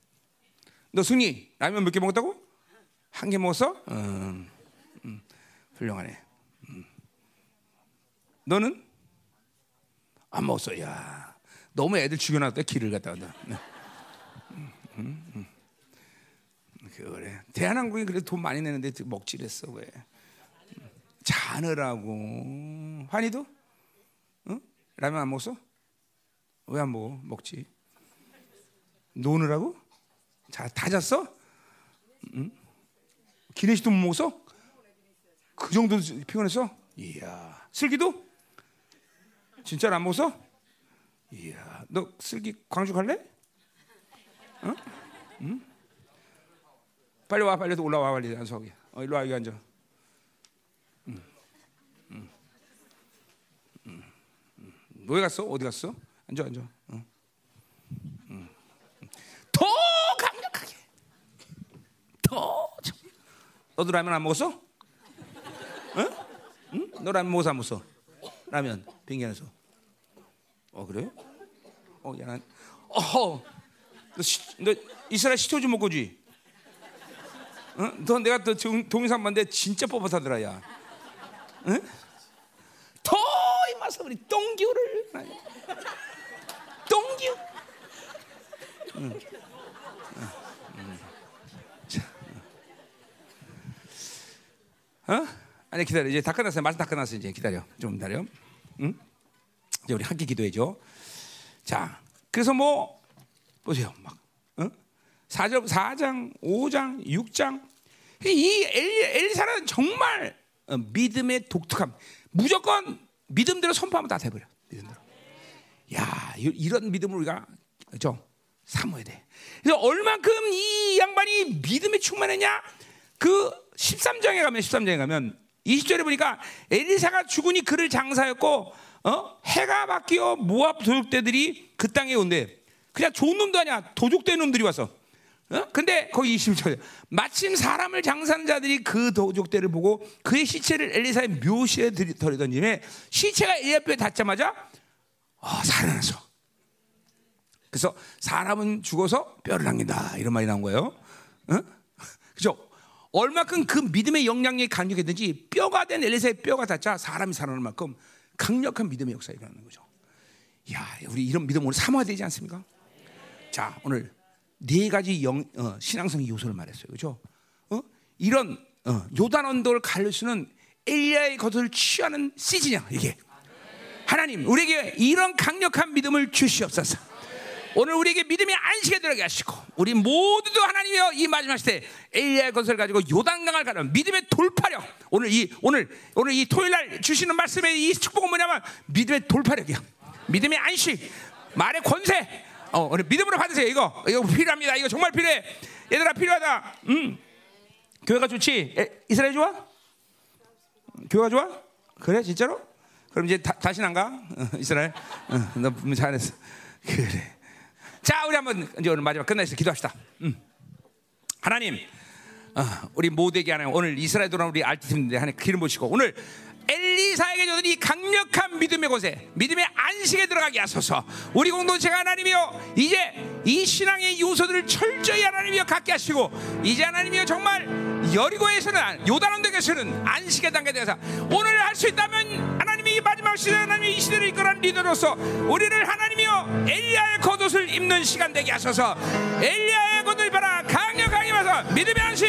너 승리 라면 몇 개 먹었다고? 한 개 먹었어? 음, 음, 훌륭하네. 음. 너는 안 먹었어. 야, 너무 애들 죽여놨다 길을 갖다가. 네. 그래. 대한항공이 그래도 돈 많이 내는데 먹지랬어 왜? 자느라고. 환희도? 응? 라면 안 먹었어? 왜 안 먹어? 먹지. 노느라고? 자, 다 잤어? 응? 기내식도 못 먹었어? 그 정도 피곤했어? 이야. 슬기도? 진짜로 안 먹었어? 이야. 너 슬기 광주 갈래? 응? 응? 빨리 와, 빨리 올라와, 빨리 앉아. 어, 일로 와, 여기 앉아. 응. 응. 응. 왜 갔어? 어디 갔어? 앉아, 앉아. 응. 응. 더 강력하게. 더. 너도 라면 안 먹었어? 응? 응? 너 라면 먹어서 안 먹었어? 라면 빙견에서. 어 그래? 어, 야, 난, 어, 너, 시, 너 이스라엘 시초 좀 먹고지. 응? 너 내가 또 동영상 봤는데 진짜 뻣뻣하더라 야. 응? 더 임마서 우리 똥기우를 똥기우. 응. 응. 어? 아니 기다려 이제 다 끝났어요 말씀 다 끝났어요 이제 기다려 좀 기다려 응? 이제 우리 함께 기도해줘 자 그래서 뭐 보세요 막 어? 4장, 4장 5장 6장 이 엘리사는 정말 어, 믿음의 독특함 무조건 믿음대로 선포하면 다 돼버려 믿음대로 야 이런 믿음을 우리가 좀 사모해야 돼 그래서 얼만큼 이 양반이 믿음에 충만했냐 그 13장에 가면 13장에 가면 20절에 보니까 엘리사가 죽으니 그를 장사였고 어? 해가 바뀌어 모압 도적대들이 그 땅에 온대. 그냥 좋은 놈도 아니야. 도적대 놈들이 와서. 어? 근데 거기 20절에 마침 사람을 장사하는 자들이 그 도적대를 보고 그의 시체를 엘리사의 묘시에 덜이던 김에 시체가 엘리 앞에 닿자마자 어, 살아났어. 그래서 사람은 죽어서 뼈를 남긴다 이런 말이 나온 거예요. 어? 그죠? 얼마큼 그 믿음의 영향력이 강력했든지 뼈가 된 엘리사의 뼈가 닿자 사람이 살아날 만큼 강력한 믿음의 역사가 일어나는 거죠. 야, 우리 이런 믿음 오늘 삼아야 되지 않습니까? 자, 오늘 네 가지 영, 어, 신앙성 요소를 말했어요. 그죠? 어? 이런 어, 요단 언덕을 갈릴 수는 엘리야의 것을 취하는 시즌이야, 이게. 하나님, 우리에게 이런 강력한 믿음을 주시옵소서. 오늘 우리에게 믿음의 안식에 들어가게 하시고 우리 모두도 하나님이여 이 마지막 시대 엘리야의 것을 가지고 요단강을 가는 믿음의 돌파력 오늘 이 오늘 오늘 이 토요일 날 주시는 말씀의 이 축복은 뭐냐면 믿음의 돌파력이야 믿음의 안식 말의 권세 어 오늘 믿음으로 받으세요 이거 이거 필요합니다 이거 정말 필요해 얘들아 필요하다 음 교회가 좋지 에, 이스라엘 좋아 교회가 좋아 그래 진짜로 그럼 이제 다, 시는 안 가? 어, 이스라엘? 어, 너 잘했어. 그래. 자, 우리 한번 이제 오늘 마지막 끝내서 기도합시다. 음. 하나님, 어, 우리 모두에게 하나님 오늘 이스라엘 돌아온 우리 알티팀들 하나님 기름 보시고 오늘 엘리사에게 주는 이 강력한 믿음의 곳에 믿음의 안식에 들어가게 하소서. 우리 공동체가 하나님이여 이제 이 신앙의 요소들을 철저히 하나님이여 갖게 하시고 이제 하나님이여 정말 여리고에서는 요단언덕에서는 안식의 단계에 대해서 오늘 할 수 있다면 하나님이 이 마지막 시대 하나님이 이 시대를 이끌어가는 리더로서 우리를 하나님이여 엘리야의 겉옷을 입는 시간 되게 하소서. 엘리야의 겉옷을 봐라. 강력하게 입어서. 믿음의 안식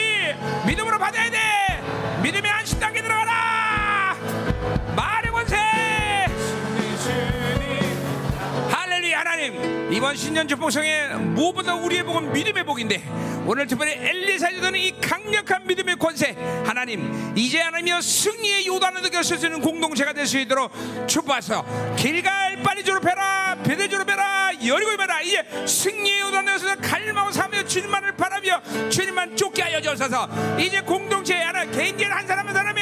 믿음으로 받아야 돼. 믿음의 안식 단계 들어가라 권세! 할렐루야 하나님. 이번 신년 축복성에 무엇보다 우리의 복은 믿음의 복인데 오늘 특별히 엘리사에서는 이 강력한 믿음의 권세 하나님 이제 하나님이여 승리의 요단을 느낄 수 있는 공동체가 될 수 있도록 축복하서. 길갈 빨리 졸업해라 베대 졸업해라 여리고 임해라. 이제 승리의 요단에서 갈망하고 사며 주님만을 바라며 주님만 쫓게 하여 주옵소서. 이제 공동체 하나 개인 개인 한 사람 한 아니라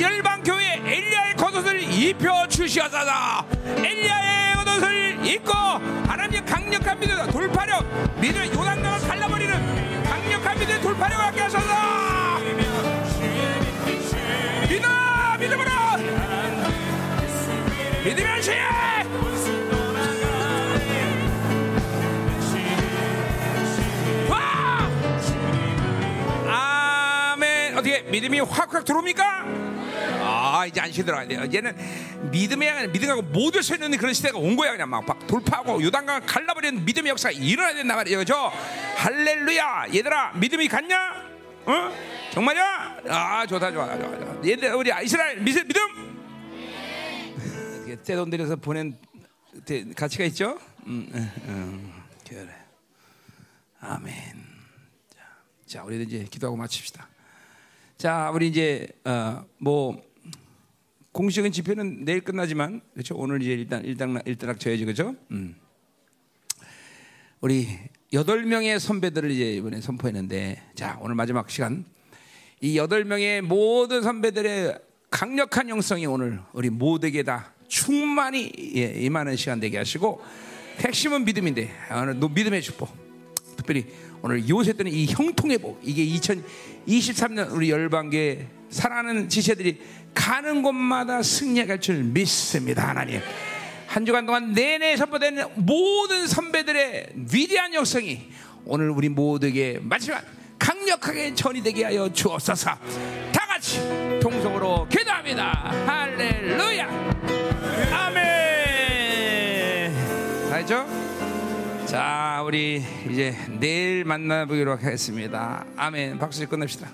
열방 교회 엘리야의 겉옷을 입혀 주시옵소서 엘리야의 겉옷을 입고 하나님의 강력한 믿음 돌파력 믿음의 요단강을 갈라버리는 강력한 믿음의 돌파력을 갖게 하소서. 믿어 믿음으로. 믿으면 시에 어떻게 믿음이 확확 들어옵니까? 아 이제 안시 들어가야 돼요 이제는 믿음에 믿음하고 모두 서 있는 그런 시대가 온 거야 그냥 막, 막 돌파하고 요단강 갈라버리는 믿음의 역사가 일어나야 된단 말이에요 그죠? 할렐루야 얘들아 믿음이 갔냐? 어? 정말이야? 아 좋다 좋아 좋아 좋아 얘들 우리 이스라엘 믿음 믿음 떼돈 들여서 보낸 대- 가치가 있죠? 음, 음, 음, 그래 아멘 자, 자 우리 이제 기도하고 마칩시다 자, 우리 이제 어, 뭐 공식은 집회는 내일 끝나지만 그렇죠. 오늘 이제 일단 일단 일단락 쳐야지 그렇죠. 음. 우리 여덟 명의 선배들을 이제 이번에 선포했는데 자 오늘 마지막 시간 이 여덟 명의 모든 선배들의 강력한 영성이 오늘 우리 모두에게 다 충만히 예, 임하는 시간 되게 하시고 핵심은 믿음인데 오늘 노- 믿음의 축복 특별히 오늘 요새 때는 이 형통의 복 이게 2023년 우리 열방계 사랑하는 지체들이 가는 곳마다 승리할 줄 믿습니다 하나님. 한 주간 동안 내내 선포된 모든 선배들의 위대한 역성이 오늘 우리 모두에게 마지막 강력하게 전이되게 하여 주옵소서. 다 같이 통성으로 기도합니다. 할렐루야. 아멘. 알죠? 자, 우리 이제 내일 만나보기로 하겠습니다. 아멘. 박수 끝냅시다.